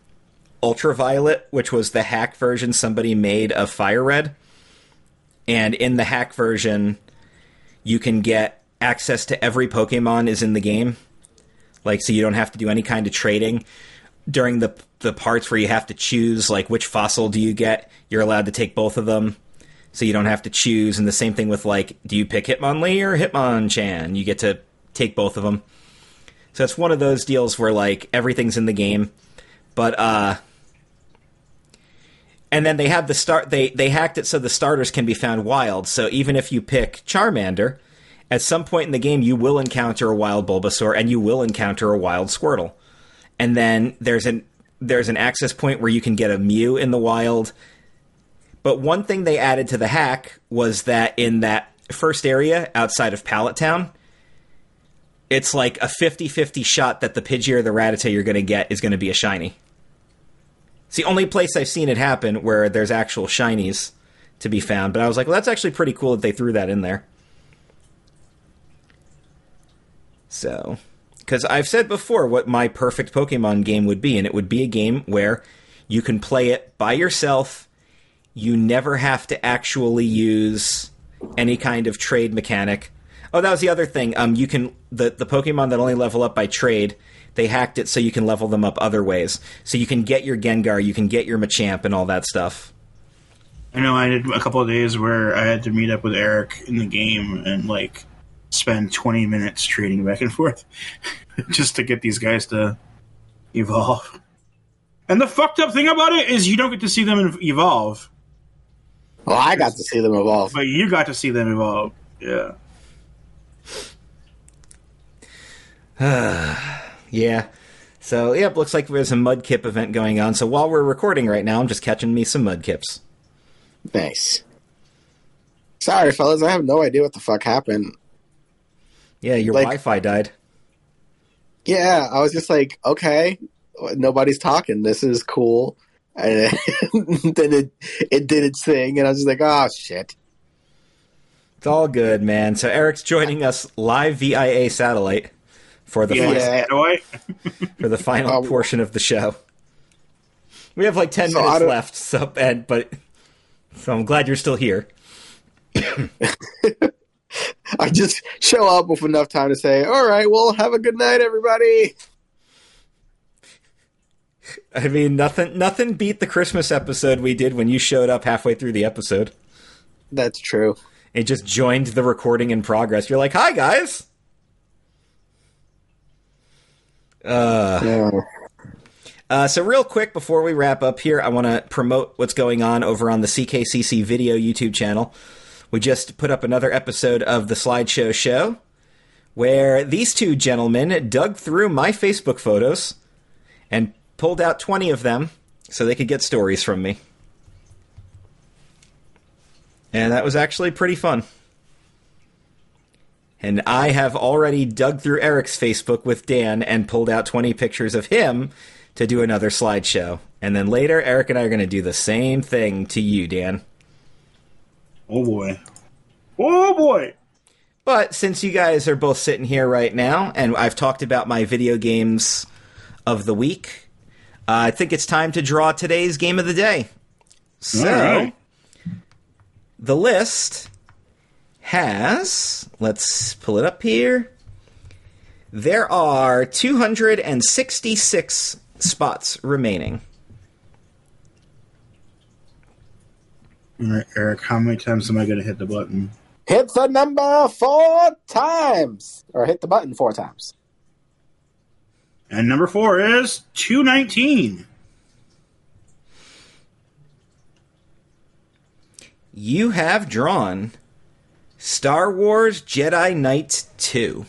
S4: Ultraviolet, which was the hack version somebody made of Fire Red, and in the hack version, you can get access to every Pokemon is in the game, like so you don't have to do any kind of trading. During the the parts where you have to choose like which fossil do you get, you're allowed to take both of them so you don't have to choose. And the same thing with like, do you pick Hitmonlee or Hitmonchan? You get to take both of them. So it's one of those deals where like everything's in the game, but uh, and then they have the start. They they hacked it so the starters can be found wild. So even if you pick Charmander, at some point in the game you will encounter a wild Bulbasaur and you will encounter a wild Squirtle. And then there's an there's an access point where you can get a Mew in the wild. But one thing they added to the hack was that in that first area outside of Pallet Town, it's like a 50 50 shot that the Pidgey or the Rattata you're going to get is going to be a shiny. It's the only place I've seen it happen where there's actual shinies to be found. But I was like, well, that's actually pretty cool that they threw that in there. So, because I've said before what my perfect Pokemon game would be, and it would be a game where you can play it by yourself. You never have to actually use any kind of trade mechanic. Oh, that was the other thing. Um, you can the the Pokemon that only level up by trade. They hacked it so you can level them up other ways. So you can get your Gengar, you can get your Machamp, and all that stuff.
S2: I know I did a couple of days where I had to meet up with Eric in the game and like spend 20 minutes trading back and forth *laughs* just to get these guys to evolve. And the fucked up thing about it is you don't get to see them evolve,
S5: Well, I got to see them evolve.
S2: but you got to see them evolve. Yeah. *sighs*
S4: Yeah. So, yep, looks like there's a Mudkip event going on. So while we're recording right now, I'm just catching me some Mudkips.
S5: Nice. Sorry, fellas, I have no idea what the fuck happened.
S4: Yeah, your
S5: Like-
S4: Wi-Fi died.
S5: Yeah, I was just like, okay, nobody's talking. This is cool. And *laughs* then it it did its thing, and I was just like, oh shit.
S4: It's all good, man. So Eric's joining us live VIA satellite for the
S2: Yeah.
S4: final, *laughs* for the final
S5: Um,
S4: portion of the show. We have like ten
S5: So
S4: minutes left, so and but so I'm glad you're still here. *laughs*
S5: I just show up with enough time to say, all right, well, have a good night, everybody.
S4: I mean, nothing nothing beat the Christmas episode we did when you showed up halfway through the episode.
S5: That's true.
S4: It just joined the recording in progress. You're like, "Hi guys." Uh
S5: Yeah.
S4: Uh, so, real quick before we wrap up here, I want to promote what's going on over on the CKCC Video YouTube channel. We just put up another episode of the Slideshow Show where these two gentlemen dug through my Facebook photos and pulled out 20 of them so they could get stories from me. And that was actually pretty fun. And I have already dug through Eric's Facebook with Dan and pulled out 20 pictures of him to do another slideshow. And then later, Eric and I are going to do the same thing to you, Dan.
S2: Oh boy. Oh boy.
S4: But since you guys are both sitting here right now, and I've talked about my video games of the week, uh, I think it's time to draw today's game of the day. So,
S2: All right.
S4: the list has, let's pull it up here. There are 266 spots remaining.
S2: All right, Eric, how many times am I going to hit the button?
S5: Hit the number four times, or hit the button four times.
S2: And number four is 219.
S4: You have drawn Star Wars Jedi Knight 2.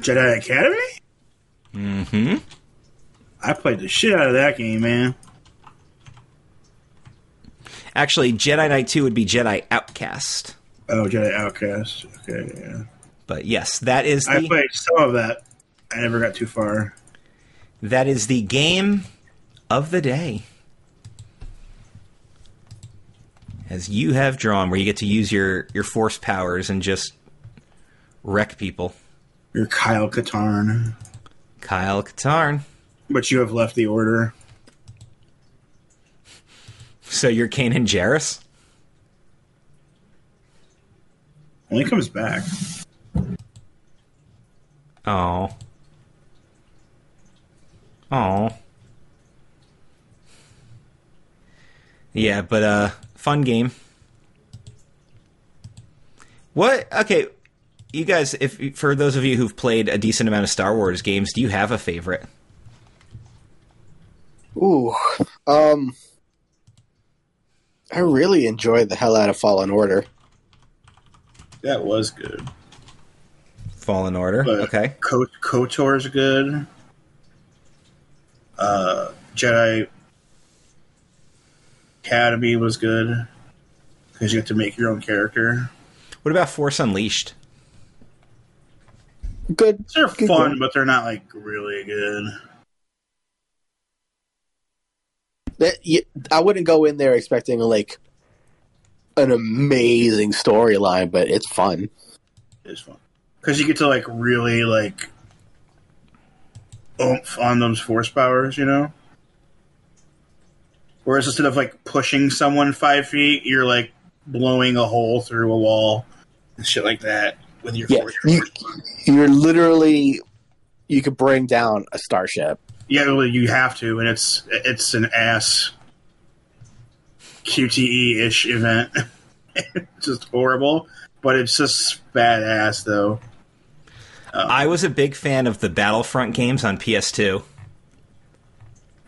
S2: Jedi Academy?
S4: Mm-hmm.
S2: I played the shit out of that game, man.
S4: Actually, Jedi Knight 2 would be Jedi Outcast.
S2: Oh, Jedi Outcast. Okay, yeah.
S4: But yes, that is
S2: I played some of that. I never got too far.
S4: that is the game of the day. As you have drawn, where you get to use your, your force powers and just wreck people.
S2: You're Kyle Katarn.
S4: Kyle Katarn.
S2: But you have left the order.
S4: So you're Kanan Jarrus?
S2: When he comes back.
S4: Oh. Oh. Yeah, but uh fun game. What? Okay, you guys if for those of you who've played a decent amount of Star Wars games, do you have a favorite?
S5: Ooh, um, I really enjoyed the hell out of Fallen Order.
S2: That was good.
S4: Fallen Order.
S2: But
S4: Okay.
S2: Ko- KOTOR's good. Uh, Jedi Academy was good because you have to make your own character.
S4: What about Force Unleashed?
S5: Good.
S2: They're
S5: Good
S2: fun,
S5: game.
S2: but they're not like really good.
S5: That, y- I wouldn't go in there expecting like an amazing storyline, but it's fun.
S2: It's fun because you get to like really like oomph on those force powers, you know. Whereas instead of like pushing someone five feet, you're like blowing a hole through a wall and shit like that with your
S5: Yeah,
S2: force.
S5: you, you're literally you could bring down a starship.
S2: Yeah, well, you have to, and it's it's an ass QTE ish event. *laughs* it's just horrible, but it's just badass though.
S4: Uh, I was a big fan of the Battlefront games on PS2.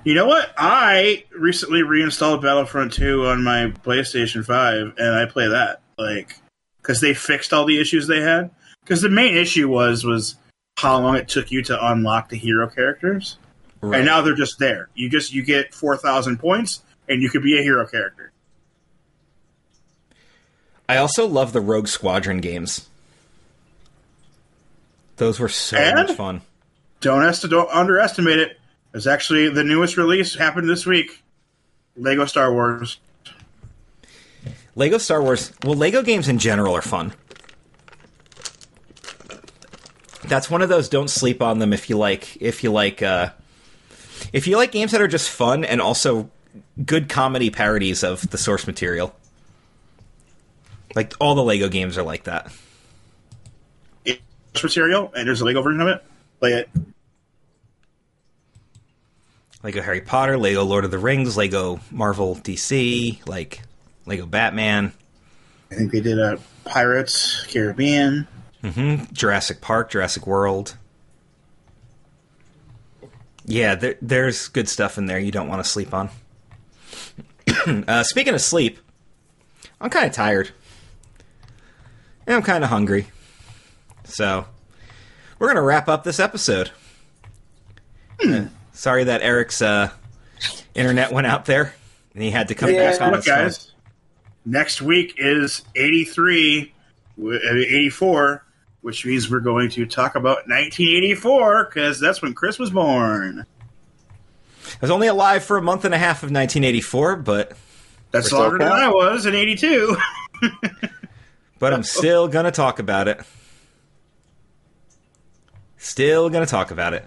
S2: You know what? I recently reinstalled Battlefront 2 on my PlayStation 5, and I play that like because they fixed all the issues they had. Because the main issue was was how long it took you to unlock the hero characters, and now they're just there. You just you get four thousand points, and you could be a hero character.
S4: I also love the Rogue Squadron games. Those were so
S2: And?
S4: much fun.
S2: Don't, est- don't underestimate it. It's actually the newest release happened this week. Lego Star Wars.
S4: Lego Star Wars. Well, Lego games in general are fun. That's one of those. Don't sleep on them if you like. If you like. uh If you like games that are just fun and also good comedy parodies of the source material. Like all the Lego games are like that.
S2: It's material, and there's a Lego version of it. Play it.
S4: Lego Harry Potter, Lego Lord of the Rings, Lego Marvel DC, like Lego Batman,
S2: I think they did a Pirates Caribbean. mm-hmm.
S4: Jurassic Park, Jurassic World. Yeah, there, there's good stuff in there you don't want to sleep on. *coughs* uh, speaking of sleep, I'm kind of tired. And I'm kind of hungry. So, we're going to wrap up this episode. Uh, sorry that Eric's uh, internet went out there and he had to come
S5: Yeah.
S4: back on
S2: Look,
S4: phone.
S2: guys. Next week is 83, uh, 84, which means we're going to talk about 1984 because that's when Chris was born.
S4: I was only alive for a month and a half of 1984, but
S2: That's longer than. I was in 82. *laughs*
S4: but I'm still gonna talk about it. Still gonna talk about it.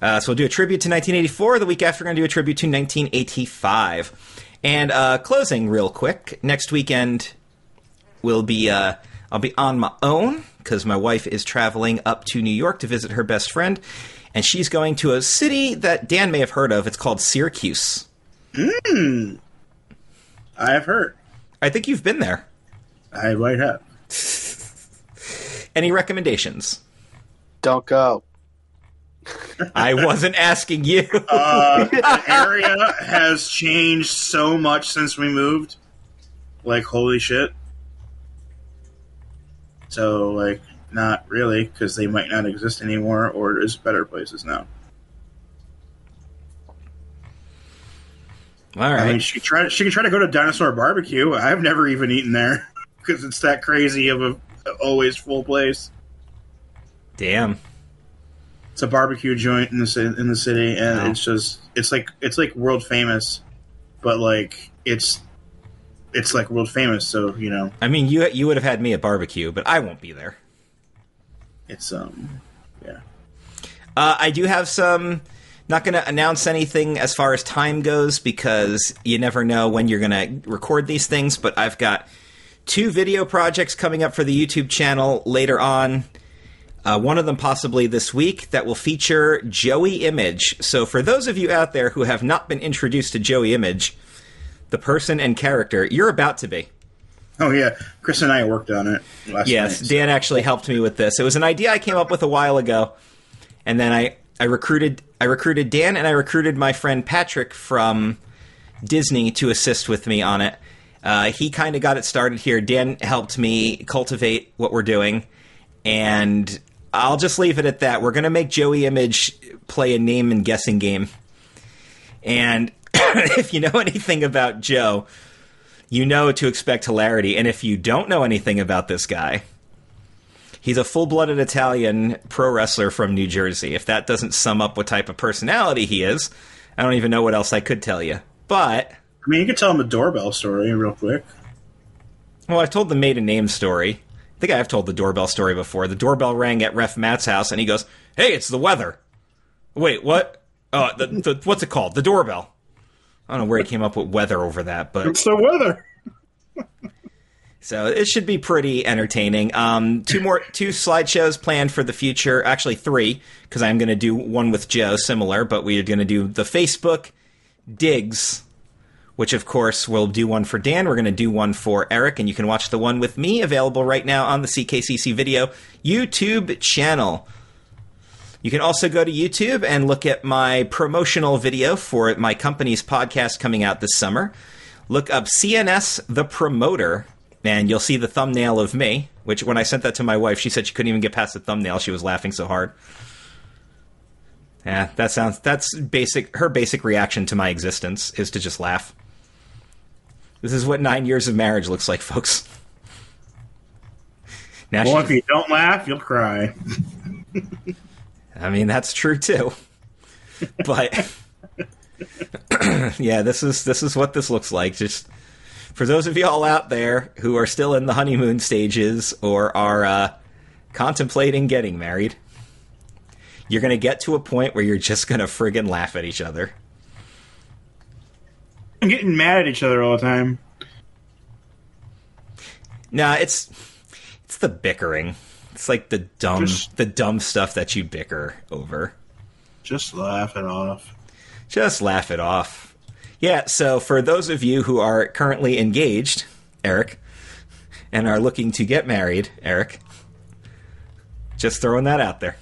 S4: Uh, so we'll do a tribute to 1984. The week after, we're gonna do a tribute to 1985. And uh, closing real quick. Next weekend will be uh, I'll be on my own because my wife is traveling up to New York to visit her best friend, and she's going to a city that Dan may have heard of. It's called Syracuse.
S2: I have heard.
S4: I think you've been there.
S2: I might have. *laughs*
S4: Any recommendations?
S5: Don't go. *laughs*
S4: I wasn't asking you.
S2: Uh, the area has changed so much since we moved. Like, holy shit. So, like, not really, because they might not exist anymore, or there's better places now.
S4: All right.
S2: I mean, she try. She could try to go to Dinosaur Barbecue. I've never even eaten there *laughs* because it's that crazy of a always full place.
S4: Damn.
S2: It's a barbecue joint in the in the city, and it's just it's like it's like world famous, but like it's it's like world famous. So you know,
S4: I mean, you you would have had me at barbecue, but I won't be there.
S2: it's um yeah.
S4: Uh, I do have some. Not going to announce anything as far as time goes because you never know when you're going to record these things. But I've got two video projects coming up for the YouTube channel later on. Uh, one of them possibly this week that will feature Joey Image. So for those of you out there who have not been introduced to Joey Image, the person and character, you're about to be.
S2: Oh yeah, Chris and I worked on it last
S4: Yes,
S2: night.
S4: Dan actually helped me with this. It was an idea I came up with a while ago, and then I I recruited I recruited Dan and I recruited my friend Patrick from Disney to assist with me on it. Uh, he kind of got it started here. Dan helped me cultivate what we're doing, and I'll just leave it at that. We're gonna make Joey Image play a name and guessing game, And *laughs* if you know anything about Joe, you know to expect hilarity. And if you don't know anything about this guy, he's a full blooded Italian pro wrestler from New Jersey. If that doesn't sum up what type of personality he is, I don't even know what else I could tell you. But,
S2: I mean, you could tell him a doorbell story real quick.
S4: well, I've told the maiden name story. I think I've told the doorbell story before. The doorbell rang at Ref Matt's house, and he goes, "Hey, it's the weather." Wait, what? Uh, the, the what's it called? The doorbell. I don't know where he came up with weather over that, but
S2: It's the weather.
S4: So it should be pretty entertaining. Um, two more, two slideshows planned for the future. Actually, three because I'm going to do one with Joe, similar, but we're going to do the Facebook digs, which of course we'll do one for Dan. We're going to do one for Eric, and you can watch the one with me available right now on the CKCC Video YouTube channel. You can also go to YouTube and look at my promotional video for my company's podcast coming out this summer. Look up CNS the Promoter, and you'll see the thumbnail of me. Which, when I sent that to my wife, she said she couldn't even get past the thumbnail. She was laughing so hard. Yeah, that sounds. That's basic. Her basic reaction to my existence is to just laugh. This is what nine years of marriage looks like, folks. Now
S2: Well,
S4: she-
S2: if you don't laugh, you'll cry. *laughs*
S4: I mean, that's true too. *laughs* But *clears throat* yeah, this is this is what this looks like. Just for those of y'all out there who are still in the honeymoon stages or are uh, contemplating getting married, you're going to get to a point where you're just going to friggin' laugh at each other.
S2: I'm getting mad at each other all the time.
S4: Nah, it's it's the bickering. It's like the dumb
S2: Just-
S4: the dumb stuff that you bicker over.
S2: Just laugh it off.
S4: Just laugh it off. Yeah, so for those of you who are currently engaged, Eric, and are looking to get married, Eric, just throwing that out there.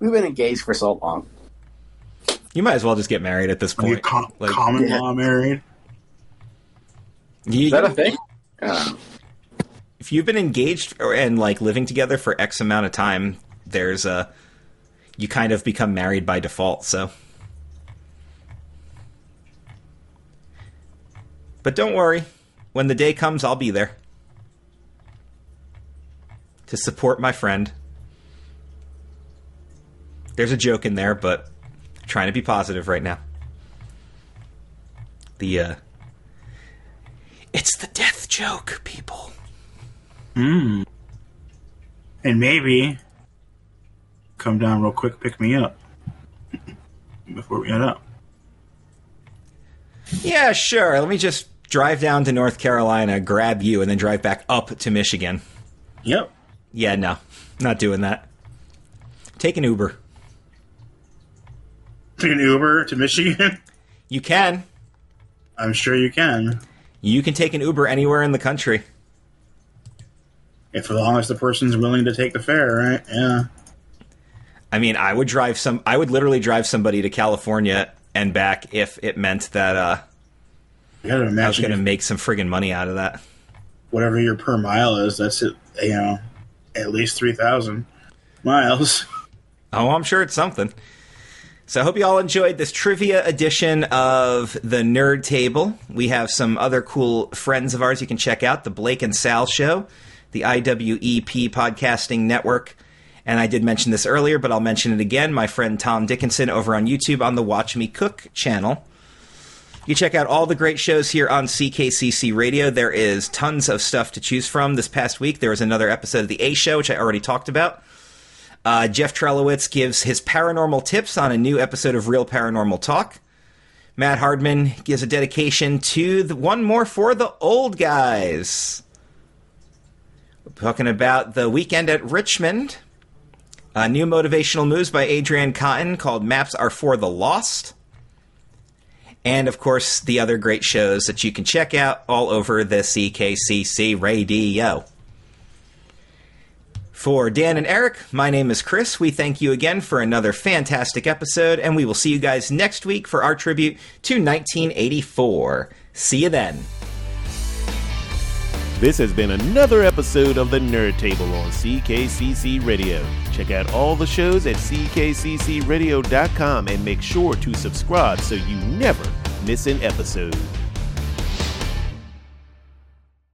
S5: We've been engaged for so long.
S4: You might as well just get married at this
S2: Are you
S4: point.
S2: com-
S4: Like,
S2: common
S5: Yeah.
S2: law married?
S4: you-
S5: Is that a thing? *laughs* Uh,
S4: if you've been engaged and like living together for X amount of time, there's a you kind of become married by default. So, but don't worry, when the day comes, I'll be there to support my friend. There's a joke in there, but I'm trying to be positive right now. The uh, it's the death joke, people. Mm.
S2: And maybe come down real quick, pick me up before we head out.
S4: Yeah, sure. Let me just drive down to North Carolina, grab you, and then drive back up to Michigan.
S2: Yep.
S4: Yeah, no, not doing that. Take an Uber.
S2: Take an Uber to Michigan. *laughs*
S4: You can.
S2: I'm sure you can,
S4: You can take an Uber anywhere in the country.
S2: If as long as the person's willing to take the fare, right? Yeah.
S4: I mean, I would drive some. I would literally drive somebody to California and back if it meant that uh,
S2: gotta
S4: I was going to make some friggin' money out of that.
S2: whatever your per mile is. That's it. You know, at least three thousand miles.
S4: Oh, I'm sure it's something. So I hope you all enjoyed this trivia edition of the Nerd Table. We have some other cool friends of ours you can check out the Blake and Sal Show, the IWEP Podcasting Network. And I did mention this earlier, but I'll mention it again. My friend Tom Dickinson over on YouTube on the Watch Me Cook channel. You check out all the great shows here on CKCC Radio. There is tons of stuff to choose from. This past week, there was another episode of The A Show, which I already talked about. Uh, Jeff Trelowitz gives his paranormal tips on a new episode of Real Paranormal Talk. Matt Hardman gives a dedication to the one more for the old guys. Talking about the weekend at Richmond. Uh, new motivational moves by Adrian Cotton called Maps Are for the Lost. And of course, the other great shows that you can check out all over the CKCC radio. For Dan and Eric, my name is Chris. We thank you again for another fantastic episode, and we will see you guys next week for our tribute to 1984. See you then.
S1: This has been another episode of the Nerd Table on CKCC Radio. Check out all the shows at ckccradio.com and make sure to subscribe so you never miss an episode.